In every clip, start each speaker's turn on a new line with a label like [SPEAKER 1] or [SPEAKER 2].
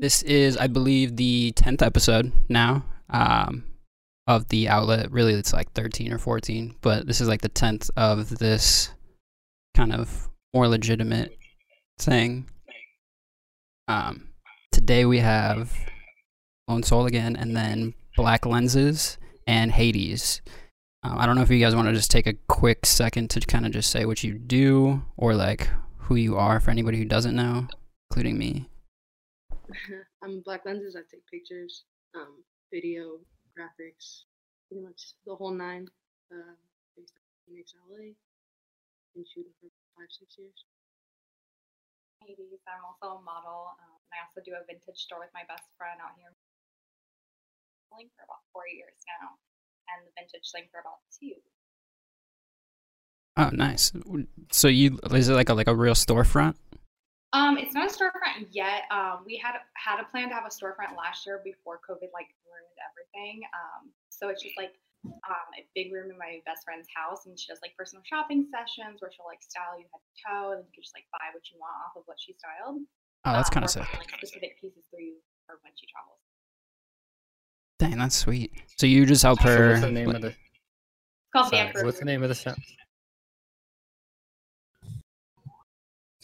[SPEAKER 1] This is, I believe, the tenth episode now um, of the outlet. Really, it's like thirteen or fourteen, but this is like the tenth of this kind of more legitimate thing. Um, today we have Lone Soul again, and then Black Lenses and Hades. Um, I don't know if you guys want to just take a quick second to kind of just say what you do or like who you are for anybody who doesn't know, including me.
[SPEAKER 2] I'm Black Lenses. I take pictures, um, video, graphics, pretty much the whole nine. Uh, based in Phoenix, LA. Been shooting for five, six years.
[SPEAKER 3] Hades. I'm also a model, um, and I also do a vintage store with my best friend out here. Modeling for about four years now, and the vintage thing for about two.
[SPEAKER 1] Oh, nice. So you is it like a like a real storefront?
[SPEAKER 3] Um, it's not a storefront yet. Um, we had had a plan to have a storefront last year before COVID like ruined everything. Um, so it's just like um, a big room in my best friend's house, and she does like personal shopping sessions where she'll like style you head to toe, and you can just like buy what you want off of what she styled.
[SPEAKER 1] Oh, that's
[SPEAKER 3] um,
[SPEAKER 1] kind of sick.
[SPEAKER 3] like specific pieces for you for when she travels.
[SPEAKER 1] Dang, that's sweet. So you just help
[SPEAKER 4] So
[SPEAKER 1] her.
[SPEAKER 4] what's the name of the
[SPEAKER 3] It's called
[SPEAKER 4] sorry, what's the name of the shop?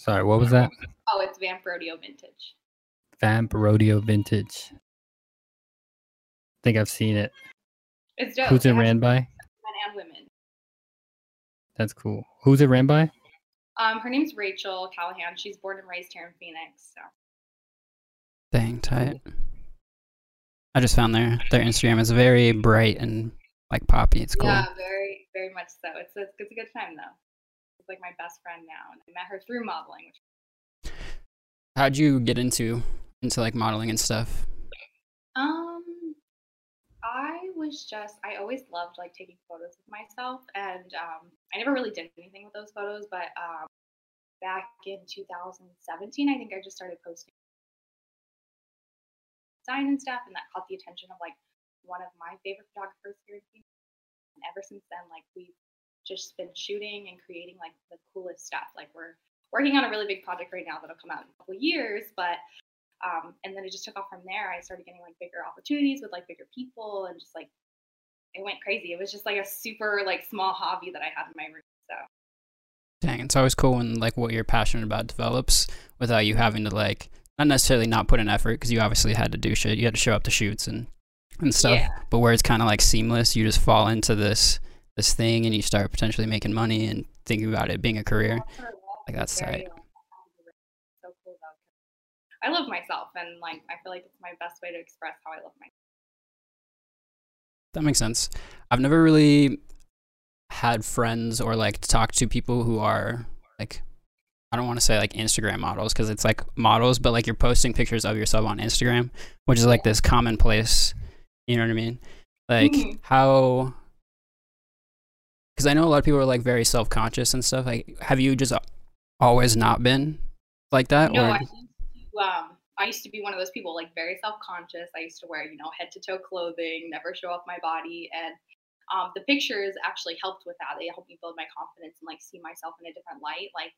[SPEAKER 4] Sorry, what was that?
[SPEAKER 3] Oh, it's Vamp Rodeo Vintage.
[SPEAKER 4] Vamp Rodeo Vintage. I think I've seen it.
[SPEAKER 3] It's dope.
[SPEAKER 4] Who's it
[SPEAKER 3] has
[SPEAKER 4] ran by?
[SPEAKER 3] Men and women.
[SPEAKER 4] That's cool. Who's it ran by?
[SPEAKER 3] Um, her name's Rachel Callahan. She's born and raised here in Phoenix. So
[SPEAKER 1] Dang, tight. I just found their their Instagram is very bright and like poppy. It's cool.
[SPEAKER 3] yeah, very, very much so. It's a, it's a good time though. It's like my best friend now, and I met her through modeling. Which,
[SPEAKER 1] How'd you get into into like modeling and stuff?
[SPEAKER 3] um, I was just I always loved like taking photos of myself, and um, I never really did anything with those photos. But um, back in 2017, I think I just started posting design and stuff, and that caught the attention of like one of my favorite photographers here in Phoenix. And ever since then, like we've just been shooting and creating like the coolest stuff. Like we're working on a really big project right now that'll come out in a couple years, but um, and then it just took off from there. I started getting like bigger opportunities with like bigger people, and just like it went crazy. It was just like a super like small hobby that I had in my room. So
[SPEAKER 1] Dang, it's always cool when like what you're passionate about develops without you having to like not necessarily not put in effort because you obviously had to do shit. You had to show up to shoots and and stuff.
[SPEAKER 3] Yeah.
[SPEAKER 1] But where it's kind of like seamless, you just fall into this this thing and you start potentially making money and thinking about it being a career. Like that's tight.
[SPEAKER 3] like, so cool though. 'cause I love myself, and like I feel like it's my best way to express how I love myself.
[SPEAKER 1] That makes sense. I've never really had friends or like talked to people who are like I don't want to say like Instagram models because it's like models, but like you're posting pictures of yourself on Instagram, which is like this commonplace. You know what I mean? Like
[SPEAKER 3] Mhm.
[SPEAKER 1] how? Because I know a lot of people are like very self conscious and stuff. Like, have you just always not been like that?
[SPEAKER 3] No,
[SPEAKER 1] or
[SPEAKER 3] I used to, um, I used to be one of those people, like very self-conscious. I used to wear, you know, head-to-toe clothing, never show off my body, and um, the pictures actually helped with that. They helped me build my confidence and like see myself in a different light. Like,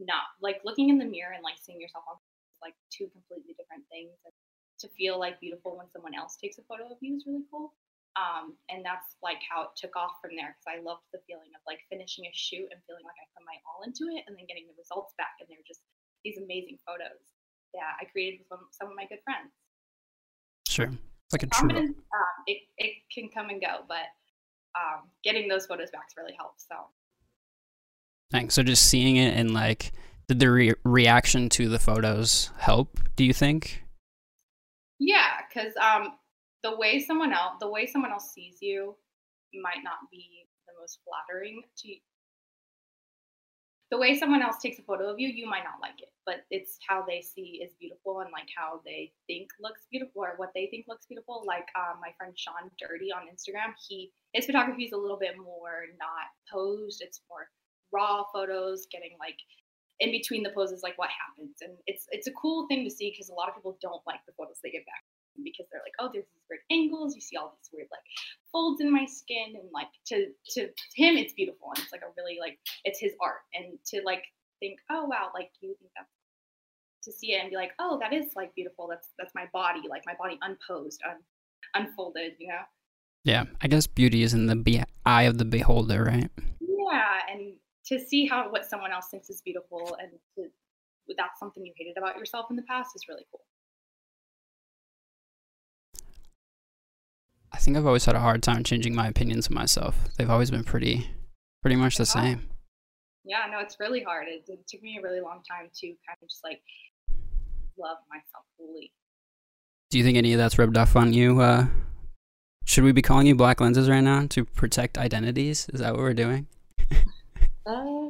[SPEAKER 3] not like looking in the mirror and like seeing yourself on like two completely different things. And to feel like beautiful when someone else takes a photo of you is really cool. Um, and that's like how it took off from there because I loved the feeling of like finishing a shoot and feeling like I put my all into it and then getting the results back. And they're just these amazing photos that I created with some, of my good friends.
[SPEAKER 1] sure, it's like a true.
[SPEAKER 3] Um, it, it can come and go, but um, getting those photos back really helps. So
[SPEAKER 1] Thanks. So just seeing it and like, did the re- reaction to the photos help? Do you think?
[SPEAKER 3] yeah, because um, the way someone else the way someone else sees you might not be the most flattering to you. The way someone else takes a photo of you, you might not like it, but it's how they see is beautiful and like how they think looks beautiful or what they think looks beautiful. Like um, my friend Sean Dirty on Instagram, he his photography is a little bit more not posed. It's more raw photos, getting like in between the poses, like what happens, and it's it's a cool thing to see because a lot of people don't like the photos they get back because they're like, oh, there's these weird angles. You see all these weird like folds in my skin, and like to to him, it's beautiful, and it's like a really like it's his art, and to like think, oh wow, like you think that's to see it and be like, oh, that is like beautiful. That's that's my body, like my body unposed, un, unfolded, you know.
[SPEAKER 1] Yeah, I guess beauty is in the be- eye of the beholder, right?
[SPEAKER 3] Yeah, and to see how what someone else thinks is beautiful and to, that's something you hated about yourself in the past is really cool.
[SPEAKER 1] I think I've always had a hard time changing my opinions of myself. They've always been pretty, pretty much the
[SPEAKER 3] hard.
[SPEAKER 1] same.
[SPEAKER 3] Yeah, no, it's really hard. It, it took me a really long time to kind of just like love myself fully.
[SPEAKER 1] Do you think any of that's rubbed off on you? Uh, should we be calling you black lenses right now to protect identities? Is that what we're doing?
[SPEAKER 2] Uh,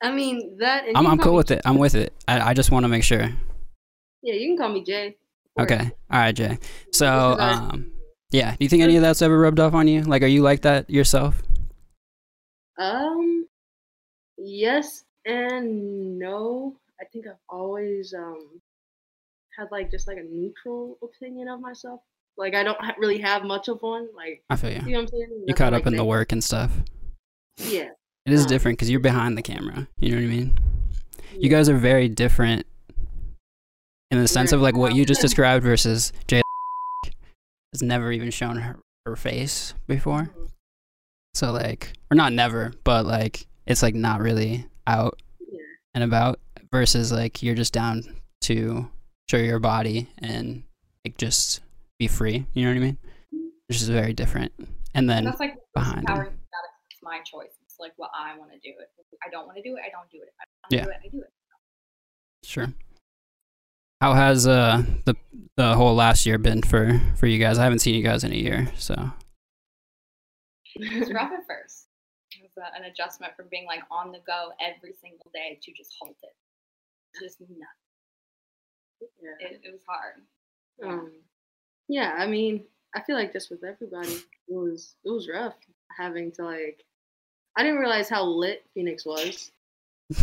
[SPEAKER 2] I mean that.
[SPEAKER 1] I'm, I'm cool with it. I'm with it. I, I just want to make sure.
[SPEAKER 2] Yeah, you can call me Jay.
[SPEAKER 1] Okay. All right, Jay. So, um, yeah. Do you think any of that's ever rubbed off on you? Like, are you like that yourself?
[SPEAKER 2] Um, yes and no. I think I've always um had like just like a neutral opinion of myself. Like I don't ha- really have much of one. Like
[SPEAKER 1] I feel you.
[SPEAKER 2] you know what I'm saying?
[SPEAKER 1] You
[SPEAKER 2] Nothing,
[SPEAKER 1] caught
[SPEAKER 2] like,
[SPEAKER 1] up in the work and stuff.
[SPEAKER 2] Yeah.
[SPEAKER 1] It is
[SPEAKER 2] Um,
[SPEAKER 1] different because you're behind the camera. You know what I mean? You guys are very different in the sense of like what you just described versus Jay has never even shown her, her face before. So like, or not never, but like it's like not really out
[SPEAKER 2] Yeah.
[SPEAKER 1] and about versus like you're just down to show your body and like just be free. You know what I mean? Mm-hmm. Which is very different. And
[SPEAKER 3] And
[SPEAKER 1] then
[SPEAKER 3] that's like
[SPEAKER 1] behind
[SPEAKER 3] power
[SPEAKER 1] them.
[SPEAKER 3] that it's my choice. It's like what I want to do. If I don't want to do it, I don't do it. If I to
[SPEAKER 1] Yeah.
[SPEAKER 3] do it, I do it.
[SPEAKER 1] Sure. How has uh the the whole last year been for for you guys? I haven't seen you guys in a year, so
[SPEAKER 3] It was rough at first. It was uh, an adjustment from being like on the go every single day to just halt it. Just nothing.
[SPEAKER 2] yeah.
[SPEAKER 3] It, it was hard.
[SPEAKER 2] Um, yeah, I mean, I feel like just with everybody, it was it was rough having to like. I didn't realize how lit Phoenix was,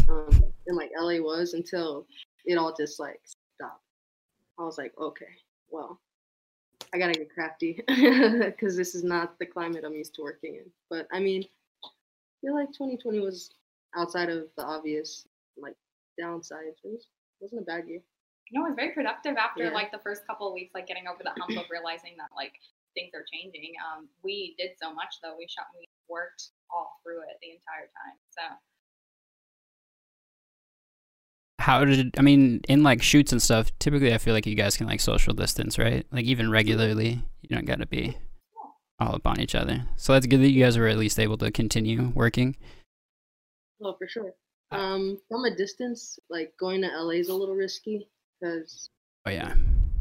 [SPEAKER 2] um, and like LA was until it all just like stopped. I was like, okay, well, I gotta get crafty because this is not the climate I'm used to working in. But I mean, I feel like 2020 was outside of the obvious like downsides. It was wasn't a bad year.
[SPEAKER 3] No, it was very productive after
[SPEAKER 2] Yeah.
[SPEAKER 3] like the first couple of weeks, like getting over the hump of realizing that like things are changing. Um, we did so much though. We shot, we worked all through it the entire time. So
[SPEAKER 1] how did I mean in like shoots and stuff? Typically, I feel like you guys can like social distance, right? Like even regularly, you don't got to be all up on each other. So that's good that you guys were at least able to continue working.
[SPEAKER 2] Oh, for sure. Um, from a distance, like going to LA is a little risky because
[SPEAKER 1] Oh yeah,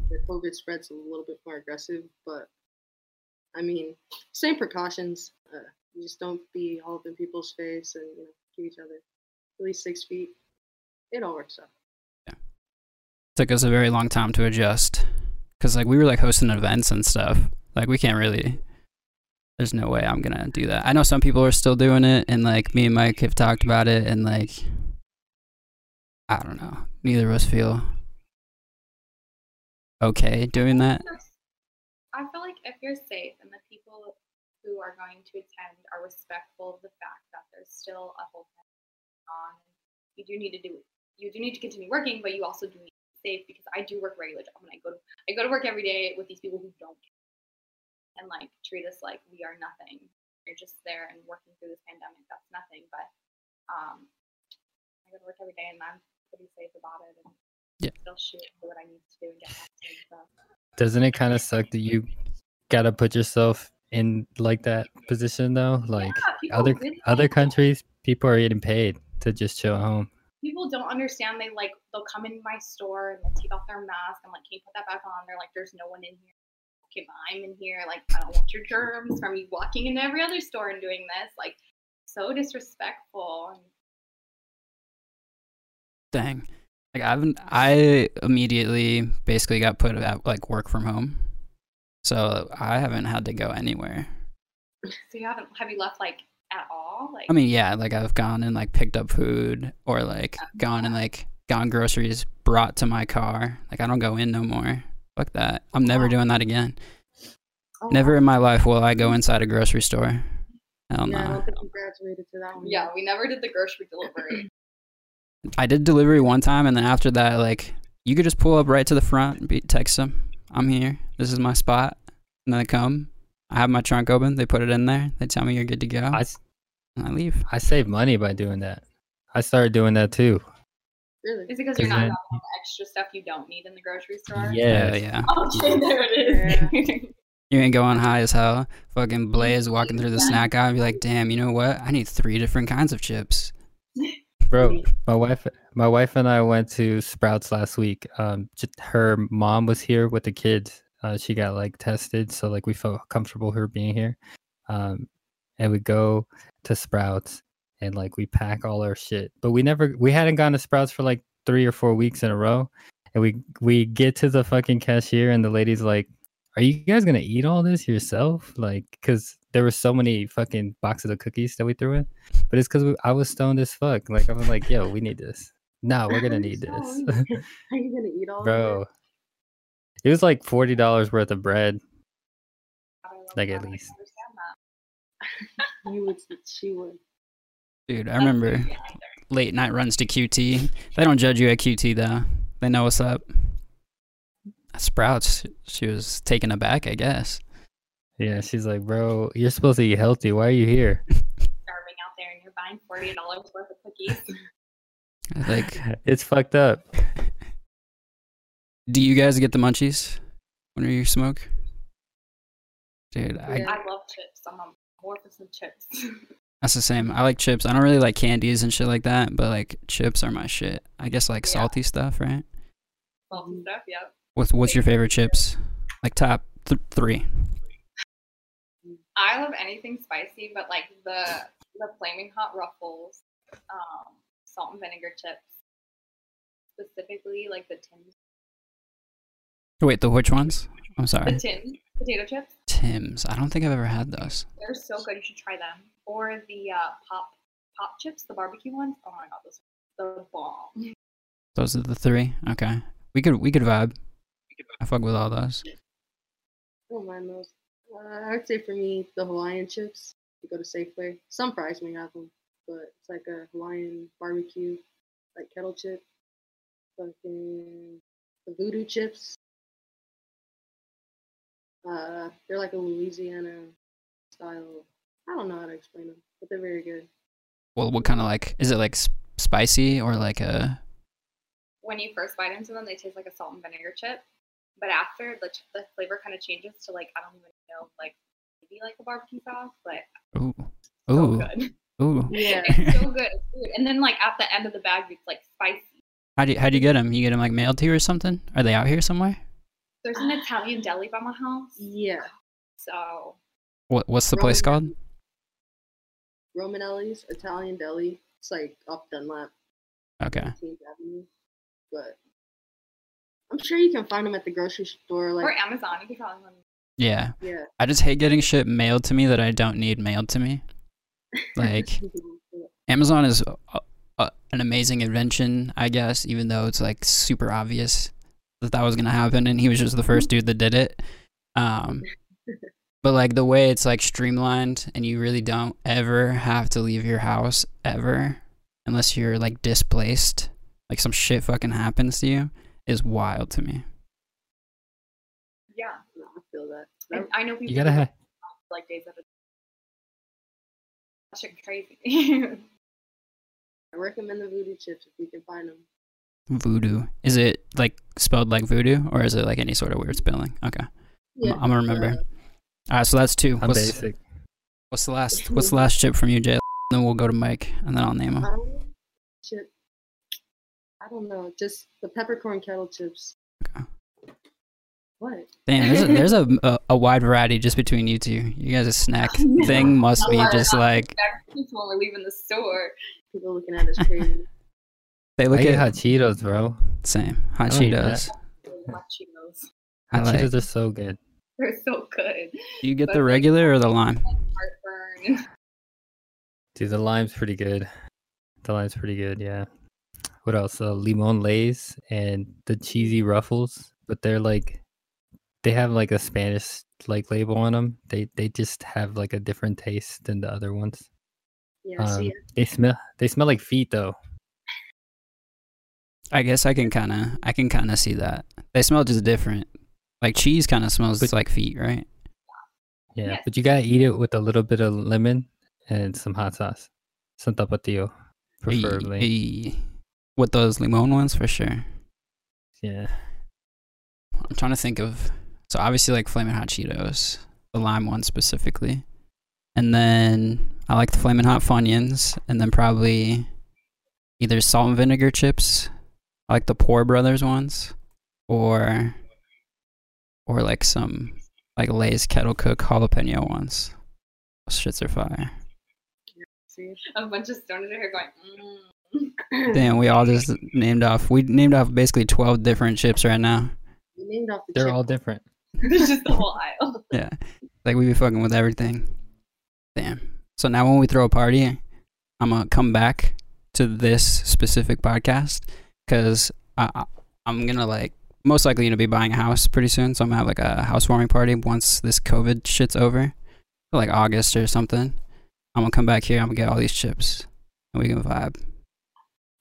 [SPEAKER 2] the COVID spread's a little bit more aggressive. But I mean, same precautions. Uh, you just don't be all up in people's face and you know, keep each other at least six feet. It all works out. Yeah.
[SPEAKER 1] Took us a very long time to adjust because like we were like hosting events and stuff. Like we can't really. There's no way I'm gonna do that. I know some people are still doing it, and like me and Mike have talked about it, and like I don't know. Neither of us feel okay doing that.
[SPEAKER 3] I feel like if you're safe and the people who are going to attend are respectful of the fact that there's still a whole thing on, you do need to do you do need to continue working, but you also do need to be safe because I do work regular job and I go to I go to work every day with these people who don't care and like treat us like we are nothing. You're just there and working through this pandemic. That's nothing. But um, I go to work every day and I'm pretty safe about it and
[SPEAKER 1] Yeah.
[SPEAKER 3] still shoot what I need to do and get back to it. So.
[SPEAKER 4] Doesn't it kind of suck that you gotta put yourself in like that position though? Like
[SPEAKER 3] Yeah,
[SPEAKER 4] other
[SPEAKER 3] really
[SPEAKER 4] other countries, people are getting paid to just chill at home.
[SPEAKER 3] People don't understand. They like they'll come in my store and they'll take off their mask. I'm like, can you put that back on? They're like, there's no one in here. Okay, but I'm in here. Like, I don't want your germs from you walking into every other store and doing this. Like, so disrespectful.
[SPEAKER 1] Dang. Like I've I immediately basically got put at like work from home, so I haven't had to go anywhere.
[SPEAKER 3] so you haven't have you left like at all? Like,
[SPEAKER 1] I mean, yeah, like I've gone and like picked up food or like oh, gone and like gone groceries brought to my car. Like I don't go in no more. Fuck that. I'm never
[SPEAKER 3] Wow.
[SPEAKER 1] doing that again.
[SPEAKER 3] oh,
[SPEAKER 1] Never in my life will I go inside a grocery store. Hell
[SPEAKER 2] Yeah, I
[SPEAKER 1] no.
[SPEAKER 2] don't think you graduated to that one.
[SPEAKER 3] Yeah, we never did the grocery delivery.
[SPEAKER 1] I did delivery one time, and then after that, like you could just pull up right to the front, and be, text them, "I'm here. This is my spot," and then they come. I have my trunk open. They put it in there. They tell me you're good to go,
[SPEAKER 4] I, s-
[SPEAKER 1] and I leave.
[SPEAKER 4] I save money by doing that. I started doing that too.
[SPEAKER 2] Really?
[SPEAKER 3] Is it because you're not buying all the extra stuff you don't need in the grocery store?
[SPEAKER 4] Yeah.
[SPEAKER 1] Yeah, yeah.
[SPEAKER 3] Okay, there it is.
[SPEAKER 1] You ain't going high as hell. Fucking Blaze walking through the snack aisle, and be like, "Damn, you know what? I need three different kinds of chips."
[SPEAKER 4] Bro, my wife my wife and I went to Sprouts last week. Um just her mom was here with the kids. Uh she got like tested, so like we felt comfortable her being here. Um and we go to Sprouts and like we pack all our shit. But we never we hadn't gone to Sprouts for like 3 or 4 weeks in a row. And we we get to the fucking cashier and the lady's like, "Are you guys going to eat all this yourself?" Like cuz there were so many fucking boxes of cookies that we threw in but it's because I was stoned as fuck. Like I was like, "Yo, we need this. No, we're gonna need this,
[SPEAKER 2] Are you gonna eat all
[SPEAKER 4] bro."
[SPEAKER 2] Of
[SPEAKER 4] It was like forty dollars worth of bread. Like, at least.
[SPEAKER 3] understand
[SPEAKER 2] it?
[SPEAKER 3] that.
[SPEAKER 2] You would. She would.
[SPEAKER 1] Dude, I remember late night runs to QT. They don't judge you at QT though. They know what's up. Sprouts, she was taken aback, I guess.
[SPEAKER 4] Yeah, she's like, "Bro, you're supposed to eat healthy. Why are you here?"
[SPEAKER 3] Starving out there and you're buying forty dollars worth of cookies.
[SPEAKER 1] Like,
[SPEAKER 4] it's fucked up.
[SPEAKER 1] Do you guys get the munchies when you smoke? Dude, I,
[SPEAKER 2] Yeah.
[SPEAKER 3] I love chips. I'm a more for some chips.
[SPEAKER 1] that's the same. I like chips. I don't really like candies and shit like that, but like chips are my shit. I guess like
[SPEAKER 3] Yeah.
[SPEAKER 1] salty stuff, right?
[SPEAKER 3] Salty stuff, yeah.
[SPEAKER 1] What's what's your favorite chips? Like top th- three.
[SPEAKER 3] I love anything spicy, but like the the flaming hot ruffles, um, salt and vinegar chips, specifically like the tin
[SPEAKER 1] Wait, the which ones? I'm
[SPEAKER 3] the
[SPEAKER 1] sorry.
[SPEAKER 3] tin potato chips.
[SPEAKER 1] Tim's. I don't think I've ever had those.
[SPEAKER 3] They're so good. You should try them. Or the uh, pop pop chips, the barbecue ones. Oh my god, those are the bomb.
[SPEAKER 1] Those are the three. Okay, we could we could vibe. I fuck with all those.
[SPEAKER 2] I don't mind those. Uh, I'd say for me, the Hawaiian chips. You go to Safeway. Some Fry's may have them, but it's like a Hawaiian barbecue, like kettle chip. Fucking the voodoo chips. Uh, they're like a Louisiana style. I don't know how to explain them, but they're very good.
[SPEAKER 1] Well, what kind of like? Is it like spicy or like a?
[SPEAKER 3] When you first bite into them, they taste like a salt and vinegar chip. But after the ch- the flavor kind of changes to like I don't even know like maybe like a barbecue sauce, but
[SPEAKER 1] Ooh,
[SPEAKER 3] so
[SPEAKER 1] ooh,
[SPEAKER 3] good.
[SPEAKER 1] ooh.
[SPEAKER 2] Yeah.
[SPEAKER 3] It's so good. It's good. And then like at the end of the bag, it's like spicy.
[SPEAKER 1] How do you, how do you get them? You get them like mailed to you or something? Are they out here somewhere?
[SPEAKER 3] There's an Italian deli by my house,
[SPEAKER 2] Yeah.
[SPEAKER 3] so
[SPEAKER 1] What what's the place called?
[SPEAKER 2] Romanelli's Italian Deli. It's like off Dunlap,
[SPEAKER 1] Okay.
[SPEAKER 2] 18th Avenue. But I'm sure you can find them at the grocery store. Like,
[SPEAKER 3] or Amazon. You can find them.
[SPEAKER 1] Yeah.
[SPEAKER 2] yeah.
[SPEAKER 1] I just hate getting shit mailed to me that I don't need mailed to me. Like Amazon is a, a, an amazing invention, I guess, even though it's like super obvious that that was gonna happen, and he was just the first dude that did it. Um, but like the way it's like streamlined, and you really don't ever have to leave your house ever, unless you're like displaced, like some shit fucking happens to you, is wild to me.
[SPEAKER 3] Yeah,
[SPEAKER 2] No, I feel that.
[SPEAKER 3] and I know people
[SPEAKER 4] You gotta have.
[SPEAKER 3] like days at a that shit crazy.
[SPEAKER 2] I recommend the voodoo chips if you can find them.
[SPEAKER 1] Voodoo is it like spelled like voodoo, or is it like any sort of weird spelling? Okay, I'm, I'm gonna remember. All right, so that's two.
[SPEAKER 4] I'm
[SPEAKER 1] What's,
[SPEAKER 4] basic.
[SPEAKER 1] what's the last? What's the last chip from you, Jay? Then we'll go to Mike, and then I'll name him.
[SPEAKER 2] um, chip. I don't know. Just the peppercorn kettle chips.
[SPEAKER 1] Okay.
[SPEAKER 2] What?
[SPEAKER 1] Damn, there's a, there's a, a a wide variety just between you two. You guys' a snack thing must be just like
[SPEAKER 3] when we're leaving the store.
[SPEAKER 2] People looking at us crazy.
[SPEAKER 1] They
[SPEAKER 4] I
[SPEAKER 1] look
[SPEAKER 4] get
[SPEAKER 1] at
[SPEAKER 4] hot Cheetos, bro.
[SPEAKER 1] same hot
[SPEAKER 4] I don't
[SPEAKER 1] Cheetos.
[SPEAKER 3] Hot Cheetos.
[SPEAKER 4] Hot
[SPEAKER 1] like.
[SPEAKER 4] Cheetos are so good.
[SPEAKER 3] They're so good.
[SPEAKER 1] Do you get
[SPEAKER 3] but
[SPEAKER 1] the
[SPEAKER 3] like-
[SPEAKER 1] regular or the lime?
[SPEAKER 3] Heartburn.
[SPEAKER 4] Dude, the lime's pretty good. The lime's pretty good, yeah. What else? Uh, limon lays and the cheesy ruffles, but they're like they have like a Spanish like label on them. They they just have like a different taste than the other ones.
[SPEAKER 2] Yeah, see,
[SPEAKER 4] Um, they smell they smell like feet though.
[SPEAKER 1] I guess I can kind of I can kind of see that. They smell just different. Like cheese kind of smells
[SPEAKER 4] But-
[SPEAKER 1] like feet, right?
[SPEAKER 4] Yeah,
[SPEAKER 3] Yes.
[SPEAKER 4] but you gotta eat it with a little bit of lemon and some hot sauce, some tapatio, preferably.
[SPEAKER 1] Eh, eh, With those limon ones for sure.
[SPEAKER 4] Yeah,
[SPEAKER 1] I'm trying to think of so obviously like flaming hot Cheetos, the lime one specifically, and then I like the flaming hot Funyuns, and then probably either salt and vinegar chips. I like the Poore Brothers ones, or or like some like Lay's kettle cook jalapeno ones. Those shits are fire.
[SPEAKER 2] See?
[SPEAKER 3] A bunch of stoners are here going, mm.
[SPEAKER 1] Damn, we all just named off. We named off basically twelve different chips right now.
[SPEAKER 2] You named off the
[SPEAKER 4] they're
[SPEAKER 2] chip.
[SPEAKER 4] all different.
[SPEAKER 3] There's just the whole aisle.
[SPEAKER 1] Yeah. Like we be fucking with everything. Damn. So now when we throw a party, I'm gonna come back to this specific podcast because I, I, I'm gonna like most likely gonna be buying a house pretty soon. So I'm gonna have like a housewarming party once this COVID shit's over, like August or something. I'm gonna come back here. I'm gonna get all these chips and we can vibe.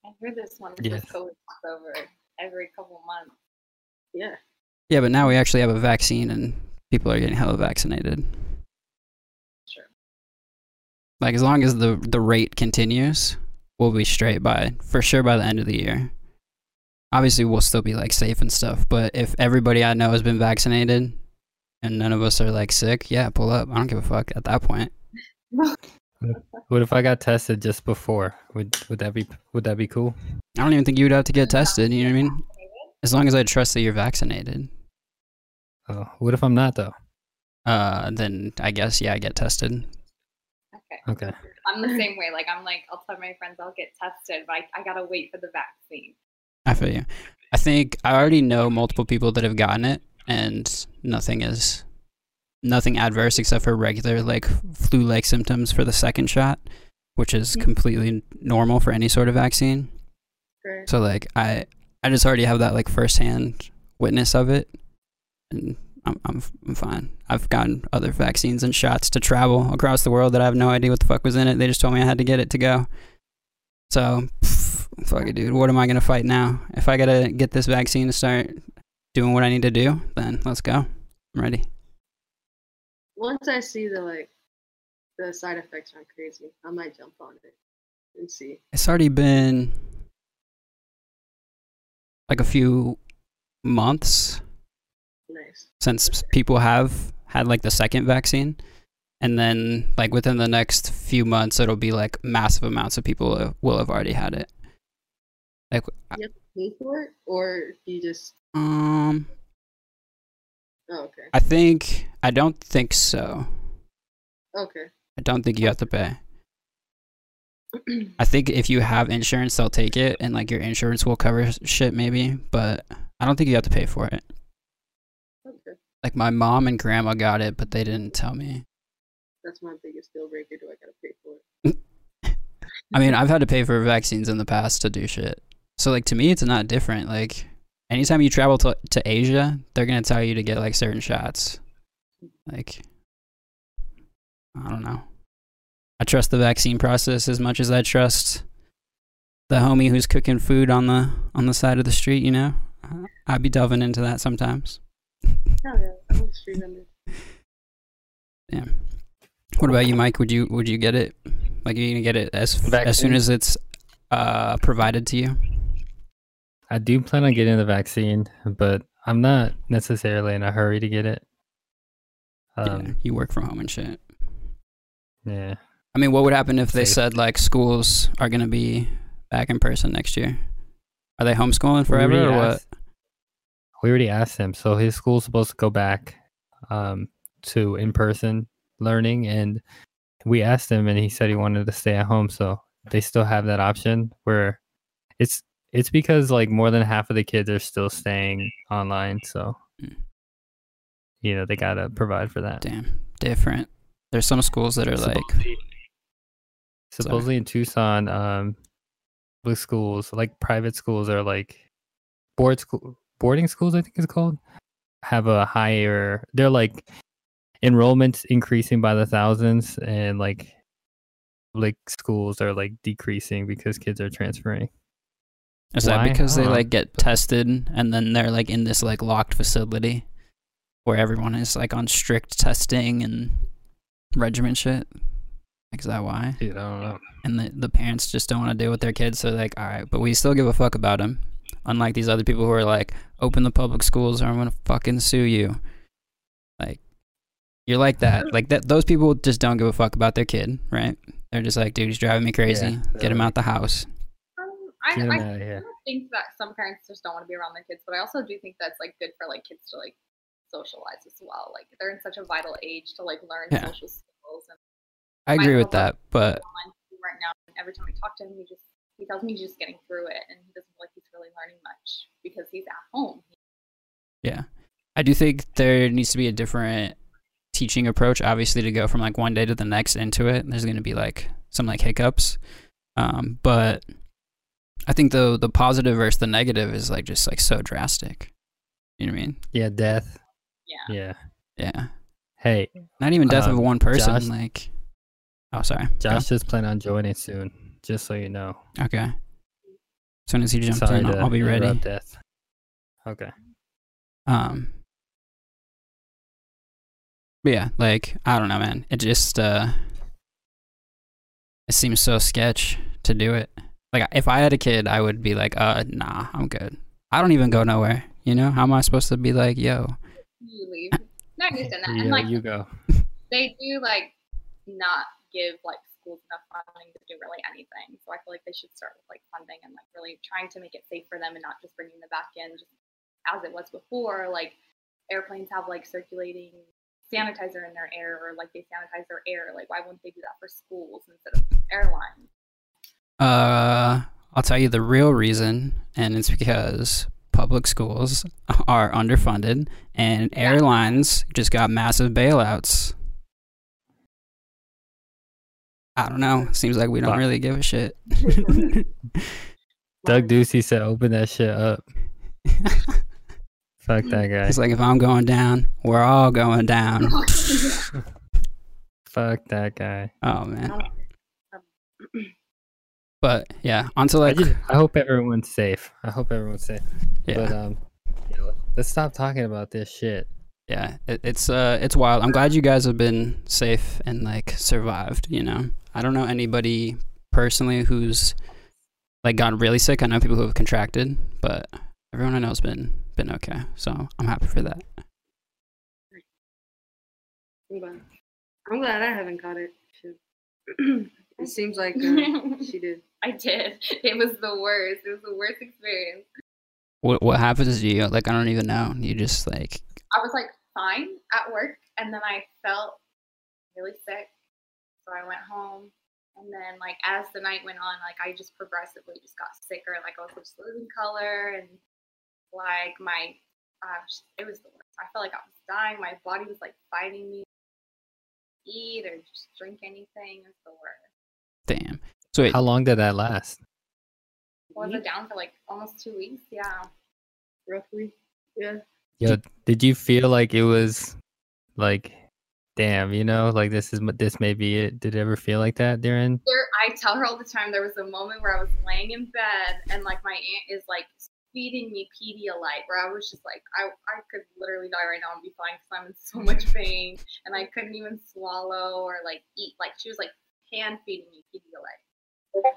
[SPEAKER 3] I hear this one
[SPEAKER 4] Yes.
[SPEAKER 3] yes. COVID over every couple months.
[SPEAKER 2] Yeah.
[SPEAKER 1] Yeah, but now we actually have a vaccine and people are getting hella vaccinated.
[SPEAKER 3] Sure.
[SPEAKER 1] Like as long as the the rate continues, we'll be straight by for sure by the end of the year. Obviously, we'll still be like safe and stuff, but if everybody I know has been vaccinated and none of us are like sick, yeah, pull up. I don't give a fuck at that point.
[SPEAKER 4] What if I got tested just before? Would would that be would that be cool?
[SPEAKER 1] I don't even think you would have to get tested. You know what I mean? As long as I trust that you're vaccinated,
[SPEAKER 4] Oh, what if I'm not though?
[SPEAKER 1] uh, then I guess yeah, I get tested.
[SPEAKER 3] Okay.
[SPEAKER 4] Okay.
[SPEAKER 3] I'm the same way. Like I'm like, I'll tell my friends I'll get tested, but I, I gotta wait for the vaccine.
[SPEAKER 1] I feel you. I think I already know multiple people that have gotten it, and nothing is nothing adverse except for regular like flu-like symptoms for the second shot, which is
[SPEAKER 3] Mhm.
[SPEAKER 1] completely normal for any sort of vaccine.
[SPEAKER 2] Correct.
[SPEAKER 1] So like I I just already have that like firsthand witness of it, and I'm I'm I'm fine. I've gotten other vaccines and shots to travel across the world that I have no idea what the fuck was in it. They just told me I had to get it to go. So fuck it, dude. What am I gonna fight now? If I gotta get this vaccine to start doing what I need to do, then let's go. I'm ready.
[SPEAKER 2] Once I see the like the side effects aren't crazy, I might jump on it and see.
[SPEAKER 1] It's already been like a few months
[SPEAKER 2] Nice.
[SPEAKER 1] since people have had like the second vaccine and then like within the next few months it'll be like massive amounts of people will- will have already had it like you have to
[SPEAKER 2] Pay for it, or you just
[SPEAKER 1] um
[SPEAKER 2] oh, okay.
[SPEAKER 1] i think i don't think so
[SPEAKER 2] Okay.
[SPEAKER 1] i don't think you have to pay i think if you have insurance they'll take it and like your insurance will cover shit maybe but i don't think you have to pay for it
[SPEAKER 2] okay.
[SPEAKER 1] like my mom and grandma got it but they didn't tell me
[SPEAKER 2] That's my biggest deal breaker. Do I gotta pay for it?
[SPEAKER 1] I mean, I've had to pay for vaccines in the past to do shit. So like to me, it's not different. Like anytime you travel to to Asia, they're gonna tell you to get like certain shots. Like I don't know. I trust the vaccine process as much as I trust the homie who's cooking food on the on the side of the street. You know, I'd be delving into that sometimes.
[SPEAKER 2] Hell yeah. I'm a street vendor.
[SPEAKER 1] Damn. What about you, Mike? Would you would you get it? Like, are you gonna get it as as soon as it's uh provided to you?
[SPEAKER 4] I do plan on getting the vaccine, but I'm not necessarily in a hurry to get it.
[SPEAKER 1] yeah,
[SPEAKER 4] Um,
[SPEAKER 1] you work from home and shit.
[SPEAKER 4] yeah.
[SPEAKER 1] I mean, what would happen if they
[SPEAKER 4] Safe.
[SPEAKER 1] said like schools are gonna be back in person next year? Are they homeschooling forever or what?
[SPEAKER 4] asked- We already asked him. So his school's supposed to go back um, to in person learning, and we asked him, and he said he wanted to stay at home. So they still have that option where it's it's because like more than half of the kids are still staying online. So
[SPEAKER 1] Mm.
[SPEAKER 4] you know they gotta provide for that.
[SPEAKER 1] Damn, different. There's some schools that are like,
[SPEAKER 4] Supposedly- supposedly in Tucson, um, public schools, like private schools, are like board school, boarding schools. I think it's called have a higher. They're like enrollments increasing by the thousands, and like public schools are like decreasing because kids are transferring.
[SPEAKER 1] Is that
[SPEAKER 4] Why?
[SPEAKER 1] because they like get tested and then they're like in this like locked facility where everyone is like on strict testing and regimen shit? Like, is that why?
[SPEAKER 4] Dude, I don't know.
[SPEAKER 1] And the the parents just don't want to deal with their kids, so they're like, all right, but we still give a fuck about them. Unlike these other people who are like, open the public schools or I'm gonna fucking sue you. Like, you're like that. Like that. Those people just don't give a fuck about their kid, right? They're just like, dude, he's driving me crazy.
[SPEAKER 4] Yeah,
[SPEAKER 1] Get him
[SPEAKER 4] they're
[SPEAKER 1] out the house.
[SPEAKER 3] I, I
[SPEAKER 4] of
[SPEAKER 3] think that some parents just don't want to be around their kids, but I also do think that's like good for like kids to like socialize as well. Like they're in such a vital age to like learn
[SPEAKER 1] Yeah.
[SPEAKER 3] social skills. And
[SPEAKER 1] I agree with that, but
[SPEAKER 3] right now, every time I talk to him, he just he tells me he's just getting through it, and he doesn't feel like he's really learning much because he's at home.
[SPEAKER 1] Yeah. I do think there needs to be a different teaching approach, obviously, to go from like one day to the next into it. There's going to be like some like hiccups. Um, but I think the the positive versus the negative is like just like so drastic. You know what I mean?
[SPEAKER 4] Yeah, death.
[SPEAKER 3] Yeah.
[SPEAKER 4] Yeah.
[SPEAKER 1] Yeah.
[SPEAKER 4] Hey,
[SPEAKER 1] Not even death of
[SPEAKER 4] Um,
[SPEAKER 1] one person.
[SPEAKER 4] Josh-
[SPEAKER 1] like, oh, sorry. Go.
[SPEAKER 4] Josh just plan on joining soon. Just so you know.
[SPEAKER 1] Okay. As soon as he jumps
[SPEAKER 4] Sorry
[SPEAKER 1] in, I'll, I'll be ready.
[SPEAKER 4] Death. Okay.
[SPEAKER 1] Um, but yeah, like I don't know, man. It just uh, it seems so sketch to do it. Like if I had a kid, I would be like, uh, nah, I'm good. I don't even go nowhere. You know, how am I supposed to be like, yo?
[SPEAKER 3] You leave. No, I understand that,
[SPEAKER 4] You,
[SPEAKER 3] and
[SPEAKER 4] go,
[SPEAKER 3] like
[SPEAKER 4] you go.
[SPEAKER 3] they do like not give like schools enough funding to do really anything. So I feel like they should start with like funding and like really trying to make it safe for them and not just bringing them back in just as it was before. Like airplanes have like circulating sanitizer in their air or like they sanitize their air. Like why wouldn't they do that for schools instead of airlines?
[SPEAKER 1] Uh, I'll tell you the real reason, and it's because public schools are underfunded and
[SPEAKER 3] Yeah.
[SPEAKER 1] airlines just got massive bailouts. I don't know. Seems like we don't really give a shit.
[SPEAKER 4] Doug Ducey said, "Open that shit up." Fuck that guy.
[SPEAKER 1] It's like if I'm going down, we're all going down.
[SPEAKER 4] Fuck that guy.
[SPEAKER 1] Oh man. But yeah, onto
[SPEAKER 4] I,
[SPEAKER 1] like
[SPEAKER 4] just, I hope everyone's safe. I hope everyone's safe. But
[SPEAKER 1] yeah,
[SPEAKER 4] um, you know, let's stop talking about this shit.
[SPEAKER 1] yeah. It, it's uh, it's wild. I'm glad you guys have been safe and like survived. You know, I don't know anybody personally who's like gotten really sick. I know people who have contracted, but everyone I know has been been okay. So I'm happy for that.
[SPEAKER 2] I'm glad. I'm glad I haven't caught it. Shit. it seems like uh, she did.
[SPEAKER 3] I did. It was the worst. It was the worst experience.
[SPEAKER 1] What what happens to you? Like I don't even know. You just like
[SPEAKER 3] I was like fine at work, and then I felt really sick. So I went home, and then like as the night went on, like I just progressively just got sicker. Like I was just losing color, and like my, uh, it was the worst. I felt like I was dying. My body was like fighting me. to Eat or just drink anything. It was the worst.
[SPEAKER 1] Damn. So wait,
[SPEAKER 4] How long did that last?
[SPEAKER 3] Was it down for like almost two weeks? Yeah.
[SPEAKER 2] Roughly. Yeah.
[SPEAKER 4] Yo, did you feel like it was like, damn, you know, like this is this may be it? Did it ever feel like that during?
[SPEAKER 3] there I tell her all the time there was a moment where I was laying in bed and like my aunt is like feeding me Pedialyte where I was just like I, I could literally die right now and be fine because I'm in so much pain and I couldn't even swallow or like eat like she was like hand feeding me Pedialyte.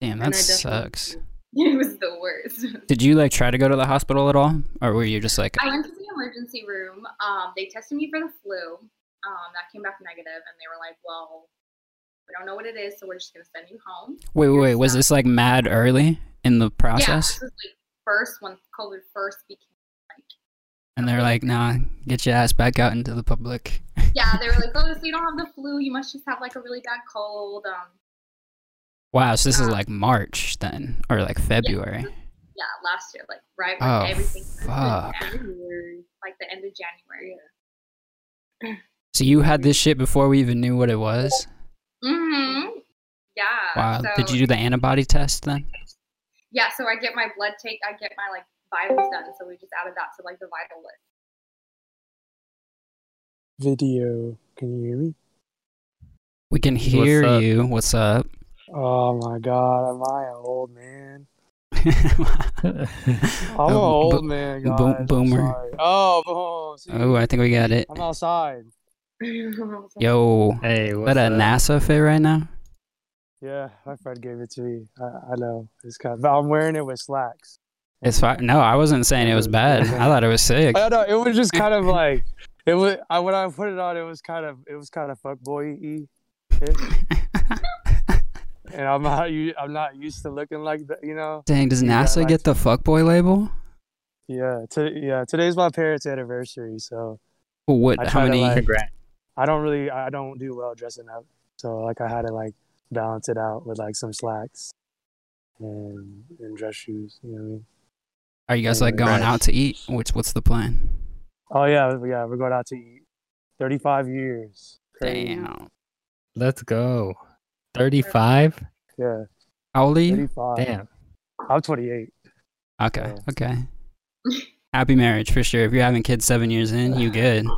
[SPEAKER 1] damn, that sucks.
[SPEAKER 3] It was the worst.
[SPEAKER 1] Did you like try to go to the hospital at all, or were you just like,
[SPEAKER 3] I went to the emergency room. Um, they tested me for the flu. Um, that came back negative, and they were like, "Well, we don't know what it is, so we're just gonna send you home."
[SPEAKER 1] wait, wait, wait, was this like mad early in the
[SPEAKER 3] Yeah,
[SPEAKER 1] process?
[SPEAKER 3] this was like first when COVID first became
[SPEAKER 1] And they're like, nah, get your ass back out into the public.
[SPEAKER 3] yeah, they were like, oh, so you don't have the flu. You must just have like a really bad cold. Um,
[SPEAKER 1] Wow, so this is
[SPEAKER 3] Uh,
[SPEAKER 1] like March then, or like February.
[SPEAKER 3] yeah, last year, like right when
[SPEAKER 1] Oh,
[SPEAKER 3] everything,
[SPEAKER 1] fuck.
[SPEAKER 2] January.
[SPEAKER 3] like the end of January.
[SPEAKER 1] So you had this shit before we even knew what it was.
[SPEAKER 3] Mm-hmm. Yeah.
[SPEAKER 1] Wow.
[SPEAKER 3] So,
[SPEAKER 1] Did you do the antibody test then?
[SPEAKER 3] Yeah. So I get my blood take. I get my like vitals done. So we just added that to like the vital list.
[SPEAKER 5] video. Can you hear me?
[SPEAKER 1] We can hear
[SPEAKER 4] up?
[SPEAKER 1] you. What's up?
[SPEAKER 5] Oh my god, am I an old man? I'm an
[SPEAKER 1] Oh,
[SPEAKER 5] old
[SPEAKER 1] bo-
[SPEAKER 5] man,
[SPEAKER 1] bo-
[SPEAKER 5] guys. I'm
[SPEAKER 1] boomer.
[SPEAKER 5] sorry. Oh, boom.
[SPEAKER 1] Oh, I think we got it.
[SPEAKER 5] I'm outside.
[SPEAKER 1] Yo,
[SPEAKER 4] hey,
[SPEAKER 1] is
[SPEAKER 4] what's
[SPEAKER 1] that a? NASA fit right now?
[SPEAKER 5] Yeah, my friend gave it to me. I, I know. It's kind of, but I'm wearing it with slacks.
[SPEAKER 1] It's fine. No, I wasn't saying it was bad. I thought it was sick.
[SPEAKER 5] I don't know. It was just kind of like it was. I when I put it on, it was kind of it was kind of fuckboy y. And I'm not. u- I'm not used to looking like that. You know.
[SPEAKER 1] Dang, does
[SPEAKER 5] You got,
[SPEAKER 1] NASA
[SPEAKER 5] like-
[SPEAKER 1] get the fuckboy label?
[SPEAKER 5] Yeah. To, yeah. Today's my parents' anniversary, so
[SPEAKER 1] Well, What? How many?
[SPEAKER 5] like-
[SPEAKER 4] Congrats.
[SPEAKER 5] I don't really. I don't do well dressing up. So like I had to like balance it out with like some slacks and and dress shoes. You know what I mean?
[SPEAKER 1] Are you guys like going
[SPEAKER 4] Congrats.
[SPEAKER 1] out to eat? Which? What's the plan?
[SPEAKER 5] Oh yeah, yeah. We're going out to eat. Thirty-five years. Crazy.
[SPEAKER 1] Damn.
[SPEAKER 4] Let's go. 35?
[SPEAKER 5] Yeah.
[SPEAKER 1] How old are you?
[SPEAKER 5] Thirty-five.
[SPEAKER 4] Damn.
[SPEAKER 5] I'm 28.
[SPEAKER 1] Okay.
[SPEAKER 5] Yeah.
[SPEAKER 1] Okay. Happy marriage for sure. If you're having kids seven years in, you good.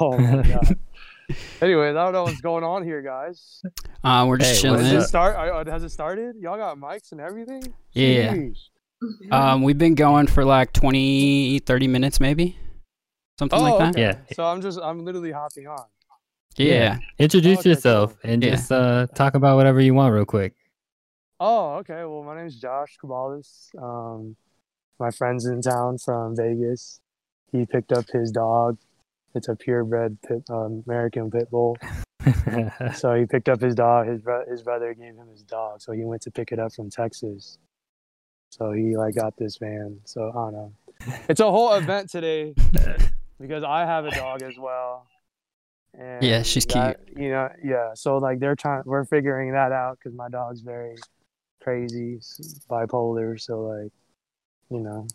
[SPEAKER 5] Oh my god. Anyways, I don't know what's going on here, guys.
[SPEAKER 1] Uh, we're just
[SPEAKER 4] Hey, what's
[SPEAKER 5] Does
[SPEAKER 1] chilling.
[SPEAKER 5] it start? uh, Has it started? Y'all got mics and everything?
[SPEAKER 1] Yeah.
[SPEAKER 5] Jeez.
[SPEAKER 1] Um, we've been going for like 20, 30 minutes, maybe something
[SPEAKER 5] Oh,
[SPEAKER 1] like that.
[SPEAKER 5] okay.
[SPEAKER 4] Yeah.
[SPEAKER 5] So I'm just, I'm literally hopping on.
[SPEAKER 1] Yeah.
[SPEAKER 4] Introduce
[SPEAKER 5] Okay,
[SPEAKER 4] yourself
[SPEAKER 5] cool.
[SPEAKER 4] and
[SPEAKER 1] Yeah.
[SPEAKER 4] just uh, talk about whatever you want real quick.
[SPEAKER 5] Oh, okay. Well, my name is Josh Caballes. Um, my friend's in town from Vegas. He picked up his dog. It's a purebred pit, um, American pit bull. So he picked up his dog. His bro- his brother gave him his dog, so he went to pick it up from Texas. So he like got this van. So I don't know. It's a whole event today because I have a dog as well. And
[SPEAKER 1] Yeah, she's
[SPEAKER 5] that- You know, yeah. So like they're trying. We're figuring that out because my dog's very crazy, bipolar. So like, you know,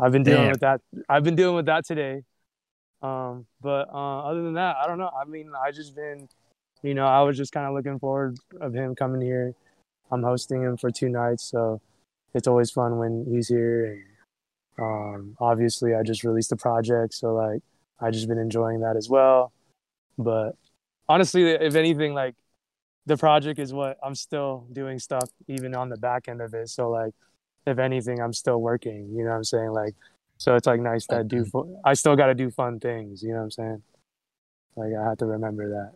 [SPEAKER 5] I've been dealing
[SPEAKER 4] Damn.
[SPEAKER 5] with that. I've been dealing with that today. Um, but uh, other than that, I don't know. I mean, I just been, you know, I was just kind of looking forward of him coming here. I'm hosting him for two nights, so it's always fun when he's here. And um, obviously, I just released a project, so like I just been enjoying that as well. But honestly, if anything, like the project is what I'm still doing stuff even on the back end of it. So like, if anything, I'm still working. You know what I'm saying? Like, so it's like nice that do. I still got to do fun things. You know what I'm saying? Like I have to remember that.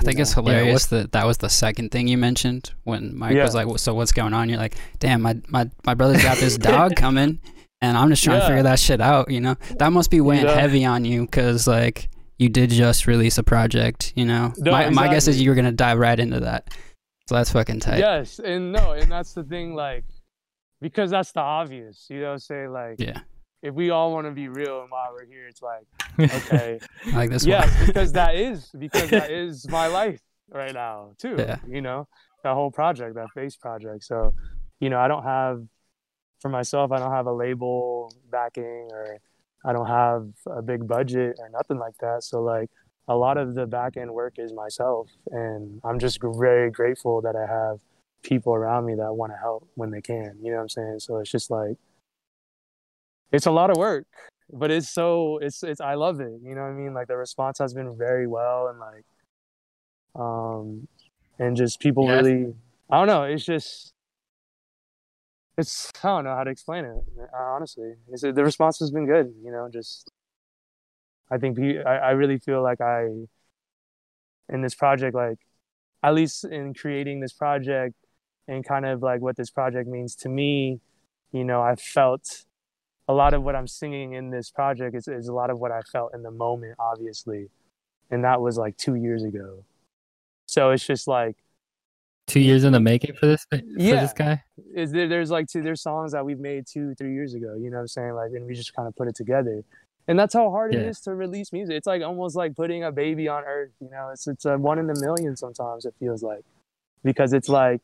[SPEAKER 1] I think
[SPEAKER 5] you
[SPEAKER 1] it's
[SPEAKER 5] know?
[SPEAKER 1] hilarious
[SPEAKER 4] what's-
[SPEAKER 1] that that was the second thing you mentioned when Mike
[SPEAKER 5] Yeah.
[SPEAKER 1] was like, "So what's going on?" You're like, "Damn, my my my brother's got this dog coming, and I'm just trying to figure that shit out." You know, that must be weighing
[SPEAKER 5] Yeah.
[SPEAKER 1] heavy on you because like you did just release a project. You know,
[SPEAKER 5] No,
[SPEAKER 1] my my guess is you were gonna dive right into that. So that's fucking tight.
[SPEAKER 5] Yes, and no, and that's the thing. Like, because that's the obvious. You know, say like
[SPEAKER 1] Yeah.
[SPEAKER 5] If we all want to be real and while we're here, it's like okay.
[SPEAKER 1] Like this
[SPEAKER 5] yes,
[SPEAKER 1] one.
[SPEAKER 5] because that is because that is my life right now too.
[SPEAKER 1] Yeah.
[SPEAKER 5] You know, that whole project, that face project. So, you know, I don't have for myself, I don't have a label backing or I don't have a big budget or nothing like that. So like a lot of the back end work is myself and I'm just very grateful that I have people around me that want to help when they can. You know what I'm saying? So it's just like it's a lot of work but it's so it's it's I love it. You know what I mean? Like the response has been very well and like um and just people
[SPEAKER 4] Yes.
[SPEAKER 5] really I don't know, it's just it's I don't know how to explain it. uh, Honestly, it's, the response has been good. You know, just I think I, I really feel like I in this project, like at least in creating this project and kind of like what this project means to me, you know, I felt a lot of what I'm singing in this project is, is a lot of what I felt in the moment, obviously. And that was like two years ago. So it's just like,
[SPEAKER 4] Two years in the making for this for
[SPEAKER 5] Yeah.
[SPEAKER 4] this guy.
[SPEAKER 5] is there, there's like two, there's songs that we've made two, three years ago, you know what I'm saying? Like, and we just kind of put it together. And that's how hard it
[SPEAKER 4] Yeah.
[SPEAKER 5] is to release music. It's like almost like putting a baby on earth, you know, it's, it's a one in a million sometimes it feels like, because it's like,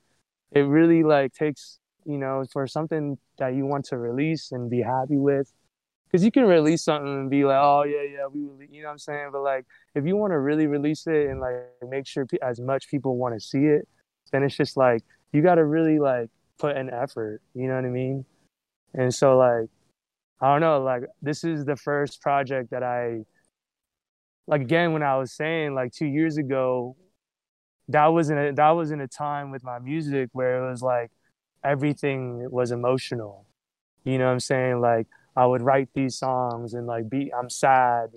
[SPEAKER 5] it really like takes, you know, for something that you want to release and be happy with, because you can release something and be like, oh yeah, yeah, we, you know what I'm saying? But like, if you want to really release it and like make sure pe- as much people want to see it, then it's just like you got to really like put an effort. You know what I mean? And so like, I don't know, like this is the first project that I, like again when I was saying like two years ago, that was in a that was in a time with my music where it was like everything was emotional. You know what I'm saying? Like I would write these songs and like be I'm sad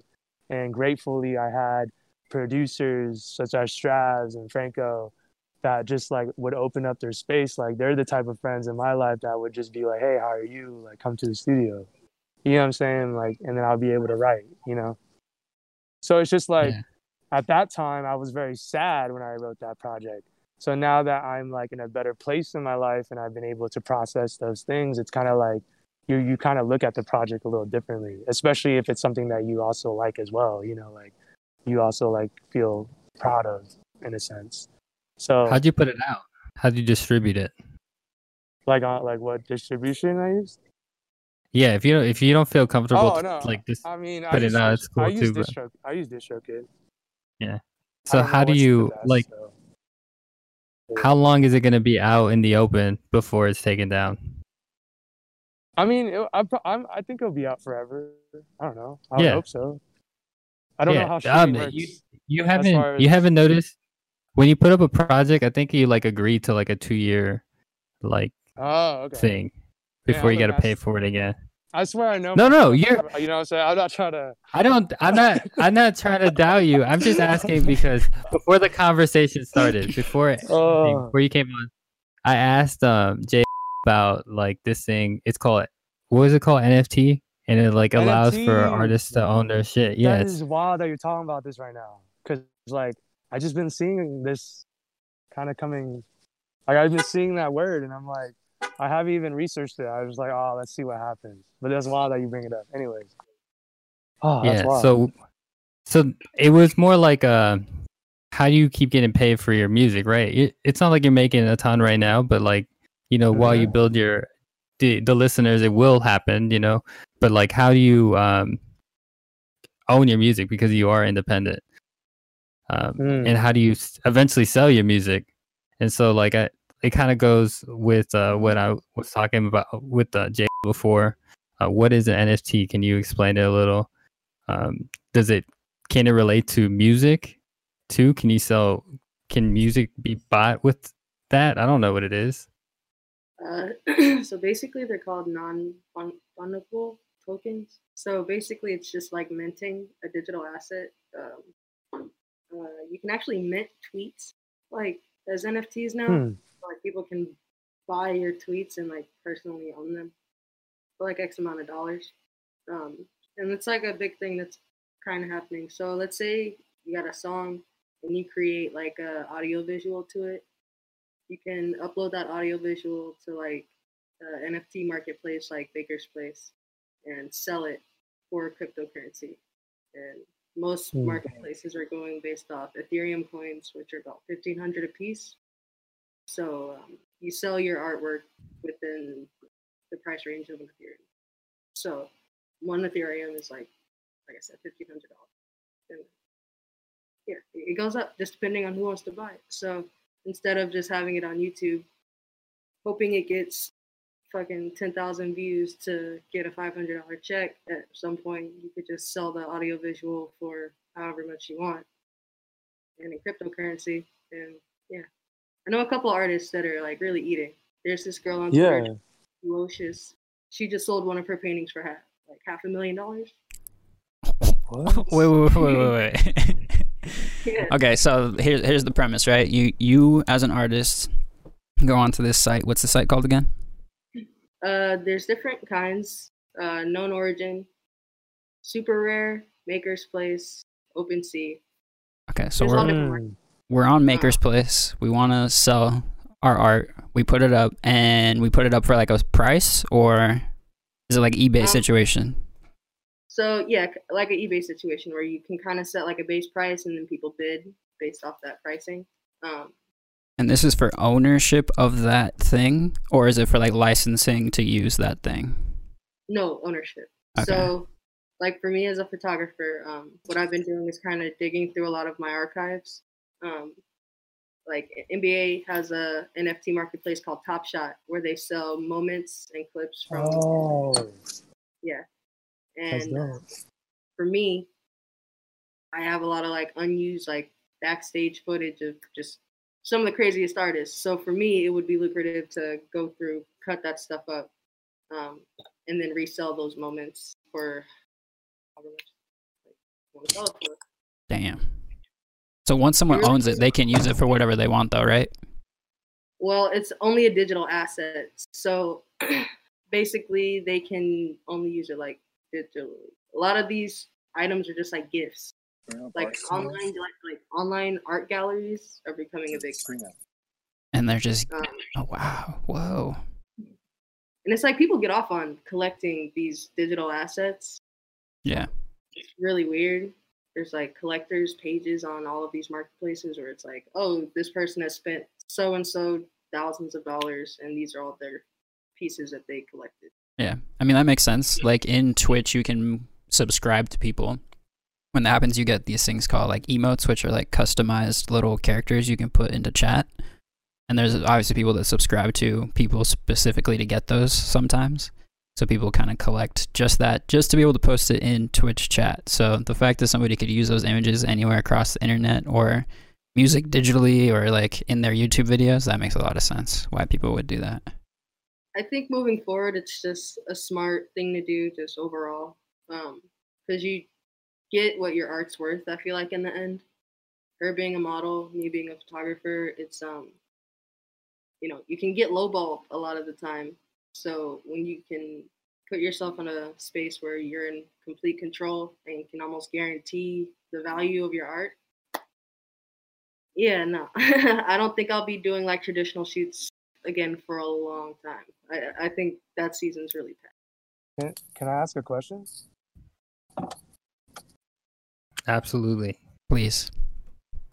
[SPEAKER 5] and gratefully I had producers such as Stravs and Franco that just like would open up their space. Like they're the type of friends in my life that would just be like, Hey, how are you? Like come to the studio. You know what I'm saying? Like and then I'll be able to write, you know? So it's just like
[SPEAKER 1] Yeah.
[SPEAKER 5] at that time I was very sad when I wrote that project. So now that I'm like in a better place in my life and I've been able to process those things, it's kind of like you you kind of look at the project a little differently, especially if it's something that you also like as well. You know, like you also like feel proud of in a sense. So
[SPEAKER 4] How'd you put it out? How'd you distribute it?
[SPEAKER 5] like on like what distribution I used?
[SPEAKER 4] Yeah, if you don't if you don't feel comfortable
[SPEAKER 5] Oh no,
[SPEAKER 4] like this
[SPEAKER 5] I mean, I
[SPEAKER 4] put it
[SPEAKER 5] use,
[SPEAKER 4] out, it's cool
[SPEAKER 5] I use
[SPEAKER 4] too,
[SPEAKER 5] Distro, I use DistroKid. I
[SPEAKER 4] so how do you like
[SPEAKER 5] so.
[SPEAKER 4] How long is it going to be out in the open before it's taken down?
[SPEAKER 5] I mean, it, I, I'm, I think it'll be out forever. I don't know. I
[SPEAKER 4] Yeah.
[SPEAKER 5] hope so. I don't
[SPEAKER 4] yeah.
[SPEAKER 5] know how
[SPEAKER 4] um,
[SPEAKER 5] works.
[SPEAKER 4] you you haven't
[SPEAKER 5] far
[SPEAKER 4] you haven't noticed when you put up a project, I think you like agreed to like a 2 year like
[SPEAKER 5] oh, okay.
[SPEAKER 4] thing
[SPEAKER 5] Yeah,
[SPEAKER 4] before you got to pay for it again.
[SPEAKER 5] I swear I know.
[SPEAKER 4] No, no, you're-
[SPEAKER 5] You know what I'm saying? I'm not trying to.
[SPEAKER 4] I don't. I'm not. I'm not trying to doubt you. I'm just asking because before the conversation started, before
[SPEAKER 5] Oh.
[SPEAKER 4] before you came on, I asked um Jay about like this thing. It's called what is it called NFT, and it like allows for artists to own their shit. Yeah,
[SPEAKER 5] that
[SPEAKER 4] it's,
[SPEAKER 5] is wild that you're talking about this right now. Cause like I just been seeing this kind of coming. Like I've been seeing that word, and I'm like, I haven't even researched it. I was like, oh, let's see what happens. But that's wild that you bring it up. Anyways. Oh, that's
[SPEAKER 4] yeah.
[SPEAKER 5] wild.
[SPEAKER 4] So, so it was more like uh, how do you keep getting paid for your music, right? It, it's not like you're making a ton right now, but like you know, while you
[SPEAKER 5] Mhm.
[SPEAKER 4] build your the the listeners, it will happen, you know. But like, how do you um own your music because you are independent? Um,
[SPEAKER 5] Mm.
[SPEAKER 4] and how do you eventually sell your music? And so, like, I, it kind of goes with uh, what I was talking about with uh, Jay before. Uh, what is an NFT? Can you explain it a little? Um, does it can it relate to music too? Can you sell? Can music be bought with that? I don't know what it is.
[SPEAKER 2] Uh, so basically, they're called non-fungible tokens. So basically, it's just like minting a digital asset. Um, uh, you can actually mint tweets like as NFTs now.
[SPEAKER 5] Hmm.
[SPEAKER 2] Like people can buy your tweets and like personally own them for like X amount of dollars. Um, and it's like a big thing that's kind of happening. So let's say you got a song and you create like a audio visual to it you can upload that audio visual to like uh, NFT marketplace like Maker's Place and sell it for cryptocurrency. And most
[SPEAKER 5] Hmm.
[SPEAKER 2] marketplaces are going based off Ethereum coins, which are about fifteen hundred a piece. So um, you sell your artwork within the price range of an Ethereum. So one Ethereum is like, like I said, fifteen hundred dollars. And yeah, it goes up just depending on who wants to buy it. So instead of just having it on YouTube, hoping it gets fucking 10,000 views to get a $500 check at some point, you could just sell the audio visual for however much you want and in cryptocurrency. And yeah, I know a couple artists that are like really eating. There's this girl on
[SPEAKER 5] Yeah.
[SPEAKER 2] Twitter, Locious. She just sold one of her paintings for half, like half a million dollars.
[SPEAKER 5] What?
[SPEAKER 1] wait, wait, wait, wait, wait.
[SPEAKER 2] Yeah.
[SPEAKER 1] okay, so here's here's the premise, right? You you as an artist go onto this site. What's the site called again?
[SPEAKER 2] Uh, there's different kinds. Uh, known origin, super rare, maker's place, open sea.
[SPEAKER 1] Okay, so
[SPEAKER 2] There's
[SPEAKER 1] we're
[SPEAKER 2] different.
[SPEAKER 1] We're on Maker's Place. We want to sell our art. We put it up, and we put it up for like a price, or is it like eBay
[SPEAKER 2] Um,
[SPEAKER 1] situation?
[SPEAKER 2] So yeah, like an eBay situation where you can kind of set like a base price and then people bid based off that pricing. Um,
[SPEAKER 1] And this is for ownership of that thing, or is it for like licensing to use that thing?
[SPEAKER 2] no ownership.
[SPEAKER 1] Okay.
[SPEAKER 2] So, like for me as a photographer, um, what I've been doing is kind of digging through a lot of my archives. Um, like NBA has a NFT marketplace called Top Shot where they sell moments and clips from
[SPEAKER 5] Oh,
[SPEAKER 2] yeah. And
[SPEAKER 5] dope.
[SPEAKER 2] for me, I have a lot of like unused like backstage footage of just some of the craziest artists. So for me, it would be lucrative to go through, cut that stuff up, um, and then resell those moments for however much like, you wanna sell it for.
[SPEAKER 1] Damn. So once someone
[SPEAKER 2] really
[SPEAKER 1] owns it, they can use it for whatever they want, though, right?
[SPEAKER 2] Well, it's only a digital asset. So basically, they can only use it like digitally. A lot of these items are just like gifts. Like online, like, like online art galleries are becoming a big. thing.
[SPEAKER 1] And they're just,
[SPEAKER 2] Um,
[SPEAKER 1] oh wow, whoa.
[SPEAKER 2] and it's like people get off on collecting these digital assets.
[SPEAKER 1] Yeah.
[SPEAKER 2] It's really weird. There's like collectors pages on all of these marketplaces where it's like, oh, this person has spent so and so thousands of dollars, and these are all their pieces that they collected.
[SPEAKER 1] Yeah. I mean, that makes sense. Like in Twitch, you can subscribe to people. When that happens, you get these things called like emotes, which are like customized little characters you can put into chat. And there's obviously people that subscribe to people specifically to get those sometimes. So people kind of collect just that, just to be able to post it in Twitch chat. So the fact that somebody could use those images anywhere across the internet or music digitally or like in their YouTube videos, that makes a lot of sense why people would do that.
[SPEAKER 2] I think moving forward, it's just a smart thing to do, just overall, because you get what your art's worth. I feel like in the end, her being a model, me being a photographer, it's um, you know, you can get lowballed a lot of the time. So when you can put yourself in a space where you're in complete control and can almost guarantee the value of your art. Yeah, no, I don't think I'll be doing like traditional shoots again for a long time. I, I think that season's really past.
[SPEAKER 5] Can, can I ask a question?
[SPEAKER 4] Absolutely.
[SPEAKER 1] Please.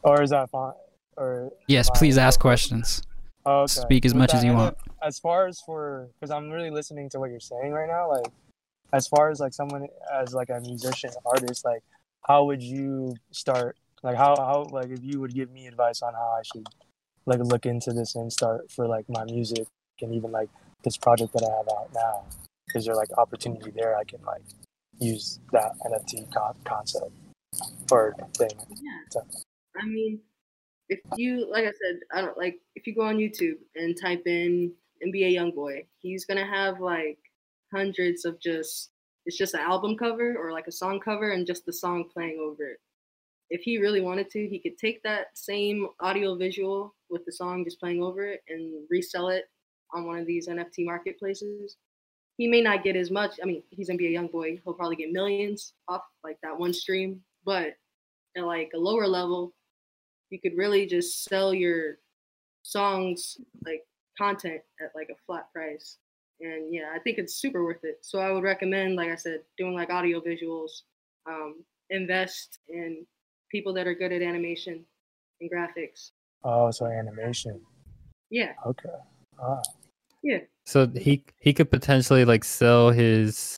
[SPEAKER 5] Or is that fine? Or
[SPEAKER 1] Yes,
[SPEAKER 5] fine?
[SPEAKER 1] please ask questions.
[SPEAKER 5] Oh, okay.
[SPEAKER 1] Speak as
[SPEAKER 5] With
[SPEAKER 1] much as you want.
[SPEAKER 5] then As far as for, because I'm really listening to what you're saying right now. Like, as far as like someone as like a musician artist, like, how would you start? Like, how how like if you would give me advice on how I should like look into this and start for like my music and even like this project that I have out now. Is there like opportunity there? I can like use that NFT con- concept for thing.
[SPEAKER 2] Yeah.
[SPEAKER 5] So-
[SPEAKER 2] I mean, if you like I said, I don't like if you go on YouTube and type in NBA YoungBoy, he's gonna have like hundreds of just it's just an album cover or like a song cover and just the song playing over it. If he really wanted to, he could take that same audio visual with the song just playing over it and resell it on one of these NFT marketplaces. He may not get as much. I mean, he's gonna be a young boy. He'll probably get millions off like that one stream, but at like a lower level, you could really just sell your songs like content at like a flat price. And yeah, I think it's super worth it. So I would recommend, like I said, doing like audio visuals, um, invest in people that are good at animation and graphics.
[SPEAKER 5] Oh, so animation.
[SPEAKER 2] Yeah,
[SPEAKER 5] Okay. Ah.
[SPEAKER 2] yeah.
[SPEAKER 4] So he he could potentially like sell his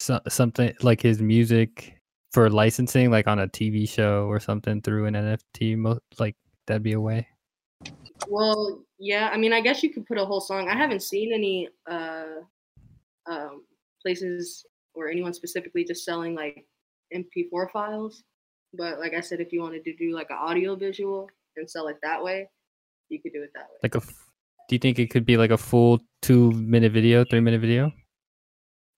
[SPEAKER 4] so, something like his music for licensing, like on a TV show or something through an NFT. Mo- like that'd be a way.
[SPEAKER 2] Well, yeah. I mean, I guess you could put a whole song. I haven't seen any uh, um, places or anyone specifically just selling like MP4 files. But like I said, if you wanted to do like an audio visual and sell it that way, you could do it that way.
[SPEAKER 4] Like a. f- Do you think it could be like a full two minute video, three minute video?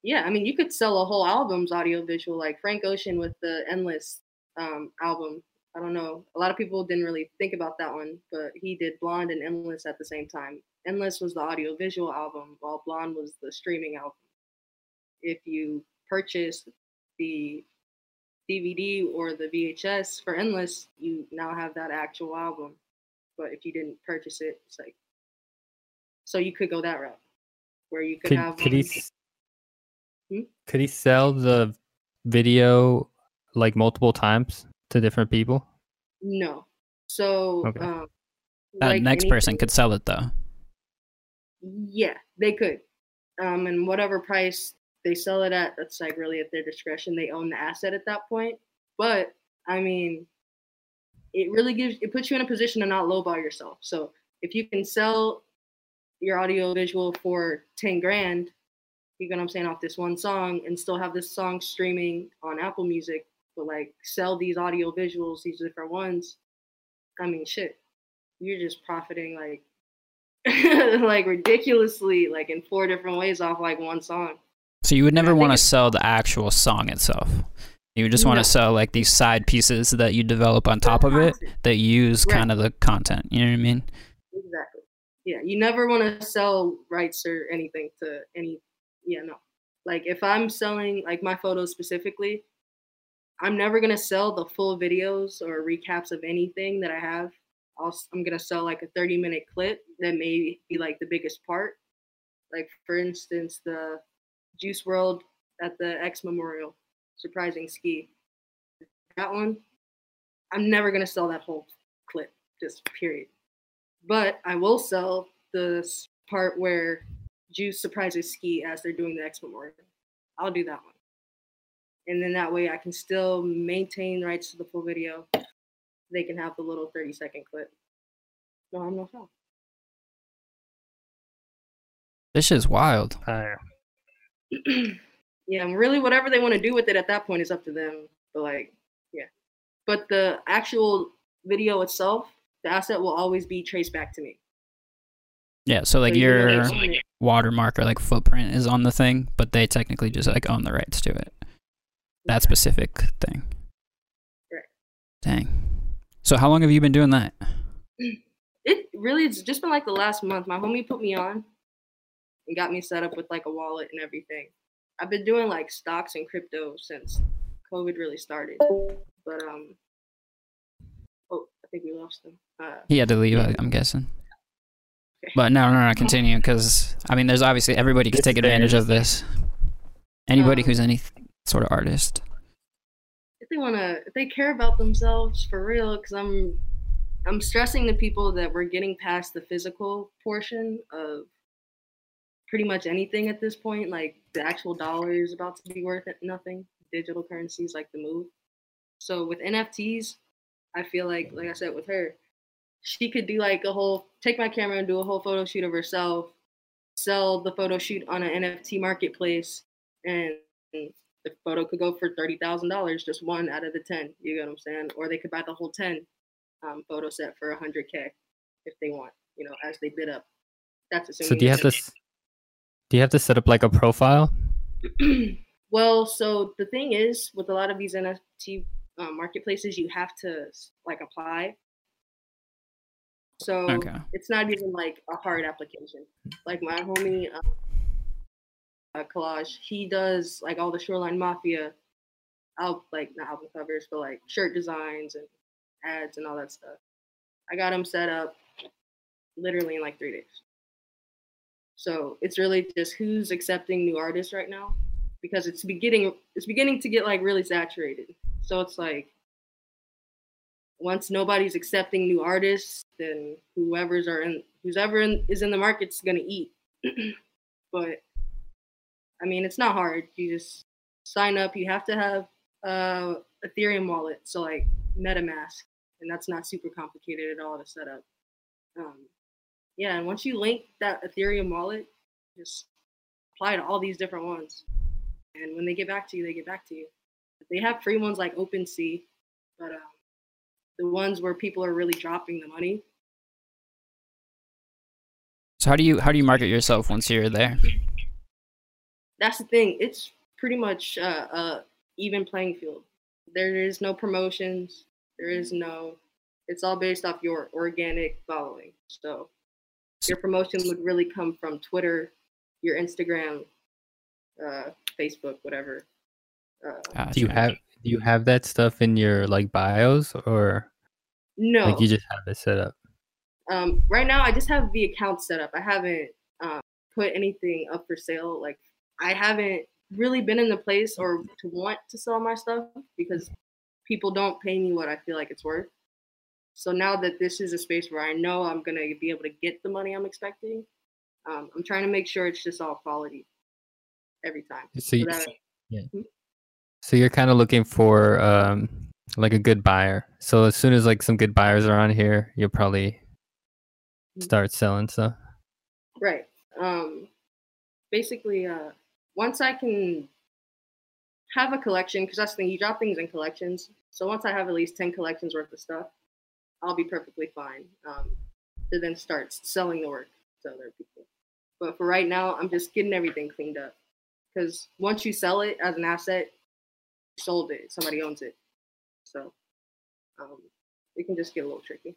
[SPEAKER 2] Yeah, I mean, you could sell a whole album's audio visual, like Frank Ocean with the Endless um, album. I don't know. A lot of people didn't really think about that one, but he did Blonde and Endless at the same time. Endless was the audio visual album, while Blonde was the streaming album. If you purchase the DVD or the VHS for Endless, you now have that actual album. But if you didn't purchase it, it's like so you could go that route, where you could,
[SPEAKER 4] Could
[SPEAKER 2] have
[SPEAKER 4] could he
[SPEAKER 2] Hmm?
[SPEAKER 4] could he sell the video like multiple times to different people?
[SPEAKER 2] No. So
[SPEAKER 4] Okay.
[SPEAKER 2] um,
[SPEAKER 1] That
[SPEAKER 2] like
[SPEAKER 1] next person could sell it though.
[SPEAKER 2] Yeah, they could. Um, and whatever price they sell it at, that's like really at their discretion. They own the asset at that point. But I mean, it really gives it puts you in a position to not lowball yourself. So if you can sell your audio visual for ten grand, you know what I'm saying, off this one song, and still have this song streaming on Apple Music, but like sell these audio visuals, these different ones. I mean, shit. you're just profiting like like ridiculously like in four different ways off like one song.
[SPEAKER 1] So you would never want to sell the actual song itself. You would just want
[SPEAKER 2] No.
[SPEAKER 1] to sell like these side pieces that you develop on top of it that use
[SPEAKER 2] Right.
[SPEAKER 1] kind of the content. You know what I mean?
[SPEAKER 2] Exactly. Yeah, you never want to sell rights or anything to any. Yeah, no. Like if I'm selling like my photos specifically, I'm never gonna sell the full videos or recaps of anything that I have. I'll, s- I'm gonna sell like a 30 minute clip that may be like the biggest part. Like for instance, the Juice WRLD at the X Memorial, surprising Ski. That one, I'm never gonna sell that whole clip, just period. But I will sell the part where Juice surprises Ski as they're doing the X Memorial. I'll do that one. And then that way I can still maintain rights to the full video. They can have the little 30 second clip. No, I'm no foul.
[SPEAKER 1] This shit's wild.
[SPEAKER 4] Fire.
[SPEAKER 2] yeah, and really whatever they want to do with it at that point is up to them. But like, yeah. But the actual video itself, the asset will always be traced back to me.
[SPEAKER 1] Yeah. So like
[SPEAKER 2] So even though they
[SPEAKER 1] your watermark or like footprint is on the thing, but they technically just like own the rights to it. That specific thing.
[SPEAKER 2] Right.
[SPEAKER 1] Dang. So how long have you been doing that?
[SPEAKER 2] it really it's just been like the last month. My homie put me on and got me set up with like a wallet and everything. I've been doing like stocks and crypto since COVID really started. But um oh I think we lost him. Uh
[SPEAKER 1] He had to leave, I'm guessing. But no, no, no, continue because I mean, there's obviously everybody can
[SPEAKER 4] It's
[SPEAKER 1] take advantage
[SPEAKER 4] there.
[SPEAKER 1] of this. Anybody
[SPEAKER 2] Um,
[SPEAKER 1] who's any sort of artist.
[SPEAKER 2] if they wanna if they care about themselves for real, because I'm I'm stressing to people that we're getting past the physical portion of pretty much anything at this point. Like the actual dollar is about to be worth nothing. Digital currencies like the move. So with NFTs, I feel like, like I said with her, she could do like a whole take my camera and do a whole photo shoot of herself, sell the photo shoot on an NFT marketplace, and the photo could go for thirty thousand dollars, just one out of the ten. You get what I'm saying? Or they could buy the whole ten um, photo set for hundred k if they want. You know, as they bid up. That's assuming.
[SPEAKER 4] So do you have to do you have to set up like a profile?
[SPEAKER 2] well, so the thing is, with a lot of these NFT um, marketplaces, you have to like apply. So
[SPEAKER 1] Okay.
[SPEAKER 2] it's not even like a hard application. Like my homie um, uh, Collage, he does like all the Shoreline Mafia, al- like not album covers, but like shirt designs and ads and all that stuff. I got him set up literally in like three days. So it's really just who's accepting new artists right now, because it's beginning it's beginning to get like really saturated. So it's like once nobody's accepting new artists, then whoever's are in who's ever in, is in the market's gonna eat. but I mean, it's not hard. You just sign up. You have to have uh, Ethereum wallet, so like MetaMask, and that's not super complicated at all to set up. Um, yeah, and once you link that Ethereum wallet, just apply to all these different ones, and when they get back to you, they get back to you. They have free ones like OpenSea, but um, the ones where people are really dropping the money,
[SPEAKER 1] So how do you how do you market yourself once you're there?
[SPEAKER 2] that's the thing. It's pretty much uh, a even playing field. There is no promotions. There is no. It's all based off your organic following. So your promotion would really come from Twitter, your Instagram, uh, Facebook, whatever. Uh,
[SPEAKER 4] Do you have do you have that stuff in your like bios or
[SPEAKER 2] no,
[SPEAKER 4] like you just have it set up?
[SPEAKER 2] um, right now I just have the account set up. I haven't um, put anything up for sale. Like I haven't really been in the place or to want to sell my stuff because people don't pay me what I feel like it's worth. So now that this is a space where I know I'm gonna be able to get the money I'm expecting, um, I'm trying to make sure it's just all quality every time.
[SPEAKER 4] So you,
[SPEAKER 2] that-
[SPEAKER 4] so you're kind of looking for um like a good buyer. So as soon as like some good buyers are on here, you'll probably
[SPEAKER 2] Mm.
[SPEAKER 4] start selling stuff.
[SPEAKER 2] Right. Um, basically, uh, once I can have a collection, because that's the thing, you drop things in collections. So once I have at least 10 collections worth of stuff, I'll be perfectly fine. Um, to then start selling the work to other people. But for right now, I'm just getting everything cleaned up. Because once you sell it as an asset, sold it, somebody owns it. So um, it can just get a little tricky.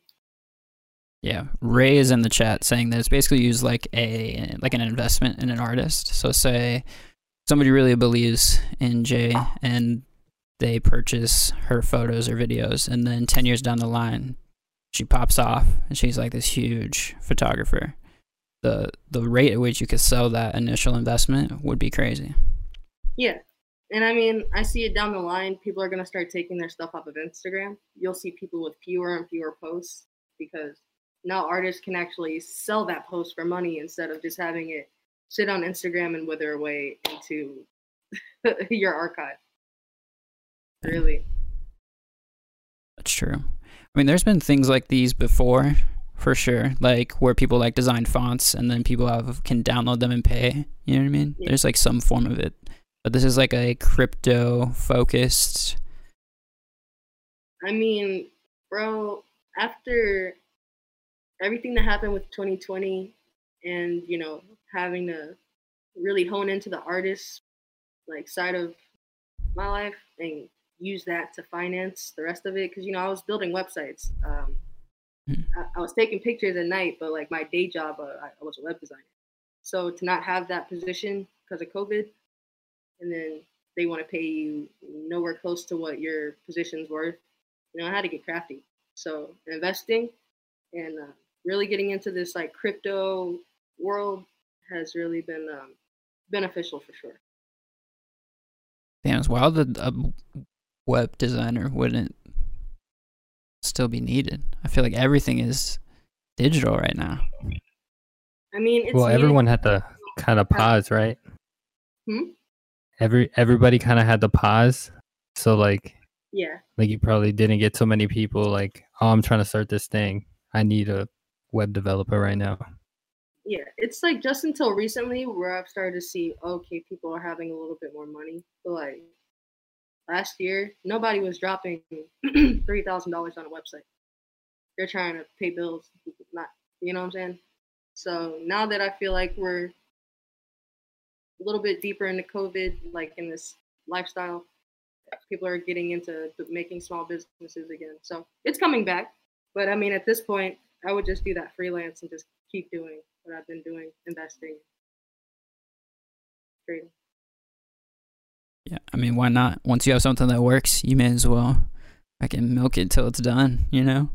[SPEAKER 1] Yeah, Ray is in the chat saying that it's basically used like a like an investment in an artist. So say somebody really believes in Jay and they purchase her photos or videos and then 10 years down the line she pops off and she's like this huge photographer. The the rate at which you could sell that initial investment would be crazy.
[SPEAKER 2] Yeah. And I mean, I see it down the line. People are going to start taking their stuff off of Instagram. You'll see people with fewer and fewer posts because now artists can actually sell that post for money instead of just having it sit on Instagram and wither away into your archive. Really.
[SPEAKER 1] That's true. I mean, there's been things like these before, for sure. Like where people like design fonts and then people have can download them and pay. You know what I mean?
[SPEAKER 2] Yeah.
[SPEAKER 1] There's like some form of it, but this is like a crypto focused.
[SPEAKER 2] I mean, bro, after everything that happened with 2020 and, you know, having to really hone into the artist like side of my life and use that to finance the rest of it because you know I was building websites. Um,
[SPEAKER 1] Hmm.
[SPEAKER 2] I, I was taking pictures at night, but like my day job, uh, I, I was a web designer. So to not have that position because of COVID, and then they want to pay you nowhere close to what your position's worth, you know, I had to get crafty. So investing and uh, really getting into this like crypto world has really been um, beneficial for sure.
[SPEAKER 1] Damn, it's wild that a web designer wouldn't still be needed. I feel like everything is digital right now.
[SPEAKER 2] I mean, it's
[SPEAKER 4] well,
[SPEAKER 2] needed-
[SPEAKER 4] everyone had to kind of pause, right?
[SPEAKER 2] Hmm?
[SPEAKER 4] Every everybody kind of had to pause. So like
[SPEAKER 2] Yeah,
[SPEAKER 4] like you probably didn't get so many people like, "Oh, I'm trying to start this thing. I need a web developer right now."
[SPEAKER 2] yeah. It's like just until recently where I've started to see, okay, people are having a little bit more money. But like last year, nobody was dropping three thousand dollars on a website. They're trying to pay bills, not you know what I'm saying. So now that I feel like we're a little bit deeper into COVID, like in this lifestyle, people are getting into making small businesses again. So it's coming back. But I mean, at this point, I would just do that freelance and just keep doing what I've been doing, investing, trading.
[SPEAKER 1] Yeah, I mean, why not? Once you have something that works, you may as well I can milk it till it's done, you know?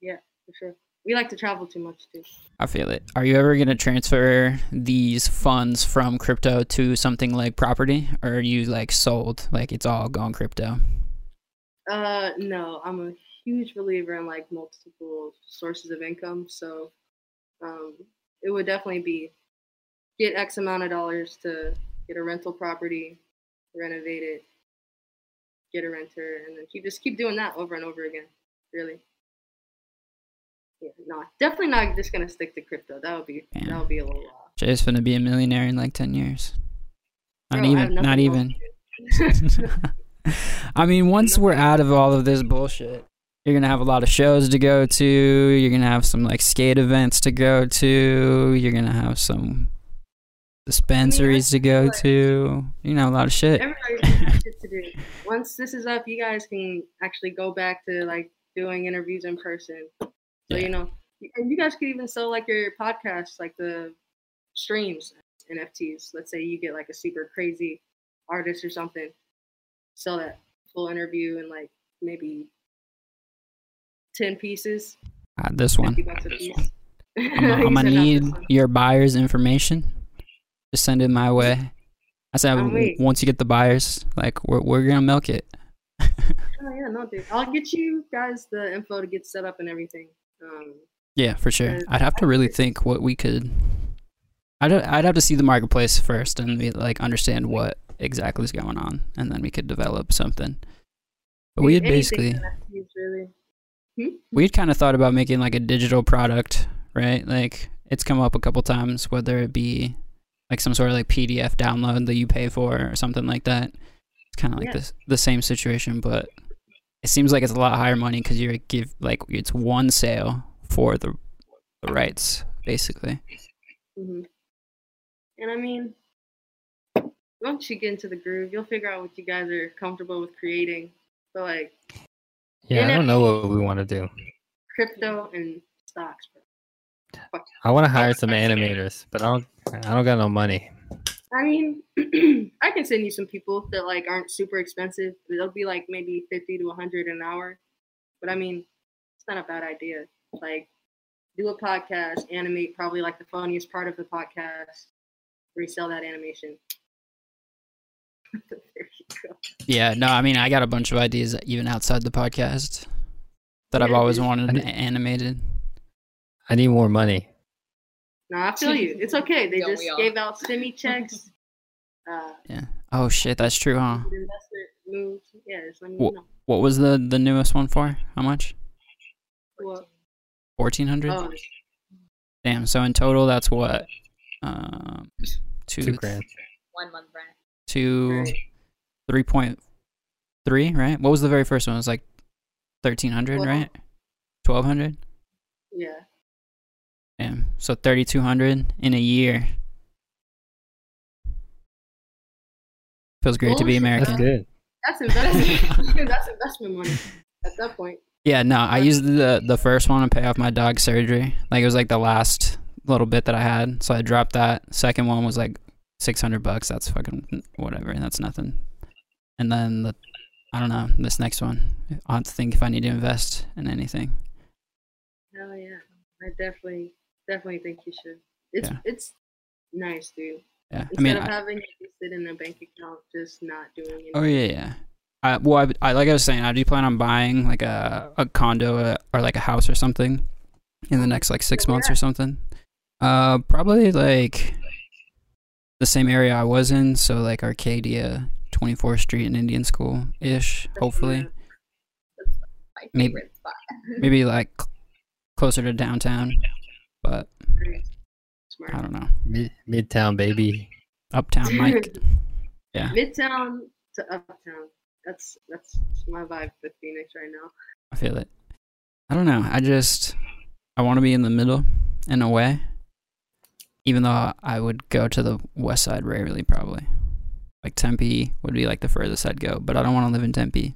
[SPEAKER 2] Yeah, for sure. We like to travel too much too.
[SPEAKER 1] I feel it. Are you ever going to transfer these funds from crypto to something like property or are you like sold like it's all gone crypto?
[SPEAKER 2] Uh, no, I'm a huge believer in like multiple sources of income. So, um, it would definitely be get X amount of dollars to get a rental property, renovate it, get a renter, and then keep just keep doing that over and over again. Really. Yeah, no, definitely not just gonna stick to crypto. That would be that
[SPEAKER 1] Damn.
[SPEAKER 2] would be a little.
[SPEAKER 1] Jay's going to be a millionaire in like 10 years. Not
[SPEAKER 2] Bro, I have
[SPEAKER 1] even, not even. I mean, once we're out of all of this bullshit, you're gonna have a lot of shows to go to. You're gonna have some like skate events to go to. You're gonna have some dispensaries to go
[SPEAKER 2] like-
[SPEAKER 1] to. You know, a lot of shit.
[SPEAKER 2] Everybody's gonna have shit to do. Once this is up, you guys can actually go back to like doing interviews in person. So
[SPEAKER 1] Yeah.
[SPEAKER 2] you know, and you guys could even sell like your podcast, like the streams, NFTs. Let's say you get like a super crazy artist or something, sell that full interview in like maybe ten pieces,
[SPEAKER 1] Uh, this one.
[SPEAKER 2] fifty bucks.
[SPEAKER 1] I'm, I'm gonna need your buyer's information. Just send it my way. I said
[SPEAKER 2] I'm waiting.
[SPEAKER 1] once you get the buyers, like we're we're gonna milk it.
[SPEAKER 2] Oh yeah, no, dude. I'll get you guys the info to get set up and everything. Um,
[SPEAKER 1] Yeah, for sure. I'd have to really think what we could. I'd I'd have to see the marketplace first and be, like understand what exactly is going on, and then we could develop something. But we had basically
[SPEAKER 2] really. Hmm?
[SPEAKER 1] we had kind of thought about making like a digital product, right? Like it's come up a couple times, whether it be like some sort of like PDF download that you pay for or something like that. It's kind of like
[SPEAKER 2] Yeah.
[SPEAKER 1] this the same situation, but it seems like it's a lot higher money because you give like it's one sale for the the rights, basically.
[SPEAKER 2] hmm And I mean, once you get into the groove, you'll figure out what you guys are comfortable with creating. But like
[SPEAKER 4] Yeah, I don't know what we want to do.
[SPEAKER 2] crypto and stocks, bro.
[SPEAKER 4] I want to hire some animators, but I don't. I don't got no money.
[SPEAKER 2] I mean, I can send you some people that like aren't super expensive. They'll be like maybe fifty to hundred an hour. But I mean, it's not a bad idea. Like, do a podcast, animate probably like the funniest part of the podcast, resell that animation. there you go.
[SPEAKER 1] Yeah, no, I mean, I got a bunch of ideas even outside the podcast that I've always
[SPEAKER 2] dude.
[SPEAKER 1] wanted
[SPEAKER 4] I-
[SPEAKER 1] animated.
[SPEAKER 4] I need more money.
[SPEAKER 2] No, I feel you. It's okay. They
[SPEAKER 3] Don't
[SPEAKER 2] just gave out stimmy checks. Uh,
[SPEAKER 1] Yeah. Oh shit, that's true, huh?
[SPEAKER 2] investment moves. Yeah, just let me
[SPEAKER 1] Wha-
[SPEAKER 2] know.
[SPEAKER 1] What was the the newest one for? How much?
[SPEAKER 2] What?
[SPEAKER 1] Fourteen hundred.
[SPEAKER 2] Oh,
[SPEAKER 1] Damn. So in total, that's what? Um, two,
[SPEAKER 4] Two grand.
[SPEAKER 3] One month rent.
[SPEAKER 1] two,
[SPEAKER 2] Right.
[SPEAKER 1] three point three, right? What was the very first one? It was like thirteen hundred, right? Twelve hundred.
[SPEAKER 2] yeah.
[SPEAKER 1] Damn. So thirty two hundred in a year. Feels great to be American.
[SPEAKER 4] That's good.
[SPEAKER 2] That's investment. that's investment money at that point.
[SPEAKER 1] Yeah, no, I used the the first one to pay off my dog surgery. Like it was like the last little bit that I had, so I dropped that. Second one was like six hundred bucks. That's fucking whatever. That's nothing. And then the, I don't know, this next one, I'll have to think if I need to invest in anything.
[SPEAKER 2] Hell yeah. I definitely, definitely think you should. It's
[SPEAKER 1] Yeah.
[SPEAKER 2] it's nice, dude.
[SPEAKER 1] Yeah, I mean,
[SPEAKER 2] of
[SPEAKER 1] I,
[SPEAKER 2] having it sit in a bank account, just not doing anything.
[SPEAKER 1] oh yeah, yeah. I, well, I, I like I was saying, I do plan on buying like a a condo uh, or like a house or something in the next like six
[SPEAKER 2] Where
[SPEAKER 1] months or something. Uh, probably like the same area I was in, so like Arcadia, Twenty Fourth Street, and Indian School ish. Hopefully,
[SPEAKER 3] My
[SPEAKER 1] Maybe-
[SPEAKER 3] spot.
[SPEAKER 1] maybe like closer to downtown, but
[SPEAKER 2] Smart.
[SPEAKER 1] I don't know.
[SPEAKER 4] Mid- Midtown, baby.
[SPEAKER 1] Uptown, Mike. Yeah.
[SPEAKER 2] Midtown to uptown. That's that's my vibe with Phoenix right now.
[SPEAKER 1] I feel it. I don't know. I just I want to be in the middle in a way. Even though I would go to the west side rarely, probably. Like Tempe would be like the furthest I'd go, but I don't want to live in Tempe.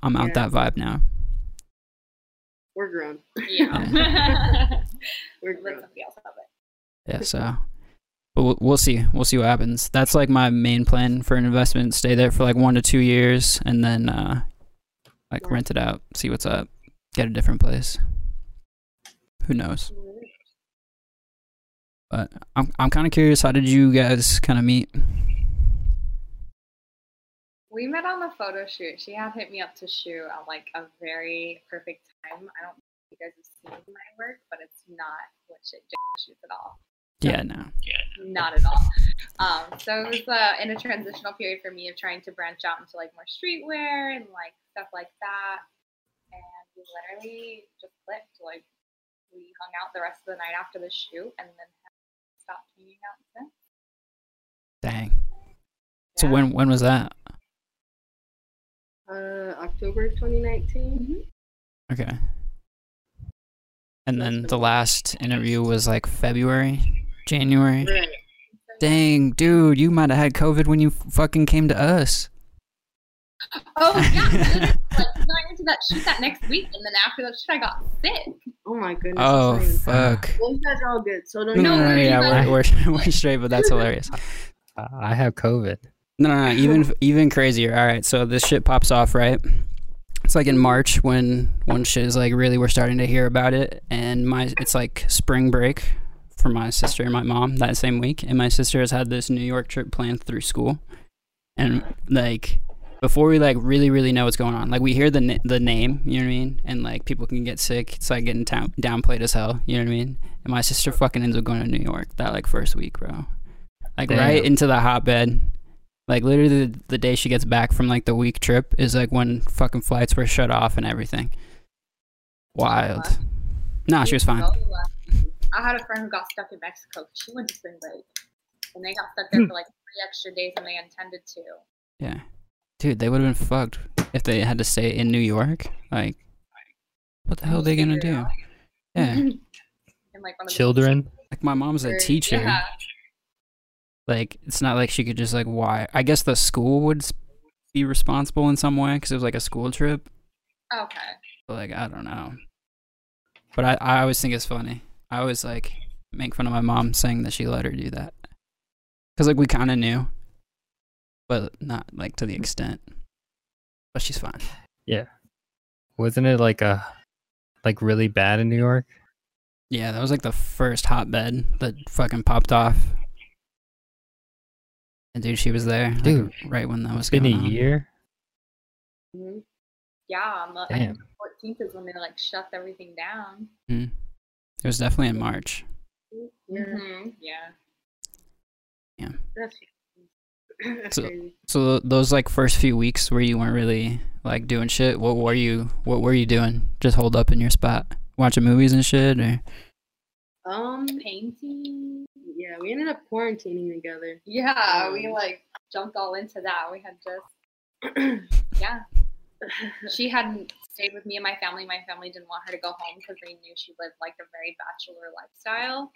[SPEAKER 1] I'm out
[SPEAKER 2] Yeah.
[SPEAKER 1] that vibe now.
[SPEAKER 2] We're grown.
[SPEAKER 3] Yeah.
[SPEAKER 2] We're
[SPEAKER 3] Let
[SPEAKER 2] grown.
[SPEAKER 3] somebody else have it.
[SPEAKER 1] Yeah, so but we'll, we'll see. We'll see what happens. That's like my main plan for an investment. Stay there for like one to two years, and then uh, like
[SPEAKER 2] Right.
[SPEAKER 1] rent it out, see what's up, get a different place. Who knows? But I'm I'm kind of curious. How did you guys kind of meet?
[SPEAKER 3] We met on the photo shoot. She had hit me up to shoot at like a very perfect time. I don't know if you guys have seen my work, but it's not what shit shoots at all.
[SPEAKER 1] Yeah, no.
[SPEAKER 3] Not at all. Um, so it was uh, in a transitional period for me of trying to branch out into like more streetwear and like stuff like that. And we literally just clicked. Like we hung out the rest of the night after the shoot and then stopped hanging out since.
[SPEAKER 1] Dang. So when when was that?
[SPEAKER 2] Uh, October 2019.
[SPEAKER 1] Okay. And then the last interview was like February, January.
[SPEAKER 2] Right.
[SPEAKER 1] Dang, dude, you might have had COVID when you fucking came to us.
[SPEAKER 3] Oh yeah, literally, like going into that shoot that next week, and then after that shoot, I got sick.
[SPEAKER 2] Oh my goodness.
[SPEAKER 1] Oh
[SPEAKER 2] that's not even-
[SPEAKER 1] fuck.
[SPEAKER 2] Well, you guys are all good, so don't.
[SPEAKER 1] No, no, no,
[SPEAKER 3] No,
[SPEAKER 1] no, yeah, we're, we're, we're straight, but that's hilarious.
[SPEAKER 4] Uh, I have COVID.
[SPEAKER 1] No, no, no, even even crazier. All right, so this shit pops off, right? It's like in March when when shit is like really we're starting to hear about it, and my it's like spring break for my sister and my mom that same week, and my sister has had this New York trip planned through school, and like before we like really really know what's going on, like we hear the na- the name, you know what I mean, and like people can get sick. It's like getting down- downplayed as hell, you know what I mean. And my sister fucking ends up going to New York that like first week, bro. Like
[SPEAKER 4] Damn.
[SPEAKER 1] right into the hotbed. Like literally the, the day she gets back from like the week trip is like when fucking flights were shut off and everything. Wild. Nah, she was fine.
[SPEAKER 3] So. I had a friend who got stuck in Mexico. She went to spring break, and they got stuck there hmm. for like three extra days than they intended to.
[SPEAKER 1] Yeah. Dude, they would have been fucked if they had to stay in New York. Like, what the hell are they gonna do? Yeah.
[SPEAKER 3] like the
[SPEAKER 4] Children.
[SPEAKER 1] Like my mom's a teacher.
[SPEAKER 3] Yeah.
[SPEAKER 1] Like it's not like she could just like why. I guess the school would be responsible in some way because it was like a school trip.
[SPEAKER 3] Okay.
[SPEAKER 1] But like I don't know. But I I always think it's funny. I always like make fun of my mom saying that she let her do that because like we kind of knew, but not like to the extent. But she's fine.
[SPEAKER 4] Yeah. Wasn't it like a like really bad in New York?
[SPEAKER 1] Yeah, that was like the first hotbed that fucking popped off. And dude, she was there, like,
[SPEAKER 4] Dude,
[SPEAKER 1] right when that was
[SPEAKER 4] It's been
[SPEAKER 1] going
[SPEAKER 4] a
[SPEAKER 1] on.
[SPEAKER 4] year.
[SPEAKER 2] Mhm.
[SPEAKER 3] Yeah, on the, I think the 14th is when they like shut everything down.
[SPEAKER 1] It was definitely in March.
[SPEAKER 2] Yeah,
[SPEAKER 3] Mhm, Yeah.
[SPEAKER 2] that's, that's
[SPEAKER 1] So- So those like first few weeks where you weren't really like doing shit, what were you what were you doing? Just hold up in your spot, watching movies and shit, or
[SPEAKER 2] Um,
[SPEAKER 3] Painting.
[SPEAKER 2] Yeah, we ended up quarantining together.
[SPEAKER 3] Yeah, we
[SPEAKER 2] Um,
[SPEAKER 3] like jumped all into that. We had just yeah. She hadn't stayed with me and my family. My family didn't want her to go home because they knew she lived like a very bachelor lifestyle.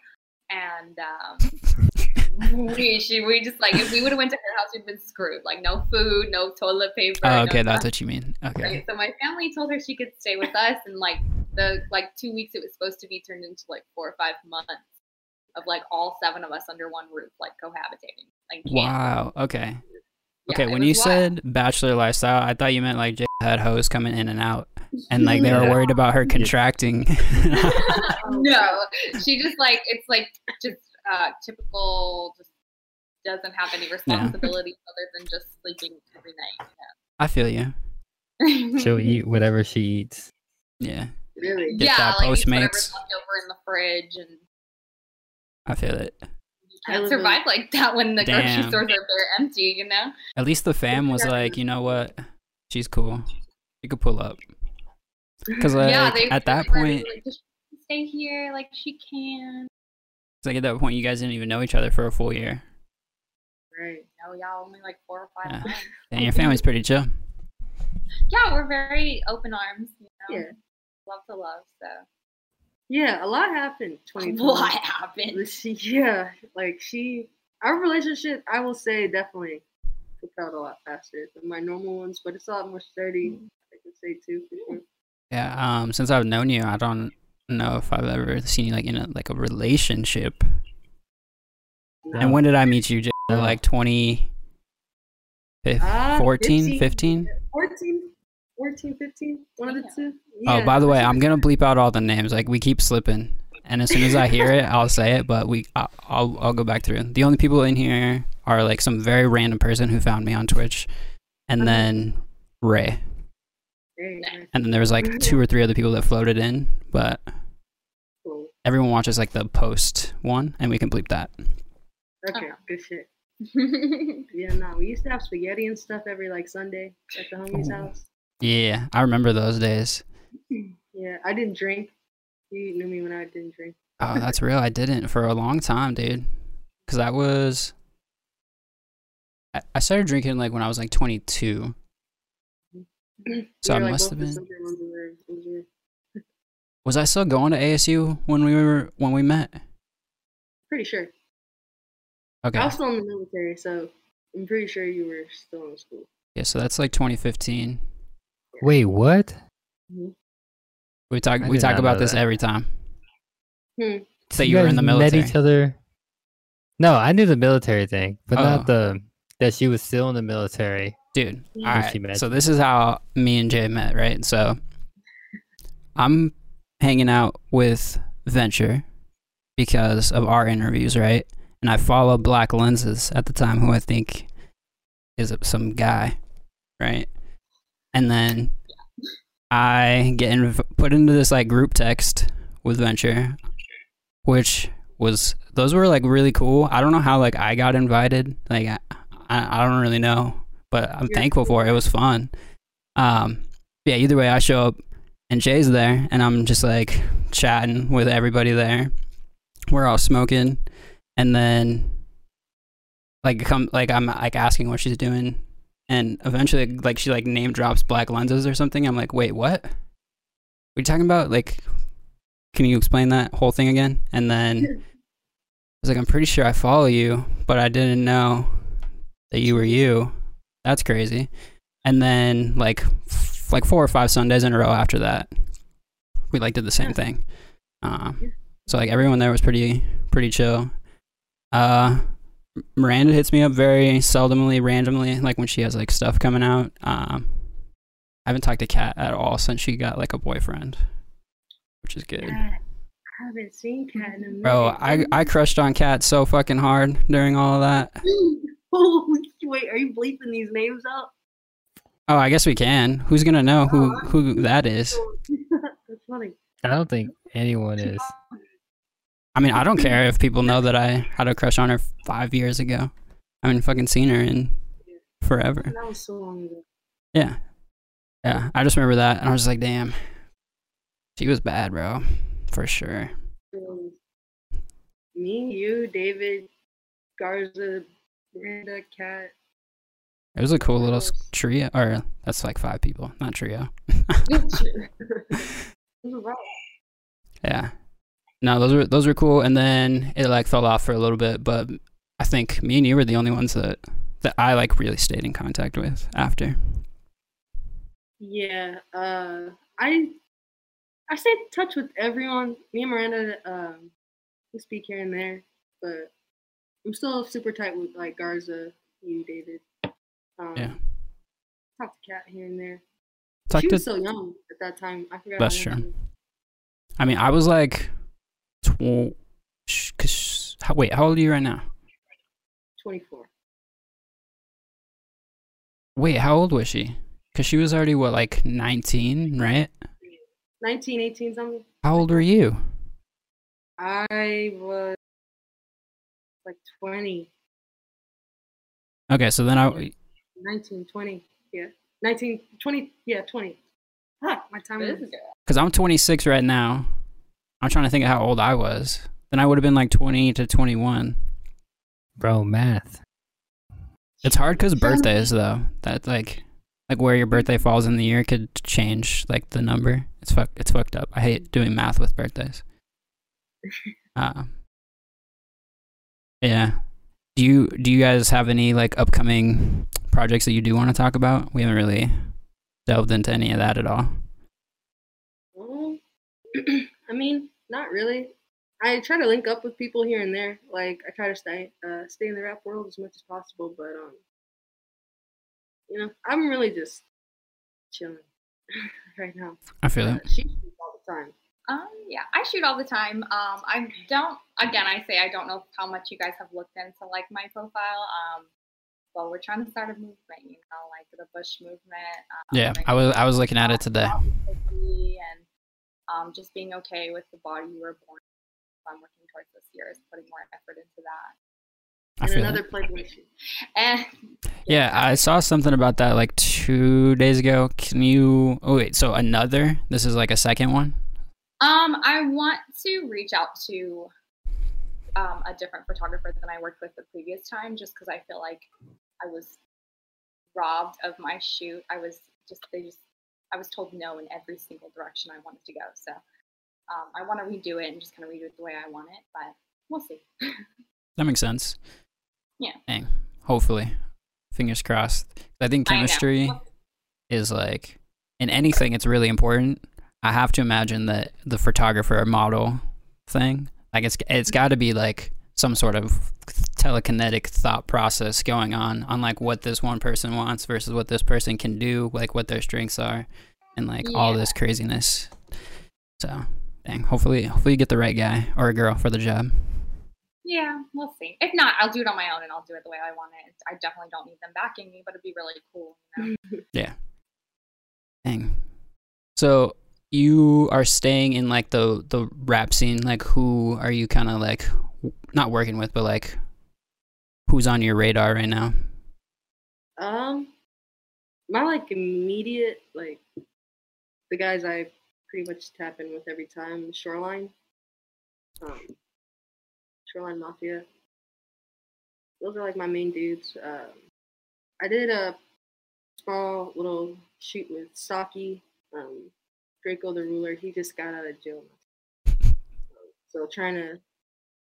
[SPEAKER 3] And um, we she we just like if we would have went to her house, we'd been screwed. Like no food, no toilet paper.
[SPEAKER 1] oh,
[SPEAKER 3] no
[SPEAKER 1] okay, that's what you mean. Okay,
[SPEAKER 3] Right, So my family told her she could stay with us, and like the like two weeks it was supposed to be turned into like four or five months of like all seven of us under one roof, like cohabitating. Like
[SPEAKER 1] wow. Okay,
[SPEAKER 3] Yeah,
[SPEAKER 1] okay. When you
[SPEAKER 3] wild.
[SPEAKER 1] said bachelor lifestyle, I thought you meant like Jay had hoes coming in and out, and like they were worried about her contracting.
[SPEAKER 3] no, she just like it's like just uh, typical. Just doesn't have any responsibilities other than just sleeping every night.
[SPEAKER 1] I feel you.
[SPEAKER 3] You?
[SPEAKER 4] She'll eat whatever she eats.
[SPEAKER 1] Yeah,
[SPEAKER 2] really.
[SPEAKER 1] Get
[SPEAKER 3] yeah,
[SPEAKER 1] that
[SPEAKER 3] like
[SPEAKER 1] Postmates.
[SPEAKER 3] left over in the fridge, and
[SPEAKER 1] I feel it.
[SPEAKER 3] you
[SPEAKER 2] I
[SPEAKER 3] can't
[SPEAKER 2] live in-
[SPEAKER 3] survive like that when the grocery stores are bare empty. You know.
[SPEAKER 1] At least the fam was like, you know what? She's cool. She could pull up. Because like
[SPEAKER 3] yeah, they
[SPEAKER 1] at that point,
[SPEAKER 3] like, she stay here, like she can.
[SPEAKER 1] it's like at that point, you guys didn't even know each other for a full year,
[SPEAKER 2] Right.
[SPEAKER 3] No, yeah, only like four or five
[SPEAKER 1] Yeah.
[SPEAKER 3] months.
[SPEAKER 1] and your family's pretty chill.
[SPEAKER 3] Yeah, we're very open arms. You know?
[SPEAKER 2] Yeah.
[SPEAKER 3] Love to love. So
[SPEAKER 2] Yeah, a lot happened. Twenty.
[SPEAKER 3] what happened?
[SPEAKER 2] Yeah, like she, our relationship, I will say, definitely propelled a lot faster than my normal ones, but it's a lot more sturdy. I could say too. Sure.
[SPEAKER 1] Yeah. Um. Since I've known you, I don't know if I've ever seen you like in a like a relationship.
[SPEAKER 4] No.
[SPEAKER 1] And when did I meet you? Jay? Like 20, fif-
[SPEAKER 2] Ah,
[SPEAKER 1] 14,
[SPEAKER 2] 15.
[SPEAKER 1] 15?
[SPEAKER 2] 14, 14, 15, one of the
[SPEAKER 3] Yeah.
[SPEAKER 1] Oh, by the way, I'm gonna bleep out all the names. Like we keep slipping, and as soon as I hear it, I'll say it. But we, I- I'll, I'll go back through. The only people in here are like some very random person who found me on Twitch, and
[SPEAKER 2] Mhm.
[SPEAKER 1] then Ray,
[SPEAKER 2] nice.
[SPEAKER 1] and then there was like two or three other people that floated in, but
[SPEAKER 2] Cool.
[SPEAKER 1] everyone watches like the post one, and we can bleep that.
[SPEAKER 2] Okay,
[SPEAKER 3] Uh-huh.
[SPEAKER 2] good shit. Yeah, no, we used to have spaghetti and stuff every like Sunday at the homie's
[SPEAKER 1] Ooh.
[SPEAKER 2] house.
[SPEAKER 1] Yeah, I remember those days.
[SPEAKER 2] Yeah, I didn't drink. You knew me when I didn't drink.
[SPEAKER 1] Oh, that's real. I didn't for a long time, dude. Because I was. I- I started drinking like when I was like 22. So I
[SPEAKER 2] like,
[SPEAKER 1] must have been.
[SPEAKER 2] sober ones in there. It was weird.
[SPEAKER 1] Was I still going to ASU when we were when we met?
[SPEAKER 2] Pretty sure.
[SPEAKER 1] Okay.
[SPEAKER 2] I was still in the military, so I'm pretty sure you were still in school.
[SPEAKER 1] Yeah, so that's like 2015.
[SPEAKER 4] Wait, what?
[SPEAKER 1] We talk
[SPEAKER 4] I
[SPEAKER 1] we
[SPEAKER 4] did
[SPEAKER 1] talk
[SPEAKER 4] not
[SPEAKER 1] about
[SPEAKER 4] know
[SPEAKER 1] this
[SPEAKER 4] that.
[SPEAKER 1] every time.
[SPEAKER 2] Hmm.
[SPEAKER 1] So you, were
[SPEAKER 4] guys
[SPEAKER 1] in the
[SPEAKER 4] Met
[SPEAKER 1] military.
[SPEAKER 4] each other. No, I knew the military thing, but
[SPEAKER 1] Oh.
[SPEAKER 4] not the that she was still in the military.
[SPEAKER 1] Dude,
[SPEAKER 2] Yeah.
[SPEAKER 1] all
[SPEAKER 4] When
[SPEAKER 1] right.
[SPEAKER 4] she met
[SPEAKER 1] So this is how me and Jay met, right? So I'm hanging out with Venture because of our interviews, right? And I follow Blacklenses at the time, who I think is some guy, right? And then I get inv- put into this like group text with Venture, which was those were like really cool. I don't know how like I got invited. Like I, I, I don't really know, but I'm
[SPEAKER 2] You're
[SPEAKER 1] thankful for it. It was fun. Um, yeah. Either way, I show up and Jay's there, and I'm just like chatting with everybody there. We're all smoking, and then like come like I'm like asking what she's doing, and eventually like she like name drops Blacklenses or something. I'm like, wait, what? Are you talking about? Like, can you explain that whole thing again?" And then I was like, "I'm pretty sure I follow you, but I didn't know that you were you. That's crazy." And then like f- like four or five Sundays in a row after that, we like did the same thing. Um, so like everyone there was pretty pretty chill. Uh, Miranda hits me up very seldomly, randomly, like when she has like stuff coming out. Um, I haven't talked to Kat at all since she got like a boyfriend, which is good.
[SPEAKER 2] Cat. I haven't seen Cat in a minute.
[SPEAKER 1] Bro, I I crushed on Kat so fucking hard during all of that.
[SPEAKER 2] Oh, wait, are you bleeping these names out?
[SPEAKER 1] Oh, I guess we can. Who's gonna know who who that is?
[SPEAKER 2] That's funny.
[SPEAKER 4] I don't think anyone is.
[SPEAKER 1] I mean, I don't care if people know that I had a crush on her five years ago. I haven't fucking seen her in forever.
[SPEAKER 2] That was so long ago.
[SPEAKER 1] Yeah. Yeah. I just remember that and I was like, damn. She was bad, bro. For sure.
[SPEAKER 2] Um, me, you, David, Garza, Miranda, Cat.
[SPEAKER 1] It was a cool little trio. Or that's like five people, not trio.
[SPEAKER 2] It was a lot.
[SPEAKER 1] yeah. No, those were those were cool. And then it like fell off for a little bit, but I think me and you were the only ones that that I like really stayed in contact with after.
[SPEAKER 2] Yeah, uh, I I stay in touch with everyone. Me and Miranda, um, we speak here and there, but I'm still super tight with like Garza, you, David. Um,
[SPEAKER 1] Yeah.
[SPEAKER 2] Talk to Kat here and there.
[SPEAKER 1] Talk
[SPEAKER 2] she
[SPEAKER 1] to
[SPEAKER 2] was so young at that time. I forgot.
[SPEAKER 1] That's true. I mean, I was like, tw- sh- cause, wait, how old are you right now?
[SPEAKER 2] 24.
[SPEAKER 1] Wait, how old was she? Because she was already, what, like 19, right?
[SPEAKER 2] 19, 18 something.
[SPEAKER 1] How old were you?
[SPEAKER 2] I was like 20,
[SPEAKER 1] Okay, so then I,
[SPEAKER 2] 19, 20. Yeah. 19, 20. Yeah, 20. Fuck, my time is.
[SPEAKER 1] because I'm 26 right now. I'm trying to think of how old I was. Then I would have been like 20 to 21.
[SPEAKER 4] Bro, math.
[SPEAKER 1] It's hard because birthdays, though. That like, like where your birthday falls in the year could change like the number. It's fuck, it's fucked up. I hate doing math with birthdays. Uh, yeah. Do you do you guys have any like upcoming projects that you do want to talk about? We haven't really delved into any of that at all.
[SPEAKER 2] I mean, not really. I try to link up with people here and there. Like I try to stay uh, stay in the rap world as much as possible, but um, you know, I'm really just chilling right now.
[SPEAKER 1] I feel
[SPEAKER 2] Uh,
[SPEAKER 1] it.
[SPEAKER 2] she shoots all the time.
[SPEAKER 3] Um, yeah, I shoot all the time. Um, I don't. Again, I say I don't know how much you guys have looked into like my profile. Um, well, we're trying to start a movement, you know, like the Bush movement. Um,
[SPEAKER 1] Yeah, I was I was looking at it today.
[SPEAKER 3] Um, just being okay with the body you were born. I'm working towards this year is putting more effort into that.
[SPEAKER 1] I
[SPEAKER 2] And another
[SPEAKER 1] it.
[SPEAKER 2] Playboy shoot.
[SPEAKER 3] And
[SPEAKER 1] Yeah, I saw something about that like two days ago. Can you? Oh wait, so another? This is like a second one.
[SPEAKER 3] Um, I want to reach out to um, a different photographer than I worked with the previous time, just because I feel like I was robbed of my shoot. I was just they just I was told no in every single direction I wanted to go. So um, I want to redo it and just kind of redo it the way I want it, but we'll see.
[SPEAKER 1] That makes sense.
[SPEAKER 3] Yeah.
[SPEAKER 1] Dang. Hopefully, fingers crossed. I think
[SPEAKER 3] I
[SPEAKER 1] chemistry is like in anything. It's really important. I have to imagine that the photographer model thing, like it's it's got to be like some sort of telekinetic thought process going on on like what this one person wants versus what this person can do, like what their strengths are, and like all this craziness. So, dang. Hopefully, hopefully you get the right guy or a girl for the job.
[SPEAKER 3] Yeah, we'll see. If not, I'll do it on my own and I'll do it the way I want it. I definitely don't need them backing me, but it'd be really cool. You know?
[SPEAKER 1] Dang. So you are staying in like the the rap scene. Like, who are you kind of like w- not working with, but like who's on your radar right now?
[SPEAKER 2] Um, my like immediate like the guys I pretty much tap in with every time. Shoreline, um, Shoreline Mafia. Those are like my main dudes. Um, I did a small little shoot with Saki, um, Draco the Ruler. He just got out of jail. So trying to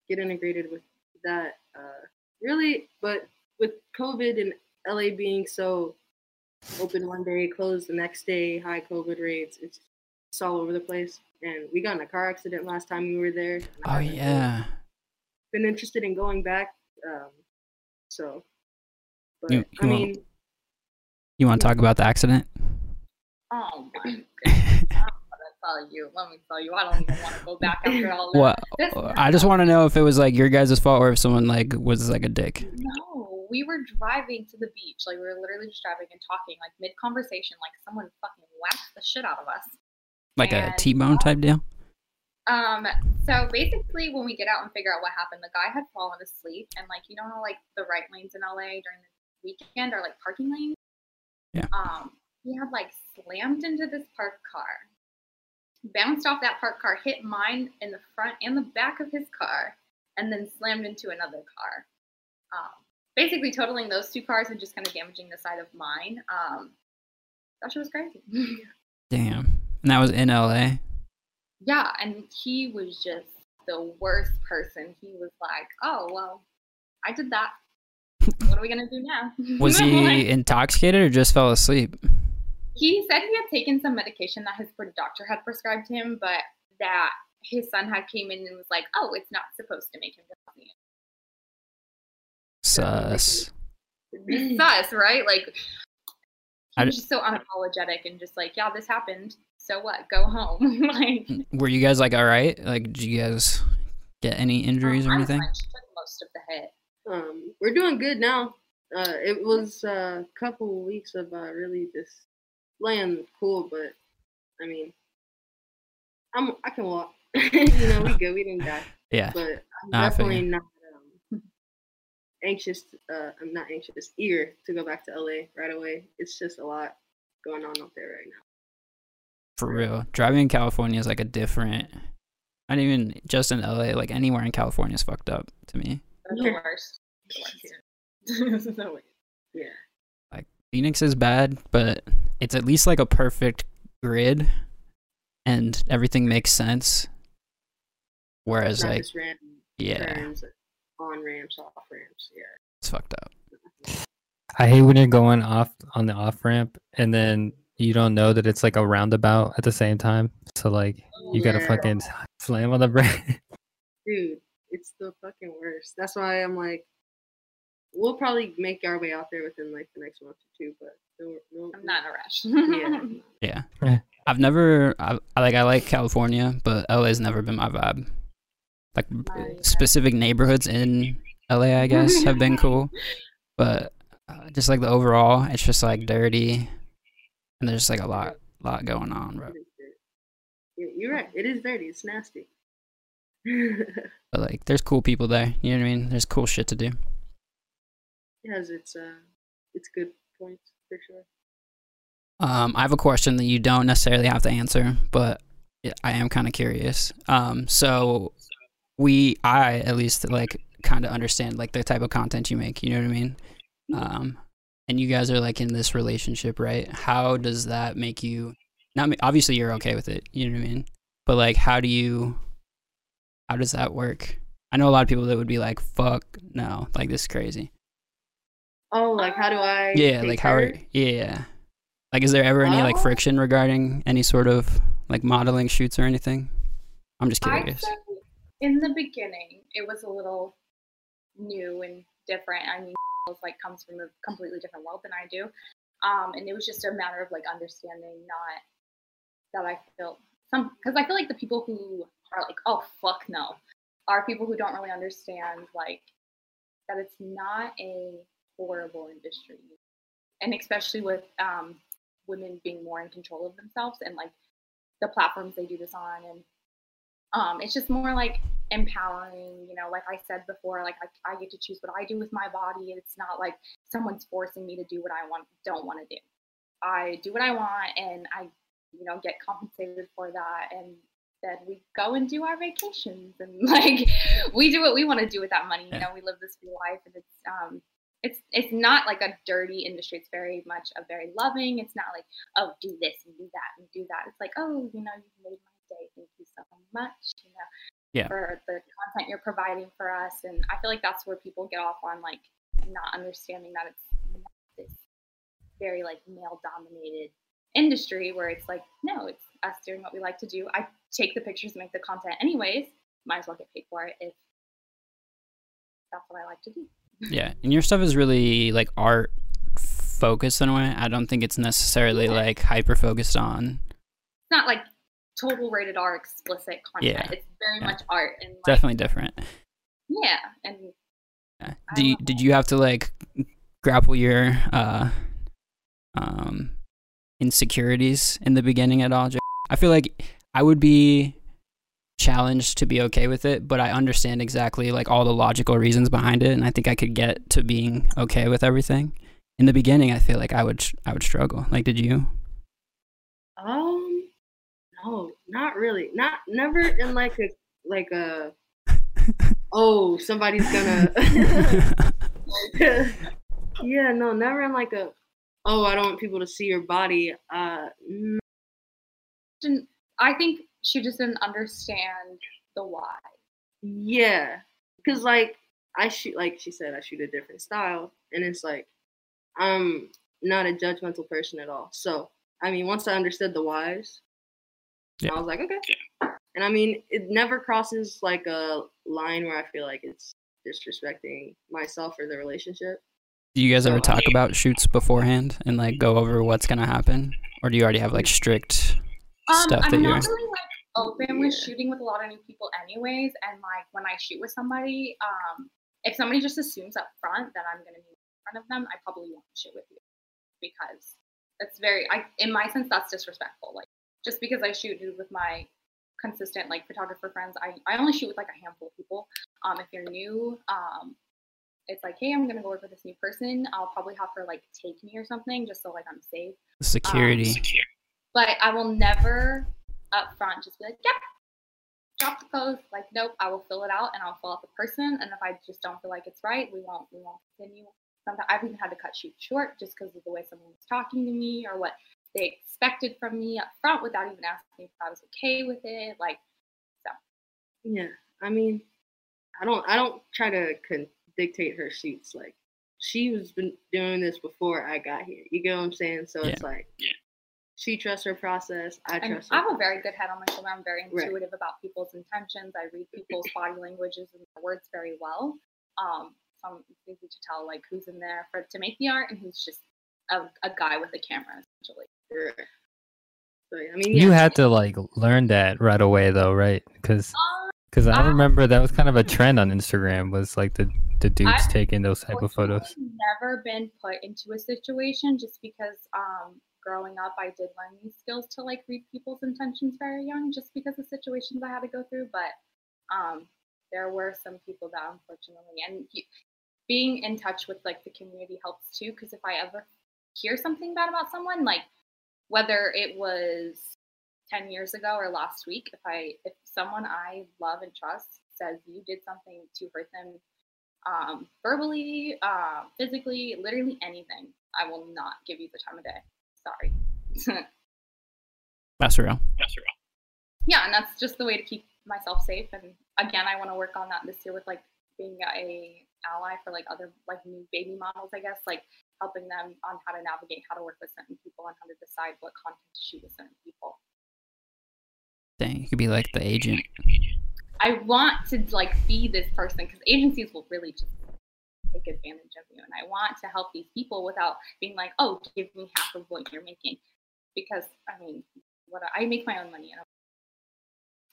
[SPEAKER 2] get integrated with that uh, really, but with COVID and LA being so open one day, closed the next day, high COVID rates, it's, it's all over the place. And we got in a car accident last time we were there.
[SPEAKER 1] Oh yeah.
[SPEAKER 2] Been interested in going back. Um, so, but
[SPEAKER 1] You-
[SPEAKER 2] I
[SPEAKER 1] you want-
[SPEAKER 2] mean,
[SPEAKER 1] You want to talk about the accident?
[SPEAKER 3] Oh my goodness. I'm gonna tell you. Let me tell you. I don't even want to go back after all that. This-
[SPEAKER 1] I just want to know if it was like your guys' fault or if someone like was like a dick.
[SPEAKER 3] No, we were driving to the beach. Like we were literally just driving and talking, like mid conversation, like someone fucking whacked the shit out of us.
[SPEAKER 1] Like a
[SPEAKER 3] And-
[SPEAKER 1] T-bone type deal.
[SPEAKER 3] Um, so basically, when we get out and figure out what happened, the guy had fallen asleep, and like you don't know, like the right lanes in LA during the weekend are like parking lanes.
[SPEAKER 1] Yeah.
[SPEAKER 3] Um, he had like slammed into this parked car, bounced off that parked car, hit mine in the front and the back of his car, and then slammed into another car. Um, basically totaling those two cars and just kind of damaging the side of mine. Um, that shit was crazy.
[SPEAKER 1] Damn. And that was in LA.
[SPEAKER 3] Yeah, and he was just the worst person. He was like, "Oh well, I did that. What are we gonna do now?"
[SPEAKER 1] Was he intoxicated or just fell asleep?
[SPEAKER 3] He said he had taken some medication that his doctor had prescribed him, but that his son had came in and was like, "Oh, it's not supposed to make him drowsy."
[SPEAKER 1] Sus.
[SPEAKER 3] It's sus, right? Like
[SPEAKER 1] I
[SPEAKER 3] he was just so unapologetic and just like, "Yeah, this happened. So what? Go home." like,
[SPEAKER 1] Were you guys like all right? Like, did you guys get any injuries or anything?
[SPEAKER 3] fine. Took most of the hit.
[SPEAKER 2] um, we're doing good now. Uh, it was a couple weeks of uh, really just laying cool, but I mean, I'm I can walk. you know, we good. We didn't die,
[SPEAKER 1] Yeah.
[SPEAKER 2] but I'm
[SPEAKER 1] Nah,
[SPEAKER 2] definitely not um, anxious. Uh, I'm not anxious, eager to go back to LA right away. It's just a lot going on out there right now.
[SPEAKER 1] For real. Driving in California is like a different. Not even just in LA, like anywhere in California is fucked up to me.
[SPEAKER 3] That's the worst. The worst.
[SPEAKER 2] no way. Yeah.
[SPEAKER 1] Phoenix is bad, but it's at least like a perfect grid and everything makes sense. Whereas, like,
[SPEAKER 2] just random
[SPEAKER 1] yeah,
[SPEAKER 2] turns, on ramps, off ramps. Yeah.
[SPEAKER 1] it's fucked up.
[SPEAKER 4] I hate when you're going off on the off ramp and then you don't know that it's like a roundabout at the same time. So like oh, you gotta
[SPEAKER 2] Yeah.
[SPEAKER 4] fucking slam on the brake.
[SPEAKER 2] dude, it's the fucking worst. That's why I'm like, we'll probably make our way out there within like the next month or two, but no, no,
[SPEAKER 3] I'm not in a rush.
[SPEAKER 2] Yeah,
[SPEAKER 1] Yeah. I've never, I, I like, I like California, but LA's never been my vibe. Like,
[SPEAKER 3] I-
[SPEAKER 1] specific neighborhoods in LA, I guess, have been cool. But uh, just like the overall, it's just like dirty and there's just like a lot, lot going on, bro.
[SPEAKER 2] It is dirty. Yeah, you're right. It is dirty. It's nasty.
[SPEAKER 1] But like, there's cool people there. You know what I mean? There's cool shit to do.
[SPEAKER 2] It has its uh, its good points for sure.
[SPEAKER 1] Um, I have a question that you don't necessarily have to answer, but I am kind of curious. Um, so we, I at least like kind of understand like the type of content you make. You know what I mean? Um, and you guys are like in this relationship, right? How does that make you? Not obviously you're okay with it. You know what I mean? But like, how do you? How does that work? I know a lot of people that would be like, "Fuck no!" Like this is crazy.
[SPEAKER 2] Oh, like how do I?
[SPEAKER 1] Yeah, like how are yeah. Like is there ever any like
[SPEAKER 2] Oh.
[SPEAKER 1] friction regarding any sort of like modeling shoots or anything? I'm just curious.
[SPEAKER 3] in the beginning, it was a little new and different. I mean, was like comes from a completely different world than I do, um, and it was just a matter of like understanding, not that I feel some because I feel like the people who are like, oh fuck no, are people who don't really understand like that it's not a horrible industry, and especially with um, women being more in control of themselves and like the platforms they do this on and um, it's just more like empowering you know like i said before like I, I get to choose what i do with my body. It's not like someone's forcing me to do what i want don't want to do. I do what i want and i you know get compensated for that and then we go and do our vacations and like we do what we want to do with that money you know we live this free life and it's um it's it's not like a dirty industry it's very much a very loving it's not like oh do this and do that and do that it's like oh you know you've made my day thank you so much you know
[SPEAKER 1] Yeah.
[SPEAKER 3] for the content you're providing for us. And I feel like that's where people get off on like not understanding that it's not this very like male dominated industry where it's like, no, it's us doing what we like to do. I take the pictures and make the content anyways. Might as well get paid for it if that's what I like to do.
[SPEAKER 1] Yeah, and your stuff is really like art focused in a way. I don't think it's necessarily like hyper focused on.
[SPEAKER 3] It's not like total rated R explicit content.
[SPEAKER 1] Yeah.
[SPEAKER 3] It's very
[SPEAKER 1] Yeah.
[SPEAKER 3] much art and like,
[SPEAKER 1] Definitely different.
[SPEAKER 3] yeah. And
[SPEAKER 1] Yeah. Do you, did you have to like grapple your uh um insecurities in the beginning at all? I feel like I would be challenged to be okay with it, but I understand exactly like all the logical reasons behind it, and I think I could get to being okay with everything. In the beginning, I feel like I would I would struggle. Like, did you?
[SPEAKER 2] Um, no, not really. Not never in like a like a oh somebody's gonna. yeah, no, never in like a oh I don't want people to see your body. Uh,
[SPEAKER 3] I think she just didn't understand the why.
[SPEAKER 2] yeah, because like I shoot like she said I shoot a different style, and it's like I'm not a judgmental person at all. So I mean, once I understood the whys,
[SPEAKER 1] Yeah.
[SPEAKER 2] I was like, okay. And I mean, it never crosses like a line where I feel like it's disrespecting myself or the relationship.
[SPEAKER 1] Do you guys ever talk about shoots beforehand and like go over what's gonna happen, or do you already have like strict
[SPEAKER 3] Um,
[SPEAKER 1] stuff
[SPEAKER 3] I'm
[SPEAKER 1] that you're?
[SPEAKER 3] not really like open with
[SPEAKER 2] Yeah.
[SPEAKER 3] shooting with a lot of new people, anyways. And like when I shoot with somebody, um, if somebody just assumes up front that I'm gonna be in front of them, I probably won't shoot with you because that's very, I in my sense, that's disrespectful. Like just because I shoot with my consistent like photographer friends, I I only shoot with like a handful of people. Um, if you're new, um, it's like, hey, I'm gonna go work with this new person. I'll probably have her like take me or something just so like I'm safe
[SPEAKER 1] security?
[SPEAKER 3] but I will never up front just be like, yep, drop the clothes. Like, nope, I will fill it out and I'll fill out the person. And if I just don't feel like it's right, we won't we won't continue. Sometimes I've even had to cut shoot short just because of the way someone was talking to me or what they expected from me up front without even asking if I was okay with it. Like, so.
[SPEAKER 2] Yeah, I mean, I don't I don't try to con- dictate her shoots. Like she was been doing this before I got here. You get what I'm saying? So it's like she trusts her process. I
[SPEAKER 3] and
[SPEAKER 2] trust.
[SPEAKER 3] I
[SPEAKER 2] her
[SPEAKER 3] have a very good head on my shoulder. I'm very
[SPEAKER 2] Right.
[SPEAKER 3] intuitive about people's intentions. I read people's body languages and their words very well. Um, so I'm easy to tell like who's in there for to make the art and who's just a, a guy with a camera essentially.
[SPEAKER 2] Right. So yeah, I mean,
[SPEAKER 4] You
[SPEAKER 2] yeah,
[SPEAKER 4] had to like learn that right away though, right? Because
[SPEAKER 3] Um,
[SPEAKER 4] because I
[SPEAKER 3] Uh,
[SPEAKER 4] remember that was kind of a trend on Instagram was like the the dudes
[SPEAKER 3] I've
[SPEAKER 4] taking those type of photos.
[SPEAKER 3] Never been put into a situation just because um, growing up I did learn these skills to like read people's intentions very young, just because of situations I had to go through. But um, there were some people that unfortunately, and you, being in touch with like the community helps too. Because if I ever hear something bad about someone, like whether it was 10 years ago or last week if i if someone i love and trust says you did something to hurt them um, verbally uh, physically literally anything i will not give you the time of day sorry
[SPEAKER 1] That's real. That's real.
[SPEAKER 3] Yeah and that's just the way to keep myself safe and again i want to work on that this year with like being a ally for like other like new baby models i guess like helping them on how to navigate how to work with certain people and how to decide what content to shoot with certain people
[SPEAKER 1] Dang, you could be like the agent.
[SPEAKER 3] I want to like be this person because agencies will really just take advantage of you, and I want to help these people without being like, "Oh, give me half of what you're making," because I mean, what I make my own money, and I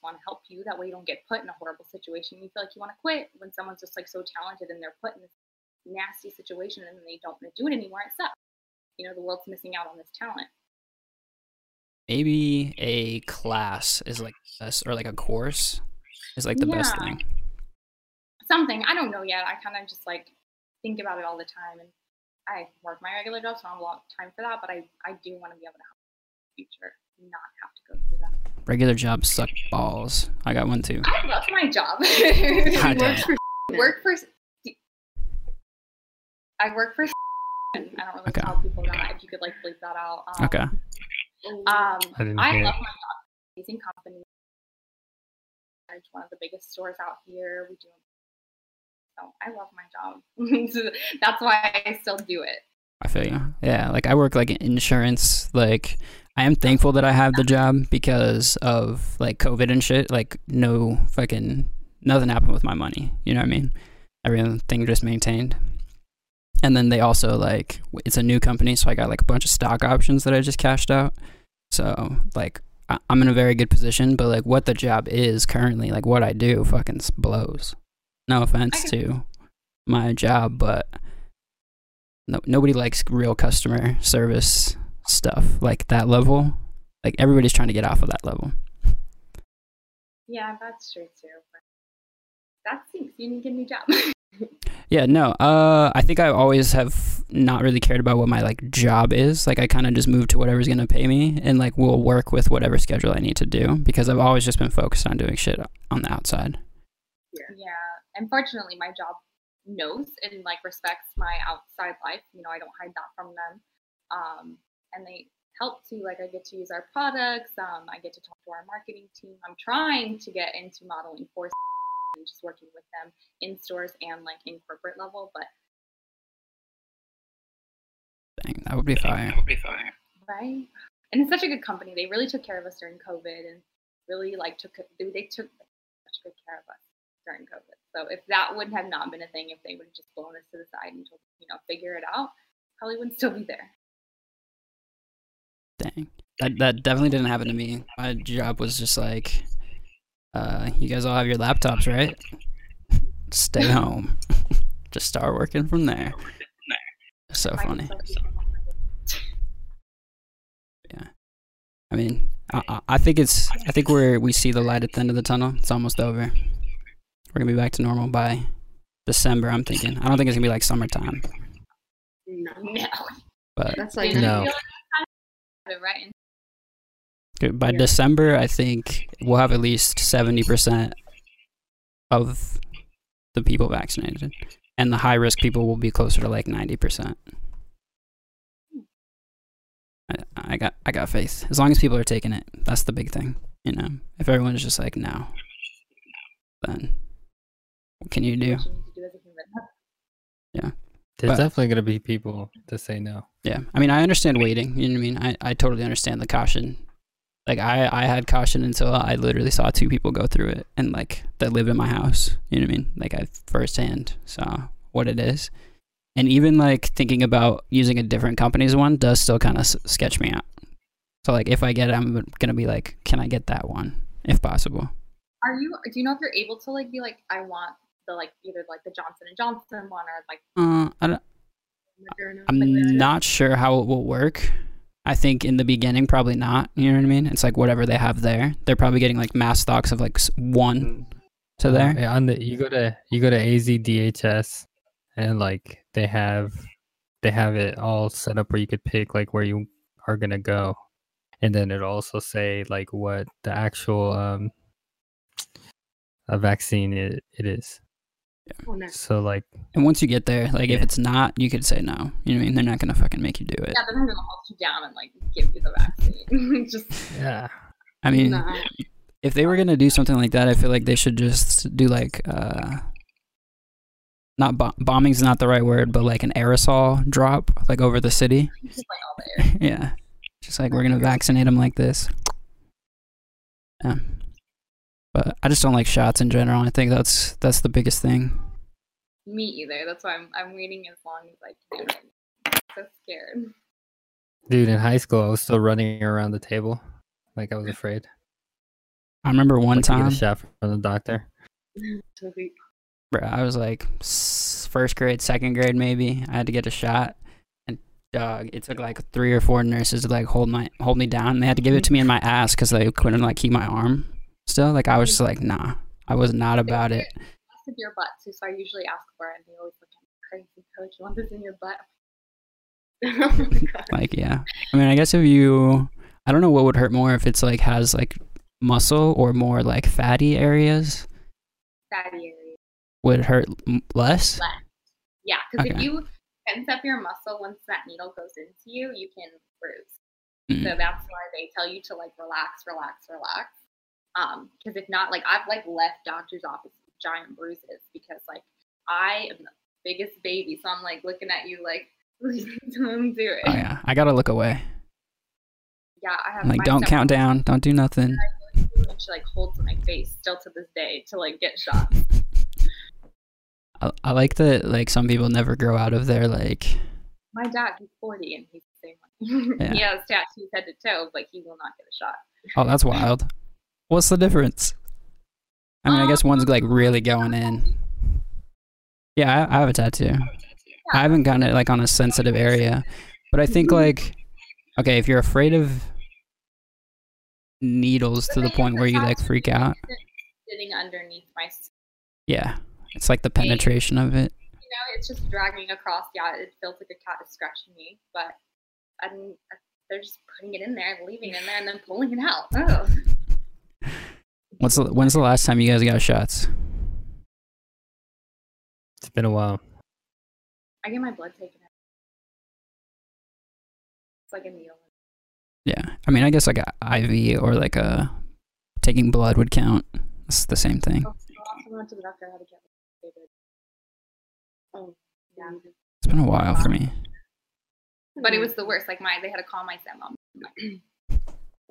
[SPEAKER 3] want to help you. That way, you don't get put in a horrible situation. You feel like you want to quit when someone's just like so talented and they're put in this nasty situation and they don't want to do it anymore. It sucks. You know, the world's missing out on this talent.
[SPEAKER 1] Maybe a class is like best, or like a course is like the best thing.
[SPEAKER 3] something i don't know yet i kind of just like think about it all the time and i work my regular job so i don't have a lot of time for that but i i do want to be able to have a future not have to go through that
[SPEAKER 1] Regular jobs suck balls. I got one too.
[SPEAKER 3] i love my job
[SPEAKER 1] God
[SPEAKER 2] She
[SPEAKER 1] damn.
[SPEAKER 2] works for
[SPEAKER 3] work for i work for and i don't really
[SPEAKER 1] Okay.
[SPEAKER 3] tell people that if you could like bleep that out um,
[SPEAKER 1] Okay.
[SPEAKER 3] um
[SPEAKER 4] I didn't
[SPEAKER 3] i love
[SPEAKER 4] it.
[SPEAKER 3] my job amazing company It's one of the biggest stores out here. We do. So I love my job. That's why I still do it.
[SPEAKER 1] I feel you. Yeah, like I work like in insurance. Like I am thankful that I have the job because of like COVID and shit. Like no fucking nothing happened with my money. You know what I mean? Everything just maintained. And then they also like it's a new company, so I got like a bunch of stock options that I just cashed out. So like I- I'm in a very good position, but like what the job is currently, like what I do, fucking blows. No offense to my job, but no, nobody likes real customer service stuff like that level. Like everybody's trying to get off of that level.
[SPEAKER 3] Yeah, that's true too. But that stinks. You need to get a new job.
[SPEAKER 1] Yeah, no. Uh, I think I always have not really cared about what my like job is. Like I kind of just move to whatever's gonna pay me, and like we'll work with whatever schedule I need to do because I've always just been focused on doing shit on the outside.
[SPEAKER 3] yeah. Unfortunately, my job knows and like respects my outside life. You know, I don't hide that from them. Um, and they help to like I get to use our products. Um, I get to talk to our marketing team. I'm trying to get into modeling for and just working with them in stores and like in corporate level, but
[SPEAKER 1] Dang, that would be fire. that would be fire.
[SPEAKER 3] right? And it's such a good company. They really took care of us during COVID and really like took they they took such good care of us during COVID. So if that would have not been a thing, if they would have just blown us to the side and told you know figure it out, probably wouldn't still be there.
[SPEAKER 1] Dang, that that definitely didn't happen to me. My job was just like, uh, you guys all have your laptops, right? Stay home. just start working from there. So funny.
[SPEAKER 3] Yeah.
[SPEAKER 1] I mean, I, I- I think it's. I think we're we see the light at the end of the tunnel. It's almost over. We're gonna be back to normal by December. I'm thinking. I don't think it's gonna be like summertime,
[SPEAKER 2] No,
[SPEAKER 3] No.
[SPEAKER 1] but
[SPEAKER 2] that's like
[SPEAKER 4] No.
[SPEAKER 3] right? And
[SPEAKER 1] by
[SPEAKER 2] Yeah.
[SPEAKER 1] December, I think we'll have at least seventy percent of the people vaccinated, and the high risk people will be closer to like ninety percent. I, I got I got faith. As long as people are taking it, that's the big thing. You know, if everyone's just like no, then what can you do?
[SPEAKER 3] what you need to do as a human.
[SPEAKER 4] There's
[SPEAKER 1] But-
[SPEAKER 4] definitely gonna be people to say no.
[SPEAKER 1] Yeah, I mean, I understand waiting. You know what I mean? I, I totally understand the caution. Like I, I had caution until I literally saw two people go through it, and like that live in my house. You know what I mean? Like I firsthand saw what it is, and even like thinking about using a different company's one does still kind of s- sketch me out. So like if I get it, I'm gonna be like, can I get that one if possible?
[SPEAKER 3] Are you? Do you know if you're able to like be like, I want the like either like the Johnson and Johnson one or like
[SPEAKER 1] Uh, I don't,
[SPEAKER 2] Moderna.
[SPEAKER 1] I'm
[SPEAKER 3] Like,
[SPEAKER 1] not sure how it will work. I think in the beginning, probably not. You know what I mean? It's like whatever they have there. They're probably getting like mass stocks of like one to
[SPEAKER 4] Uh,
[SPEAKER 1] there.
[SPEAKER 4] yeah, on the you go to you go to AZDHS and like they have they have it all set up where you could pick like where you are gonna go, and then it'll also say like what the actual um a vaccine it, it is.
[SPEAKER 2] No.
[SPEAKER 4] So like
[SPEAKER 1] And once you get there, like if it's not, you could say no. You know what I mean? They're not gonna fucking make you do it.
[SPEAKER 3] yeah, they're not gonna hold you down and like give you the vaccine. just
[SPEAKER 4] yeah,
[SPEAKER 1] I mean,
[SPEAKER 2] Nah.
[SPEAKER 1] if they were gonna do something like that, I feel like they should just do like uh, not bo- bombing's not the right word, but like an aerosol drop like over the city.
[SPEAKER 3] just like all there.
[SPEAKER 1] yeah, just like we're gonna vaccinate them like this. Yeah, but I just don't like shots in general. I think that's that's the biggest thing.
[SPEAKER 3] Me either. That's why I'm I'm waiting as long as I can. I'm so scared.
[SPEAKER 4] dude. In high school, I was still running around the table, like I was afraid.
[SPEAKER 1] I remember one
[SPEAKER 4] like, get
[SPEAKER 1] time,
[SPEAKER 4] a shot from the doctor.
[SPEAKER 2] So we-
[SPEAKER 1] bro, I was like first grade, second grade, maybe. I had to get a shot, and dog, it took like three or four nurses to like hold my hold me down. And they had to give it to me in my ass because they couldn't like keep my arm still. Like I was just like, nah, I was not about it.
[SPEAKER 3] Of your butt too, so I usually ask for it, and they always look at me crazy. Coach, you want this in your butt?
[SPEAKER 2] oh.
[SPEAKER 1] Like yeah, I mean, I guess if you, I don't know what would hurt more if it's like has like muscle or more like fatty areas
[SPEAKER 3] Fatty area.
[SPEAKER 1] would hurt less.
[SPEAKER 3] Less. Yeah, because if you tense up your muscle once that needle goes into you, you can bruise.
[SPEAKER 1] Mm.
[SPEAKER 3] So that's why they tell you to like relax, relax, relax. Um, because if not, like I've like left doctor's office with giant bruises because like I am the biggest baby, so I'm like looking at you like don't do it.
[SPEAKER 1] Oh yeah, I gotta look away.
[SPEAKER 3] Yeah, I have
[SPEAKER 1] Like don't
[SPEAKER 3] step-
[SPEAKER 1] count down, don't do nothing.
[SPEAKER 3] and she like holds my face still to this day to like get shots.
[SPEAKER 1] I, I like that like some people never grow out of their like
[SPEAKER 3] My dad, he's 40 and he's the same way.
[SPEAKER 1] Yeah.
[SPEAKER 3] he has tattoos head to toe, but he will not get a shot.
[SPEAKER 1] oh that's wild. What's the difference? I mean, I guess one's like really going in. Yeah, I, I have a tattoo. I haven't gotten it like on a sensitive area, but I think like okay, if you're afraid of needles to the point where you like freak out,
[SPEAKER 3] Sitting underneath my, s-
[SPEAKER 1] yeah, it's like the penetration of it.
[SPEAKER 3] you know, it's just dragging across. Yeah, it feels like a cat is scratching me, but I'm, they're just putting it in there, leaving it in there, and then pulling it out. Oh.
[SPEAKER 1] What's the, when's the last time you guys got shots?
[SPEAKER 4] It's been a while.
[SPEAKER 3] I get my blood taken out. It's like a needle.
[SPEAKER 1] Yeah, I mean, I guess like a IV or like a taking blood would count. It's the same thing.
[SPEAKER 3] Oh, the last time I went to the doctor, to get my taken.
[SPEAKER 2] Oh,
[SPEAKER 3] yeah.
[SPEAKER 1] It's been a while for me.
[SPEAKER 3] But it was the worst. Like my, they had to call my stepmom.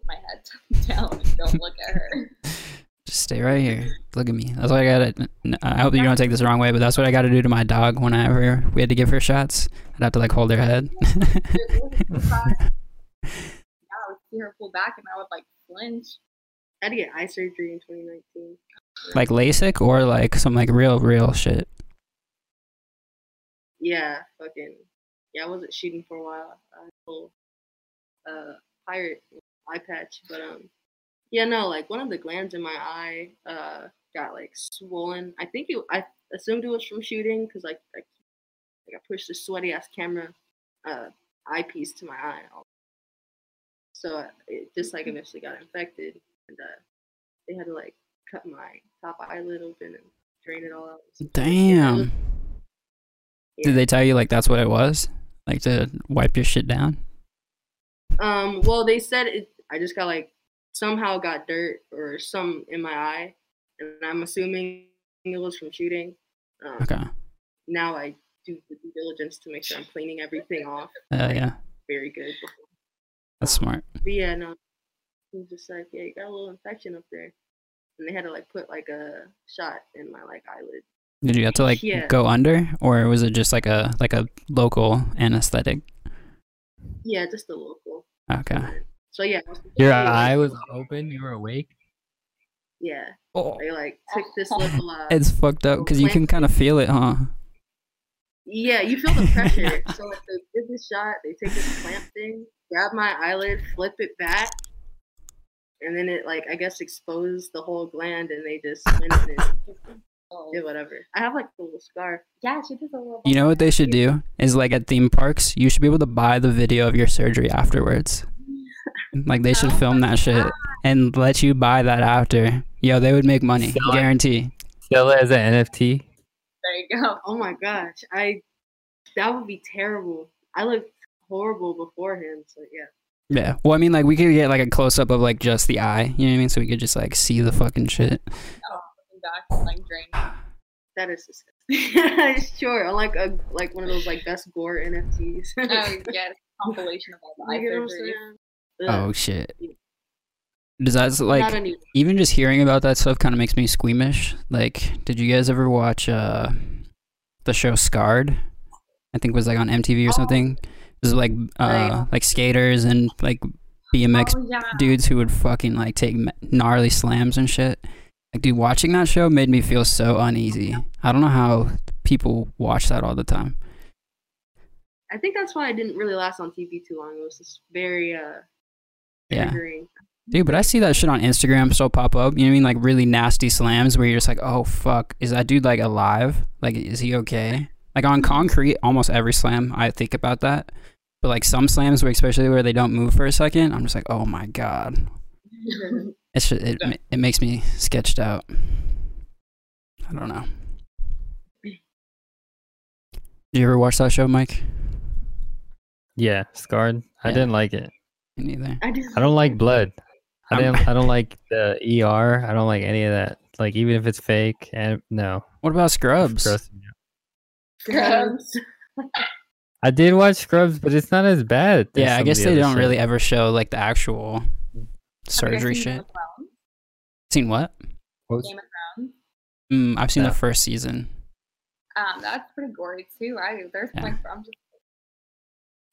[SPEAKER 3] Like, put my head down. and Don't look at her.
[SPEAKER 1] Just stay right here. Look at me. That's what I got to. I hope you don't take this the wrong way, but that's what I got to do to my dog whenever we had to give her shots. I'd have to like hold her head.
[SPEAKER 3] Yeah, I would see her pull back, and I would like flinch.
[SPEAKER 2] I had to get eye surgery in 2019.
[SPEAKER 1] like LASIK or like some like real real shit.
[SPEAKER 2] Yeah, fucking. Yeah, I wasn't shooting for a while. I had a little uh, pirate eye patch, but um, yeah, no, like one of the glands in my eye uh got like swollen. I think it. I assumed it was from shooting because like I, like I pushed a sweaty ass camera uh eyepiece to my eye. So uh, it just like initially got infected, and uh, they had to like cut my top eyelid open and drain it all out.
[SPEAKER 1] Damn.
[SPEAKER 2] Yeah.
[SPEAKER 1] Did they tell you like that's what it was? Like to wipe your shit down?
[SPEAKER 2] Um, well, they said it. I just got like somehow got dirt or some in my eye, and I'm assuming it was from shooting. Um,
[SPEAKER 1] Okay.
[SPEAKER 2] Now I do the due diligence to make sure I'm cleaning everything off
[SPEAKER 1] Uh, yeah,
[SPEAKER 2] very good. Before.
[SPEAKER 1] that's smart.
[SPEAKER 2] But yeah, no, he was just like, yeah, you got a little infection up there, and they had to like put like a shot in my like eyelid.
[SPEAKER 1] Did you have to like
[SPEAKER 2] Yeah.
[SPEAKER 1] go under, or was it just like a like a local anesthetic?
[SPEAKER 2] Yeah, just a local.
[SPEAKER 1] Okay.
[SPEAKER 2] So yeah,
[SPEAKER 4] Your
[SPEAKER 2] completely, like,
[SPEAKER 4] eye was open. You were awake.
[SPEAKER 2] Yeah,
[SPEAKER 1] Oh,
[SPEAKER 2] they like took this little. Uh,
[SPEAKER 1] it's fucked up because you can kind of feel it, huh?
[SPEAKER 2] Yeah, you feel the pressure. so like they did this shot, they take this clamp thing, grab my eyelid, flip it back, and then it like I guess exposed the whole gland, and they just went in and
[SPEAKER 3] Oh.
[SPEAKER 2] did whatever. I have like a little scar.
[SPEAKER 3] Yeah, she does a little.
[SPEAKER 1] You know what they should do is like at theme parks, you should be able to buy the video of your surgery afterwards. Like they should
[SPEAKER 3] Oh
[SPEAKER 1] film
[SPEAKER 3] my
[SPEAKER 1] that shit and let you buy that after. Yo, they would make money,
[SPEAKER 4] Sell it.
[SPEAKER 1] guarantee.
[SPEAKER 4] Sell it as an NFT.
[SPEAKER 3] There you go.
[SPEAKER 2] Oh my gosh, I that would be terrible. I looked horrible beforehand, so yeah.
[SPEAKER 1] Yeah. Well, I mean, like we could get like a close up of like just the eye. You know what I mean? So we could just like see the fucking shit.
[SPEAKER 3] Oh, Looking back, and, like drain.
[SPEAKER 2] That is disgusting. sure, I like a like one of those like best gore NFTs.
[SPEAKER 3] Oh yes, compilation of all the eye
[SPEAKER 2] You get what I'm
[SPEAKER 3] surgery.
[SPEAKER 1] Oh shit. Does that like even just hearing about that stuff kind of makes me squeamish? Like, did you guys ever watch uh the show Scarred? I think it was like on MTV or
[SPEAKER 3] Oh.
[SPEAKER 1] something. It was like uh like skaters and like BMX
[SPEAKER 3] Oh yeah.
[SPEAKER 1] dudes who would fucking like take gnarly slams and shit. Like, dude, watching that show made me feel so uneasy. I don't know how people watch that all the time.
[SPEAKER 2] I think that's why I didn't really last on TV too long. It was just very uh
[SPEAKER 1] Yeah.
[SPEAKER 2] triggering.
[SPEAKER 1] Dude, but I see that shit on Instagram still pop up. You know what I mean? Like really nasty slams where you're just like, oh fuck, is that dude like alive? Like, is he okay? Like on concrete, almost every slam, I think about that. But like some slams, where especially where they don't move for a second, I'm just like, oh my god, it's just, it it makes me sketched out. I don't know. Did you ever watch that show, Mike?
[SPEAKER 4] Yeah, scarred. I didn't like it.
[SPEAKER 1] Me neither.
[SPEAKER 2] I, just,
[SPEAKER 4] I don't like blood. I don't. I don't like the ER. I don't like any of that. Like even if it's fake, and no.
[SPEAKER 1] What about Scrubs?
[SPEAKER 4] Gross me out.
[SPEAKER 2] Scrubs.
[SPEAKER 4] I did watch Scrubs, but it's not as bad. as
[SPEAKER 1] Yeah, I guess
[SPEAKER 4] the
[SPEAKER 1] they don't
[SPEAKER 4] shit.
[SPEAKER 1] really ever show like the actual
[SPEAKER 3] Have you guys
[SPEAKER 1] surgery
[SPEAKER 3] seen
[SPEAKER 1] shit.
[SPEAKER 3] Game of Thrones?
[SPEAKER 1] Seen what?
[SPEAKER 4] What was-
[SPEAKER 3] Game of Thrones.
[SPEAKER 1] Mm, I've seen
[SPEAKER 4] Yeah.
[SPEAKER 1] the first season.
[SPEAKER 3] Um, that's pretty gory too. I there's
[SPEAKER 1] Yeah.
[SPEAKER 3] points where I'm just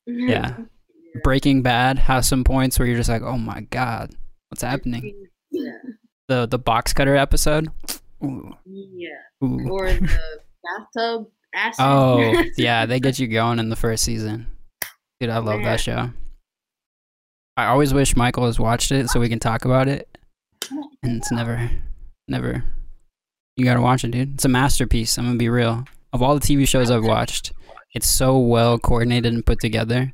[SPEAKER 1] Yeah. Breaking Bad has some points where you're just like, oh my god, what's happening?
[SPEAKER 2] Yeah.
[SPEAKER 1] The the box cutter episode. Ooh,
[SPEAKER 2] Yeah.
[SPEAKER 1] ooh.
[SPEAKER 2] Or the bathtub acid.
[SPEAKER 1] Oh yeah, they get you going in the first season. Dude, I love
[SPEAKER 2] Man.
[SPEAKER 1] that show. I always wish Michael has watched it so we can talk about it, and it's never, never. You gotta watch it, dude. It's a masterpiece. I'm gonna be real. Of all the TV shows I've watched, it's so well coordinated and put together.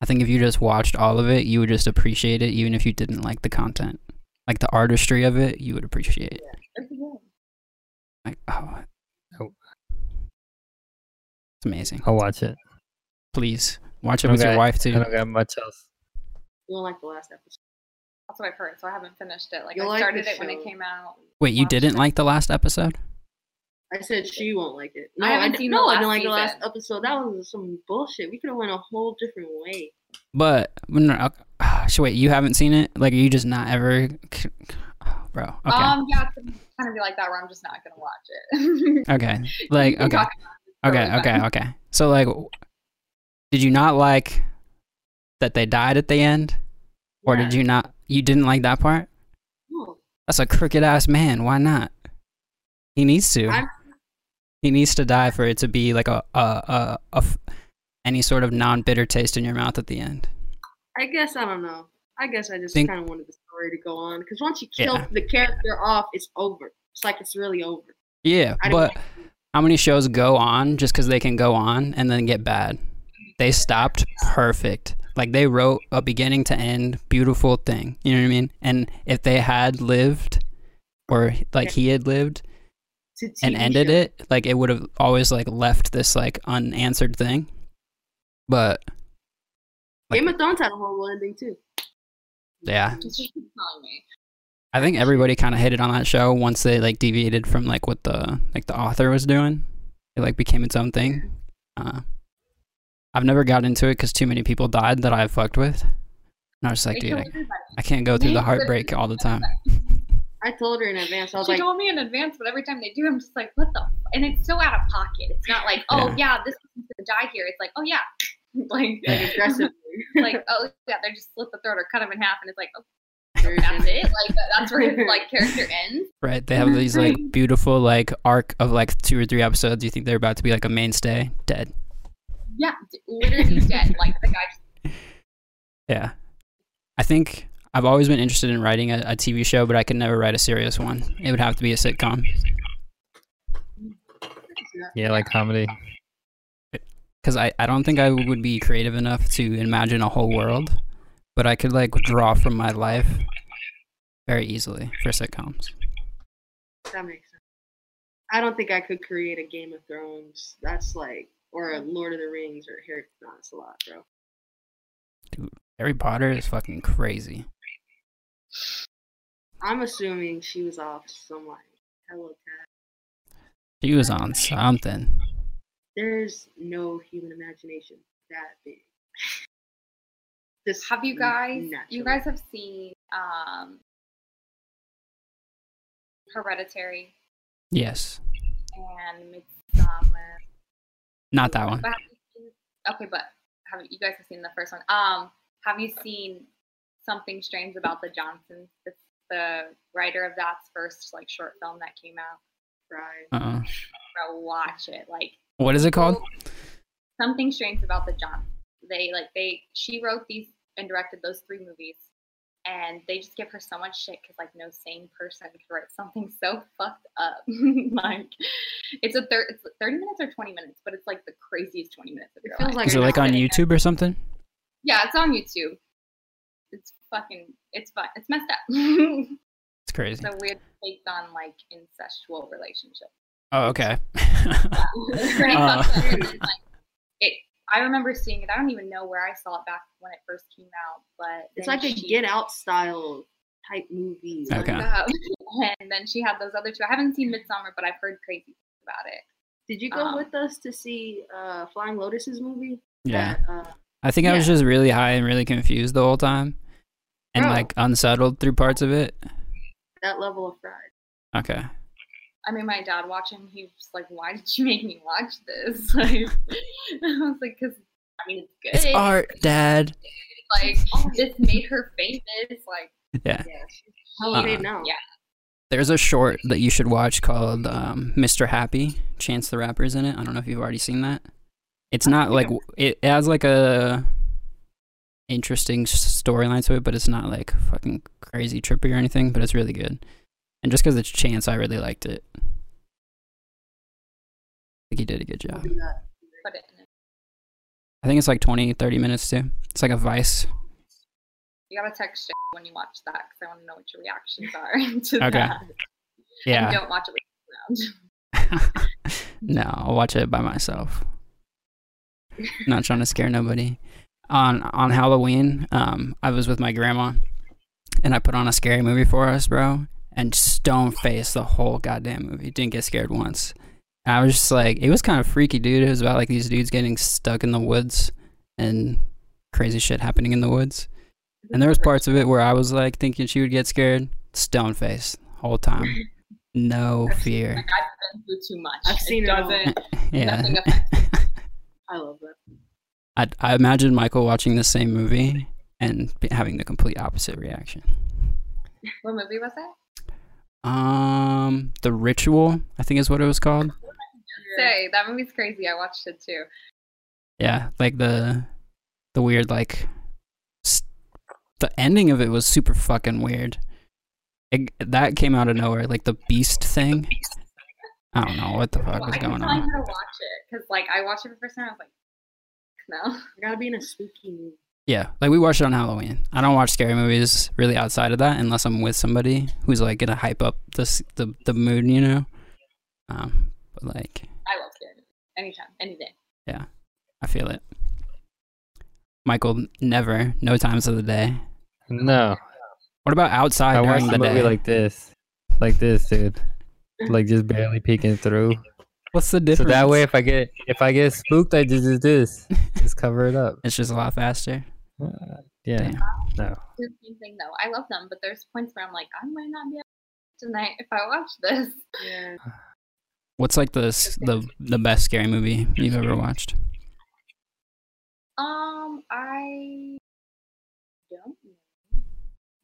[SPEAKER 1] I think if you just watched all of it, you would just appreciate it, even if you didn't like the content, like the artistry of it. You would appreciate it.
[SPEAKER 3] it's.
[SPEAKER 1] Like, oh,
[SPEAKER 4] Oh.
[SPEAKER 1] it's amazing.
[SPEAKER 4] I'll watch it.
[SPEAKER 1] Please watch it
[SPEAKER 4] I
[SPEAKER 1] with your wife too.
[SPEAKER 4] I don't got much else.
[SPEAKER 2] You don't like the last episode.
[SPEAKER 3] That's what I've heard. So I haven't finished it. Like
[SPEAKER 2] You'll
[SPEAKER 3] I
[SPEAKER 2] like
[SPEAKER 3] started
[SPEAKER 2] the
[SPEAKER 3] it when it came out.
[SPEAKER 1] Wait, you didn't
[SPEAKER 3] it.
[SPEAKER 1] like the last episode?
[SPEAKER 2] I said she won't like it. No,
[SPEAKER 3] I haven't seen
[SPEAKER 2] no, I
[SPEAKER 3] last
[SPEAKER 2] didn't like the last
[SPEAKER 3] season.
[SPEAKER 2] episode. That was some bullshit. We could have went a whole different way.
[SPEAKER 1] But no, okay. ah, so wait, you haven't seen it? Like, are you just not ever, bro? Okay,
[SPEAKER 3] Um, yeah, it's kind of be like that where I'm just not gonna watch it.
[SPEAKER 1] okay, like, okay,
[SPEAKER 3] talk about it,
[SPEAKER 1] okay, okay,
[SPEAKER 3] fine.
[SPEAKER 1] okay. So like, did you not like that they died at the end, or did you not? You didn't like that part?
[SPEAKER 2] No.
[SPEAKER 1] That's a crooked ass man. Why not? He needs to.
[SPEAKER 2] I'm-
[SPEAKER 1] He needs to die for it to be like a a a, any sort of non bitter taste in your mouth at the end.
[SPEAKER 2] I guess I don't know. I guess I just kind of wanted the story to go on because once you kill
[SPEAKER 1] Yeah.
[SPEAKER 2] the character off, it's over. It's like it's really over.
[SPEAKER 1] Yeah, but how many shows go on just because they can go on and then get bad? They stopped perfect. Like they wrote a beginning to end beautiful thing. You know what I mean? And if they had lived, or like he had lived and ended
[SPEAKER 2] show.
[SPEAKER 1] it, like it would have always like left this like unanswered thing. But like-
[SPEAKER 2] Game of Thrones had a horrible ending too.
[SPEAKER 1] yeah,
[SPEAKER 3] Just keep telling me.
[SPEAKER 1] I think everybody kind of hated on that show once they like deviated from like what the like the author was doing. It like became its own thing. Uh, I've never got into it because too many people died that I fucked with. And I was like, dude, I. I can't go through the heartbreak all the time.
[SPEAKER 2] I told her in advance. I was
[SPEAKER 3] She
[SPEAKER 2] like,
[SPEAKER 3] told me in advance, but every time they do, I'm just like, what the? F-? And it's so out of pocket. It's not like, oh
[SPEAKER 1] Yeah.
[SPEAKER 3] yeah, this person's gonna die here. It's like, oh yeah, like,
[SPEAKER 1] Yeah.
[SPEAKER 2] aggressively.
[SPEAKER 3] like, oh yeah, they just slit the throat or cut them in half, and it's like, oh,
[SPEAKER 2] Version.
[SPEAKER 3] that's it. Like that's where his like character ends.
[SPEAKER 1] Right? They have these like beautiful like arc of like two or three episodes. You think they're about to be like a mainstay? Dead.
[SPEAKER 3] Yeah, literally dead. Like the guy. Just,
[SPEAKER 1] Yeah. I think I've always been interested in writing a, a TV show, but I could never write a serious one. It would have to be a sitcom.
[SPEAKER 4] Yeah, like comedy.
[SPEAKER 1] because I, I don't think I would be creative enough to imagine a whole world, but I could like draw from my life very easily for sitcoms.
[SPEAKER 2] That makes sense. I don't think I could create a Game of Thrones. That's like, or a Lord of the Rings or Harry. No, it's a lot, bro.
[SPEAKER 1] Dude, Harry Potter is fucking crazy.
[SPEAKER 2] I'm assuming she was off some like hello cat.
[SPEAKER 1] She was on something.
[SPEAKER 2] There's no human imagination that big. This
[SPEAKER 3] have you guys? You guys have seen um, Hereditary
[SPEAKER 1] Yes,
[SPEAKER 3] and Midsommar.
[SPEAKER 1] not that one.
[SPEAKER 3] But seen, okay, but have you guys have seen the first one? Um, have you seen something strange about the Johnsons? It's the writer of that's first like short film that came out.
[SPEAKER 2] right.
[SPEAKER 1] Uh-uh.
[SPEAKER 3] Bro, watch it. Like
[SPEAKER 1] What is it called?
[SPEAKER 3] something strange about the Johnsons. They like they she wrote these and directed those three movies, and they just give her so much shit because like no sane person could write something so fucked up. like it's a thir- it's thirty minutes or twenty minutes, but it's like the craziest twenty minutes of
[SPEAKER 2] It feels
[SPEAKER 3] life.
[SPEAKER 2] like
[SPEAKER 1] Is it
[SPEAKER 2] you're
[SPEAKER 1] like on YouTube or something?
[SPEAKER 3] Yeah, it's on YouTube. It's fucking. It's fun. It's messed up.
[SPEAKER 1] It's crazy.
[SPEAKER 3] it's a weird take on like incestual relationships.
[SPEAKER 1] Oh, okay.
[SPEAKER 3] It's pretty
[SPEAKER 1] Uh.
[SPEAKER 3] And like, it. I remember seeing it. I don't even know where I saw it back when it first came out, but
[SPEAKER 2] It's
[SPEAKER 3] then
[SPEAKER 2] like a
[SPEAKER 3] she-
[SPEAKER 2] Get Out style type movies.
[SPEAKER 1] Okay.
[SPEAKER 3] lined and then she had those other two. I haven't seen Midsommar, but I've heard crazy things about it.
[SPEAKER 2] Did you go
[SPEAKER 3] Um,
[SPEAKER 2] with us to see uh, Flying Lotus's movie?
[SPEAKER 1] Yeah.
[SPEAKER 2] That, uh,
[SPEAKER 1] I think I was just really high and really confused the whole time. And
[SPEAKER 2] Bro.
[SPEAKER 1] like unsettled through parts of it.
[SPEAKER 2] that level of fried.
[SPEAKER 1] Okay.
[SPEAKER 3] I mean, my dad watching, he was like, "Why did you make me watch this?" Like, I was like, "Cause I mean, it's good.
[SPEAKER 1] It's art, Dad.
[SPEAKER 3] Like, this made her famous. Like,
[SPEAKER 1] Yeah.
[SPEAKER 2] Yeah, she's hella
[SPEAKER 1] Uh,
[SPEAKER 2] paid now.
[SPEAKER 3] yeah.
[SPEAKER 1] There's a short that you should watch called um, Mr. Happy. Chance the Rapper's in it. I don't know if you've already seen that. It's not like it has like a interesting storyline to it, but it's not like fucking crazy trippy or anything. But it's really good. And just because it's Chance, I really liked it. I think he did a good job.
[SPEAKER 2] do that.
[SPEAKER 3] put it in. It.
[SPEAKER 1] I think it's like 20, 30 minutes too. It's like a Vice.
[SPEAKER 3] You gotta text when you watch that because I want to know what your reactions are to
[SPEAKER 1] Okay.
[SPEAKER 3] that. And
[SPEAKER 1] Yeah.
[SPEAKER 3] don't watch it with around.
[SPEAKER 1] no, I'll watch it by myself. Not trying to scare nobody. On on Halloween, um, I was with my grandma, and I put on a scary movie for us, bro. And stone face the whole goddamn movie. Didn't get scared once. And I was just like, it was kind of freaky, dude. It was about like these dudes getting stuck in the woods and crazy shit happening in the woods. And there was parts of it where I was like thinking she would get scared. Stone face whole time, no fear.
[SPEAKER 3] Like I've been through too much.
[SPEAKER 2] I've seen it all.
[SPEAKER 3] doesn't.
[SPEAKER 1] Yeah.
[SPEAKER 2] I love that.
[SPEAKER 1] I I imagine Michael watching the same movie and having the complete opposite reaction.
[SPEAKER 3] What movie was that?
[SPEAKER 1] Um, The Ritual, I think is what it was called.
[SPEAKER 3] Say that movie's crazy. I watched it too.
[SPEAKER 1] Yeah, like the the weird like the ending of it was super fucking weird. It, that came out of nowhere, like the beast thing. I don't know what the fuck
[SPEAKER 3] Well,
[SPEAKER 1] was
[SPEAKER 3] I
[SPEAKER 1] going on.
[SPEAKER 3] to watch it because, like, I watched it for the first time. I was like, no.
[SPEAKER 2] I gotta be in a spooky movie.
[SPEAKER 1] Yeah, like we watched it on Halloween. I don't watch scary movies really outside of that unless I'm with somebody who's like gonna hype up this the the mood, you know. Um, but like
[SPEAKER 3] I love scary movies. Anytime, any day.
[SPEAKER 1] Yeah, I feel it. Michael, never, no times of the day.
[SPEAKER 4] No,
[SPEAKER 1] What about outside
[SPEAKER 4] I
[SPEAKER 1] during
[SPEAKER 4] watched
[SPEAKER 1] the
[SPEAKER 4] the movie
[SPEAKER 1] day?
[SPEAKER 4] like this, like this, dude. Like just barely peeking through.
[SPEAKER 1] What's the difference?
[SPEAKER 4] So
[SPEAKER 1] difference?
[SPEAKER 4] that way, if I get if I get spooked, I just do this, just cover it up.
[SPEAKER 1] it's just a lot faster.
[SPEAKER 4] Uh, yeah,
[SPEAKER 1] Damn.
[SPEAKER 4] no.
[SPEAKER 3] The same thing though. I love them, but there's points where I'm like, I might not be able to tonight if I watch this.
[SPEAKER 2] Yeah.
[SPEAKER 1] What's like the the the best scary movie you've ever watched?
[SPEAKER 3] Um, I don't know.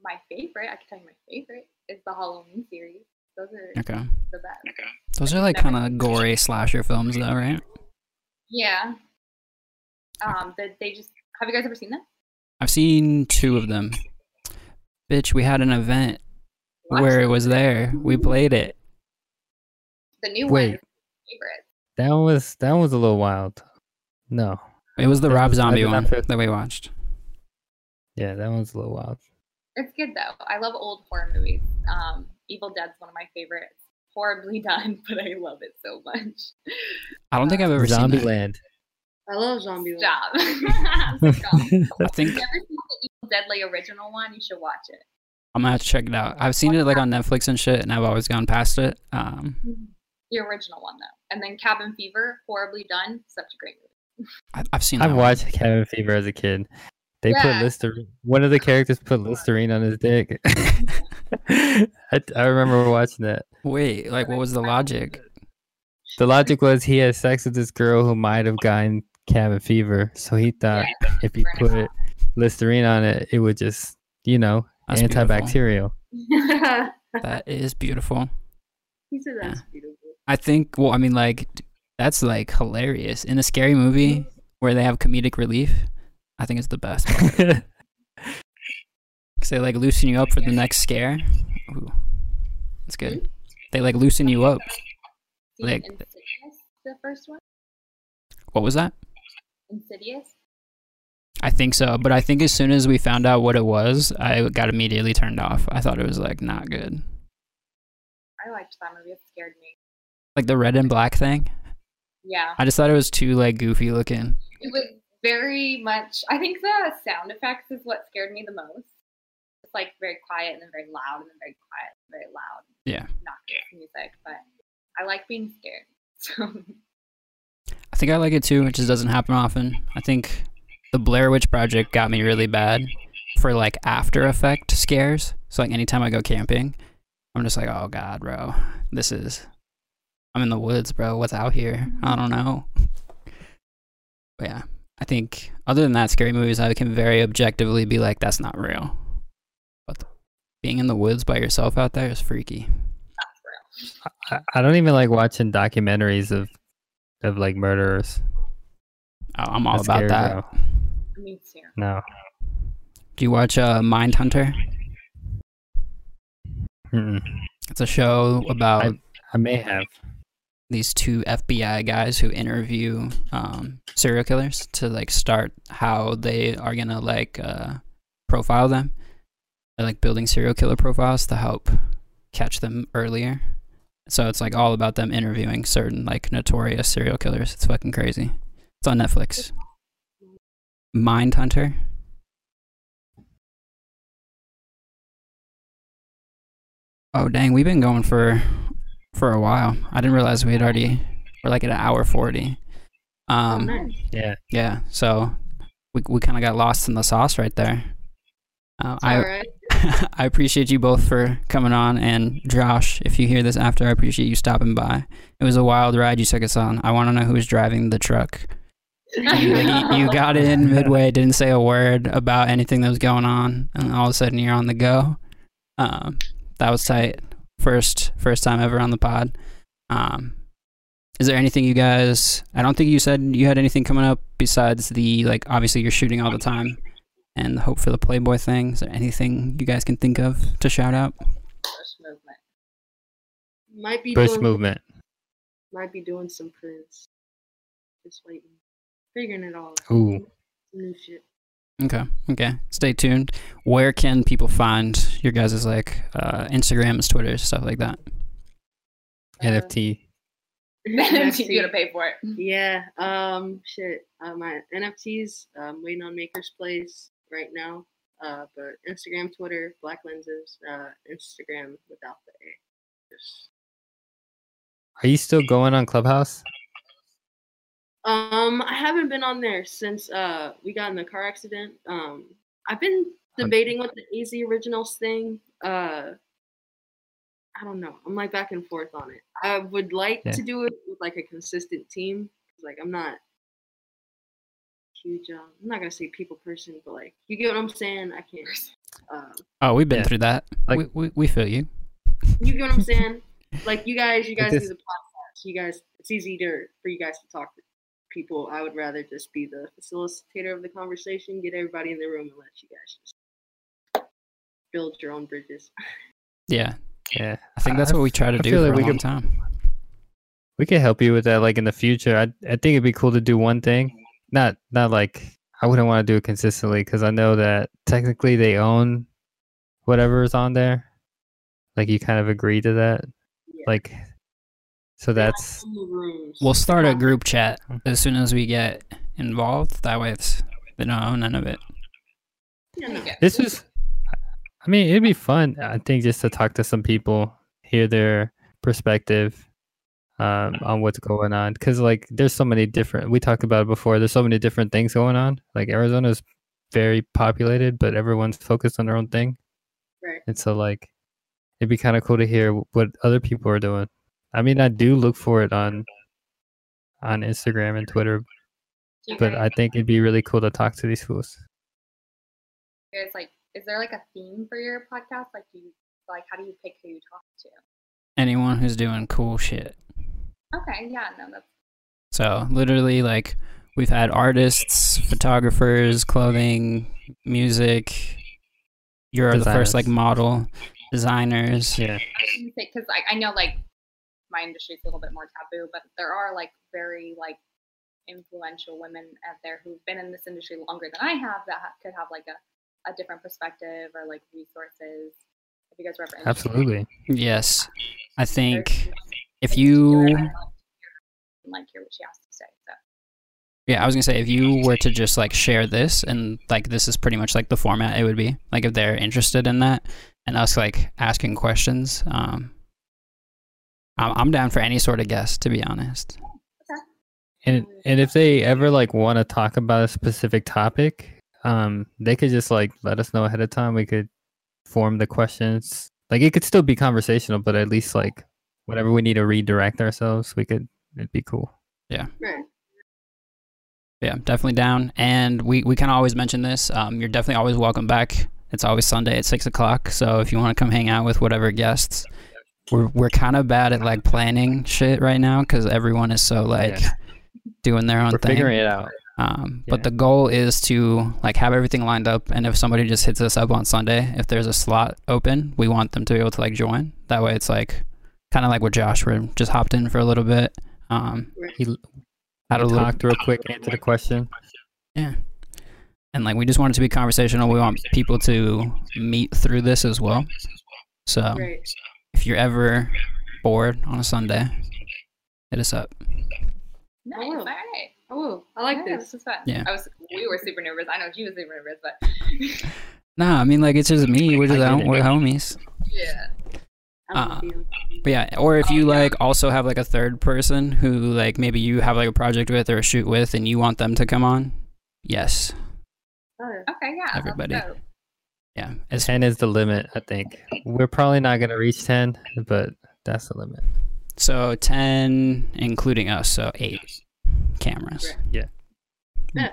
[SPEAKER 3] My favorite, I can tell you my favorite is the Halloween series. Those are
[SPEAKER 1] Okay,
[SPEAKER 3] the best.
[SPEAKER 1] those are like kind of gory slasher films, though, right?
[SPEAKER 3] Yeah. Um, that they just have you guys ever seen them?
[SPEAKER 1] I've seen two of them. Bitch, we had an event
[SPEAKER 3] Watch
[SPEAKER 1] where it was there. We played it.
[SPEAKER 3] the new
[SPEAKER 4] Wait.
[SPEAKER 3] one. is my Favorite.
[SPEAKER 4] That was that was a little wild. No,
[SPEAKER 1] It was the
[SPEAKER 4] That
[SPEAKER 1] Rob
[SPEAKER 4] was-
[SPEAKER 1] Zombie one
[SPEAKER 4] feel-
[SPEAKER 1] that we watched.
[SPEAKER 4] yeah, that one's a little wild.
[SPEAKER 3] It's good though. I love old horror movies. Um, Evil Dead's one of my favorites. Horribly done, but I love it so much.
[SPEAKER 1] I don't think I've ever seen that.
[SPEAKER 4] Zombieland.
[SPEAKER 2] I love zombie.
[SPEAKER 3] Stop. Stop.
[SPEAKER 1] I think
[SPEAKER 3] If you've never seen the Evil Dead like original one, you should watch it.
[SPEAKER 1] I'm gonna have to check it out. I've seen it like on Netflix and shit, and I've always gone past it. Um,
[SPEAKER 3] The original one though, and then Cabin Fever, horribly done, such a great movie.
[SPEAKER 1] I, I've seen. That
[SPEAKER 4] I've
[SPEAKER 1] one.
[SPEAKER 4] watched Cabin Fever as a kid. They put Listerine. One of the characters put Listerine on his dick. I, I remember watching that.
[SPEAKER 1] Wait, like what was the logic?
[SPEAKER 4] The logic was he had sex with this girl who might have gotten cabin fever, so he thought
[SPEAKER 3] Yeah.
[SPEAKER 4] if he put Listerine on it, it would just, you know,
[SPEAKER 1] That's
[SPEAKER 4] antibacterial.
[SPEAKER 1] That is beautiful.
[SPEAKER 2] he said that's
[SPEAKER 1] Yeah.
[SPEAKER 2] beautiful.
[SPEAKER 1] I think. Well, I mean, like that's like hilarious in a scary movie where they have comedic relief. I think it's the best. 'Cause they like loosen you up for the next scare. Ooh, that's good. Mm-hmm. They like loosen you up. Like-
[SPEAKER 3] Insidious, the first one.
[SPEAKER 1] What was that?
[SPEAKER 3] Insidious.
[SPEAKER 1] I think so, but I think as soon as we found out what it was, I got immediately turned off. I thought it was like not good.
[SPEAKER 3] I liked that movie. It scared me.
[SPEAKER 1] Like the red and black thing.
[SPEAKER 3] Yeah,
[SPEAKER 1] I just thought it was too like goofy looking.
[SPEAKER 3] it was very much. I think the sound effects is what scared me the most. It's like very quiet and then very loud and then very quiet and very loud.
[SPEAKER 1] Yeah.
[SPEAKER 3] Not good music, but I like being scared. So
[SPEAKER 1] I think I like it too. It just doesn't happen often. I think the Blair Witch Project got me really bad for like after effect scares. So like anytime I go camping, I'm just like, oh god, bro, this is. I'm in the woods, bro. What's out here? I don't know. But yeah, I think other than that, scary movies, I can very objectively be like, that's not real. But being in the woods by yourself out there is freaky.
[SPEAKER 4] I, I don't even like watching documentaries of of like murderers.
[SPEAKER 1] Oh, I'm all
[SPEAKER 4] That's
[SPEAKER 1] about that.
[SPEAKER 4] bro.
[SPEAKER 3] me too.
[SPEAKER 4] No.
[SPEAKER 1] Do you watch uh, Mindhunter?
[SPEAKER 4] Mm-mm.
[SPEAKER 1] It's a show about
[SPEAKER 4] I- I may have.
[SPEAKER 1] These two FBI guys who interview um, serial killers to like start how they are gonna like uh, profile them. They're like building serial killer profiles to help catch them earlier. So it's like all about them interviewing certain like notorious serial killers. It's fucking crazy. It's on Netflix. Mindhunter. Oh dang, we've been going for for a while. I didn't realize we had already we're like at an hour forty.
[SPEAKER 2] Oh,
[SPEAKER 1] Um,
[SPEAKER 2] nice.
[SPEAKER 4] Yeah.
[SPEAKER 1] yeah, so we we kind of got lost in the sauce right there. Uh, I
[SPEAKER 2] All right.
[SPEAKER 1] I appreciate you both for coming on, and Josh, if you hear this after, I appreciate you stopping by. It was a wild ride you took us on. I want to know who was driving the truck. You, you, you got in midway, didn't say a word about anything that was going on, and all of a sudden you're on the go. Um, that was tight. First, first time ever on the pod. Um, is there anything you guys? I don't think you said you had anything coming up besides the like. Obviously, you're shooting all the time, and the hope for the Playboy thing. Is there anything you guys can think of to shout out?
[SPEAKER 3] Bush movement.
[SPEAKER 2] Might be
[SPEAKER 4] Bush
[SPEAKER 2] doing,
[SPEAKER 4] movement.
[SPEAKER 2] Might be doing some prints. Just waiting, figuring it all. out.
[SPEAKER 4] Ooh.
[SPEAKER 2] New shit.
[SPEAKER 1] Okay, okay. Stay tuned. Where can people find your guys' like uh, Instagrams, Twitters, stuff like that?
[SPEAKER 2] Uh,
[SPEAKER 4] NFT.
[SPEAKER 3] you gotta pay for it.
[SPEAKER 2] Yeah. Um. Shit. Uh, my NFTs. I'm waiting on Maker's Place right now. Uh. But Instagram, Twitter, Blacklenses. Uh. Instagram without the A. Just.
[SPEAKER 4] Are you still going on Clubhouse?
[SPEAKER 2] Um. I haven't been on there since uh we got in the car accident. Um. I've been debating with the AZ Originals thing. Uh. I don't know. I'm like back and forth on it. I would like
[SPEAKER 4] Yeah.
[SPEAKER 2] to do it with like a consistent team. Like I'm not huge. Um, I'm not gonna say people person, but like you get what I'm saying. I can't. Uh,
[SPEAKER 1] Oh, we've been
[SPEAKER 4] Yeah.
[SPEAKER 1] through that.
[SPEAKER 4] Like-
[SPEAKER 1] we, we we feel you.
[SPEAKER 2] you get what I'm saying. Like you guys, you guys do the podcast. You guys, it's easy to for you guys to talk to people. I would rather just be the facilitator of the conversation, get everybody in the room, and let you guys just build your own bridges.
[SPEAKER 1] Yeah,
[SPEAKER 4] Yeah.
[SPEAKER 1] I think that's what we try to
[SPEAKER 4] I
[SPEAKER 1] do
[SPEAKER 4] feel
[SPEAKER 1] for
[SPEAKER 4] like
[SPEAKER 1] a
[SPEAKER 4] we
[SPEAKER 1] long
[SPEAKER 4] could-
[SPEAKER 1] time.
[SPEAKER 4] We could help you with that like in the future. I I think it'd be cool to do one thing. Not not like I wouldn't want to do it consistently because I know that technically they own whatever is on there. Like you kind of agree to that.
[SPEAKER 2] Yeah.
[SPEAKER 4] Like so that's
[SPEAKER 2] In the rooms.
[SPEAKER 1] We'll start a group chat as soon as we get involved. That way, it's they don't own none of it.
[SPEAKER 2] Yeah, no.
[SPEAKER 3] Okay.
[SPEAKER 4] this is I mean, it'd be fun, I think, just to talk to some people, hear their perspective um, on what's going on. Because, like, there's so many different, we talked about it before, there's so many different things going on. Like, Arizona's very populated, but everyone's focused on their own thing.
[SPEAKER 2] Right.
[SPEAKER 4] And so, like, it'd be kind of cool to hear what other people are doing. I mean, I do look for it on on Instagram and Twitter, but I think it'd be really cool to talk to these fools.
[SPEAKER 3] It's like, is there like a theme for your podcast? Like, do you like how do you pick who you talk to?
[SPEAKER 1] Anyone who's doing cool shit.
[SPEAKER 3] Okay, yeah, no, that's
[SPEAKER 1] So literally, like we've had artists, photographers, clothing, music. You're the first like model, designers.
[SPEAKER 4] Yeah.
[SPEAKER 3] I was gonna say because I, I know like my industry is a little bit more taboo, but there are like very like influential women out there who've been in this industry longer than I have that ha- could have like a, a different perspective or like resources. If you guys were ever.
[SPEAKER 4] Absolutely.
[SPEAKER 1] Yes, I think if
[SPEAKER 3] things to do,
[SPEAKER 1] you
[SPEAKER 3] like hear- and, like hear what she has to say. So
[SPEAKER 1] Yeah, I was gonna say if you were to just like share this and like this is pretty much like the format it would be. Like if they're interested in that and us like asking questions, um I'm I'm down for any sort of guest to be honest.
[SPEAKER 4] And and if they ever like want to talk about a specific topic, um, they could just like let us know ahead of time. We could form the questions. Like it could still be conversational, but at least like whatever we need to redirect ourselves, we could. It'd be cool.
[SPEAKER 2] Right.
[SPEAKER 1] Yeah, definitely down. And we, we kind of always mention this. Um, you're definitely always welcome back. It's always Sunday at six o'clock. So if you want to come hang out with whatever guests, we're we're kind of bad at like planning shit right now because everyone is so like
[SPEAKER 4] Yeah.
[SPEAKER 1] doing their own
[SPEAKER 4] We're
[SPEAKER 1] thing.
[SPEAKER 4] figuring it out.
[SPEAKER 1] Um,
[SPEAKER 4] Yeah.
[SPEAKER 1] But the goal is to like have everything lined up, and if somebody just hits us up on Sunday, if there's a slot open, we want them to be able to like join. That way, it's like kind of like with Josh, where just hopped in for a little bit. Um,
[SPEAKER 4] He
[SPEAKER 1] had a
[SPEAKER 4] we
[SPEAKER 1] little
[SPEAKER 4] talked real quick, answer the question.
[SPEAKER 1] yeah. And like we just want it to be conversational. We want people to meet through this as well. So
[SPEAKER 2] Right.
[SPEAKER 1] If you're ever bored on a Sunday, hit us up.
[SPEAKER 3] Nice.
[SPEAKER 2] will.
[SPEAKER 3] All right.
[SPEAKER 2] I will. I like
[SPEAKER 3] Yeah,
[SPEAKER 2] this.
[SPEAKER 3] This is fun.
[SPEAKER 1] Yeah.
[SPEAKER 3] I was. We were super nervous. I know she was super nervous, but
[SPEAKER 1] Nah, I mean like it's just me. We're just
[SPEAKER 4] I get
[SPEAKER 1] hom-
[SPEAKER 4] it.
[SPEAKER 1] we're homies.
[SPEAKER 3] yeah.
[SPEAKER 1] Uh. But yeah, or if
[SPEAKER 3] Oh,
[SPEAKER 1] you
[SPEAKER 3] yeah.
[SPEAKER 1] like also have like a third person who like maybe you have like a project with or a shoot with, and you want them to come on, yes,
[SPEAKER 2] yeah.
[SPEAKER 3] Okay. Yeah. that's
[SPEAKER 1] Everybody.
[SPEAKER 3] Dope.
[SPEAKER 1] yeah. As,
[SPEAKER 4] Ten is the limit, I think. We're probably not gonna reach ten, but that's the limit.
[SPEAKER 1] so ten, including us, so eight cameras.
[SPEAKER 2] Right. I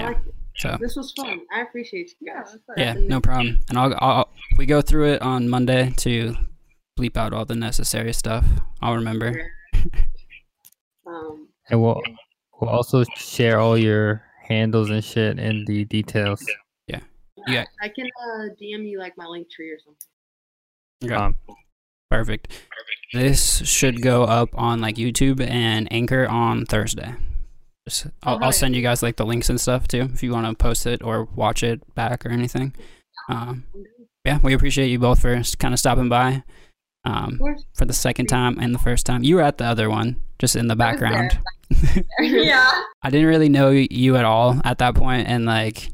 [SPEAKER 1] Yeah.
[SPEAKER 2] like it.
[SPEAKER 1] So
[SPEAKER 2] This was fun. I appreciate you
[SPEAKER 3] Yeah.
[SPEAKER 2] guys.
[SPEAKER 1] yeah, no problem. And I'll, I'll we go through it on Monday to bleep out all the necessary stuff. I'll remember.
[SPEAKER 2] Um,
[SPEAKER 4] And we'll we'll also share all your handles and shit in the details.
[SPEAKER 1] Yeah.
[SPEAKER 2] I can uh, DM you like my Linktree or something.
[SPEAKER 1] Okay.
[SPEAKER 4] Um,
[SPEAKER 1] Perfect. This should go up on like YouTube and Anchor on Thursday. Just, I'll,
[SPEAKER 2] Oh,
[SPEAKER 1] I'll send you guys like the links and stuff too if you want to post it or watch it back or anything. Um, yeah, we appreciate you both for kind of stopping by um,
[SPEAKER 2] course.
[SPEAKER 1] for the second time and the first time. You were at the other one, just in the
[SPEAKER 3] I was there.
[SPEAKER 1] background.
[SPEAKER 3] yeah.
[SPEAKER 1] I didn't really know you at all at that point, and like,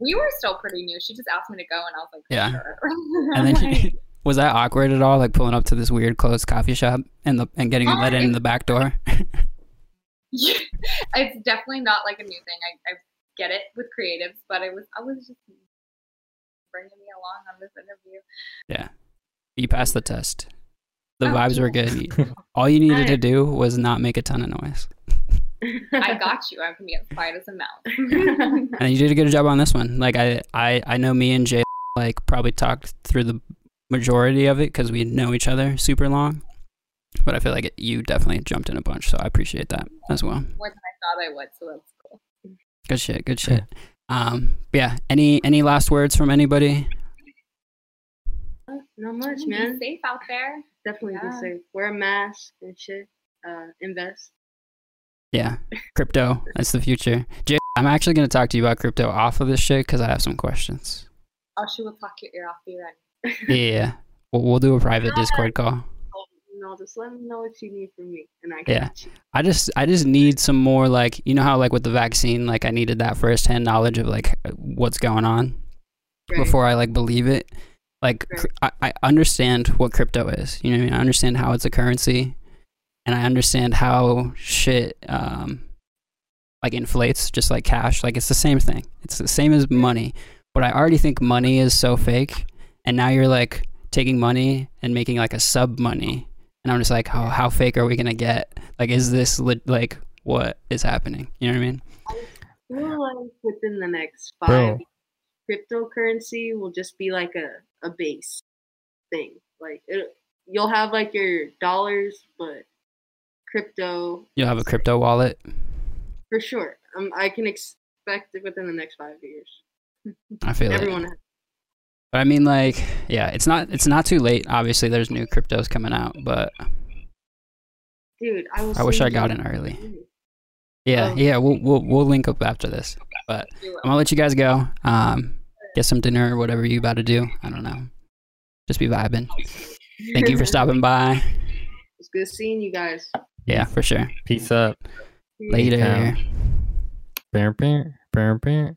[SPEAKER 3] We were still pretty new. She just asked me to go, and I was like,
[SPEAKER 1] Yeah.
[SPEAKER 3] Sure.
[SPEAKER 1] and then
[SPEAKER 3] Like,
[SPEAKER 1] was that awkward at all? Like pulling up to this weird closed coffee shop and the and getting
[SPEAKER 3] Oh,
[SPEAKER 1] let in the back door.
[SPEAKER 3] Yeah, it's definitely not like a new thing. I, I get it with creatives, but it was I was just bringing me along on this interview.
[SPEAKER 1] Yeah, you passed the test. The
[SPEAKER 3] Oh,
[SPEAKER 1] vibes were good. All you needed to do was not make a ton of noise.
[SPEAKER 3] I got you. I can be as quiet as a mouse.
[SPEAKER 1] And you did a good job on this one. Like I I, I know me and Jay like probably talked through the majority of it because we know each other super long. But I feel like it, you definitely jumped in a bunch, so I appreciate that as well.
[SPEAKER 3] More than I thought I would, so that's cool.
[SPEAKER 1] Good shit, good shit. Um, but yeah. Any any last words from anybody?
[SPEAKER 2] Not much,
[SPEAKER 3] Be
[SPEAKER 2] man.
[SPEAKER 3] safe out there.
[SPEAKER 2] Definitely
[SPEAKER 3] Yeah.
[SPEAKER 2] be safe. Wear a mask and shit. Uh, invest.
[SPEAKER 1] Yeah, crypto. That's the future. Jay, I'm actually gonna talk to you about crypto off of this shit because I have some questions.
[SPEAKER 3] Oh, she will talk your ear off. Be ready.
[SPEAKER 1] Yeah, yeah. We'll, we'll do a private Discord call.
[SPEAKER 2] No, just let me know what you need from me, and I can. Yeah.
[SPEAKER 1] I just I just need some more like you know how like with the vaccine like I needed that first hand knowledge of like what's going on
[SPEAKER 2] Right.
[SPEAKER 1] before I like believe it. Like
[SPEAKER 2] Right.
[SPEAKER 1] I, I understand what crypto is. You know what I mean? I understand how it's a currency, and I understand how shit um like inflates just like cash. Like it's the same thing. It's the same as money. But I already think money is so fake, and now you're like taking money and making like a sub money, and I'm just like, how how fake are we gonna get? Like, is this lit like what is happening? You know what I mean?
[SPEAKER 2] I feel like within the next five,
[SPEAKER 4] Bro.
[SPEAKER 2] cryptocurrency will just be like a, a base thing. Like it, you'll have like your dollars, but crypto
[SPEAKER 1] You'll have a crypto wallet.
[SPEAKER 2] for sure. Um, I can expect it within the next five years.
[SPEAKER 1] I feel like
[SPEAKER 2] Everyone, has,
[SPEAKER 1] But I mean, like, yeah, it's not it's not too late. Obviously, there's new cryptos coming out, but
[SPEAKER 2] dude. I.
[SPEAKER 1] I wish I got in early. yeah,
[SPEAKER 2] Oh.
[SPEAKER 1] yeah, we'll we'll we'll link up after this. But I'm gonna let you guys go. Um, get some dinner or whatever you about to do. I don't know. Just be vibing. Thank you for stopping by.
[SPEAKER 2] It's good seeing you guys.
[SPEAKER 1] Yeah, for sure.
[SPEAKER 4] Peace up.
[SPEAKER 1] Later.
[SPEAKER 4] Bam.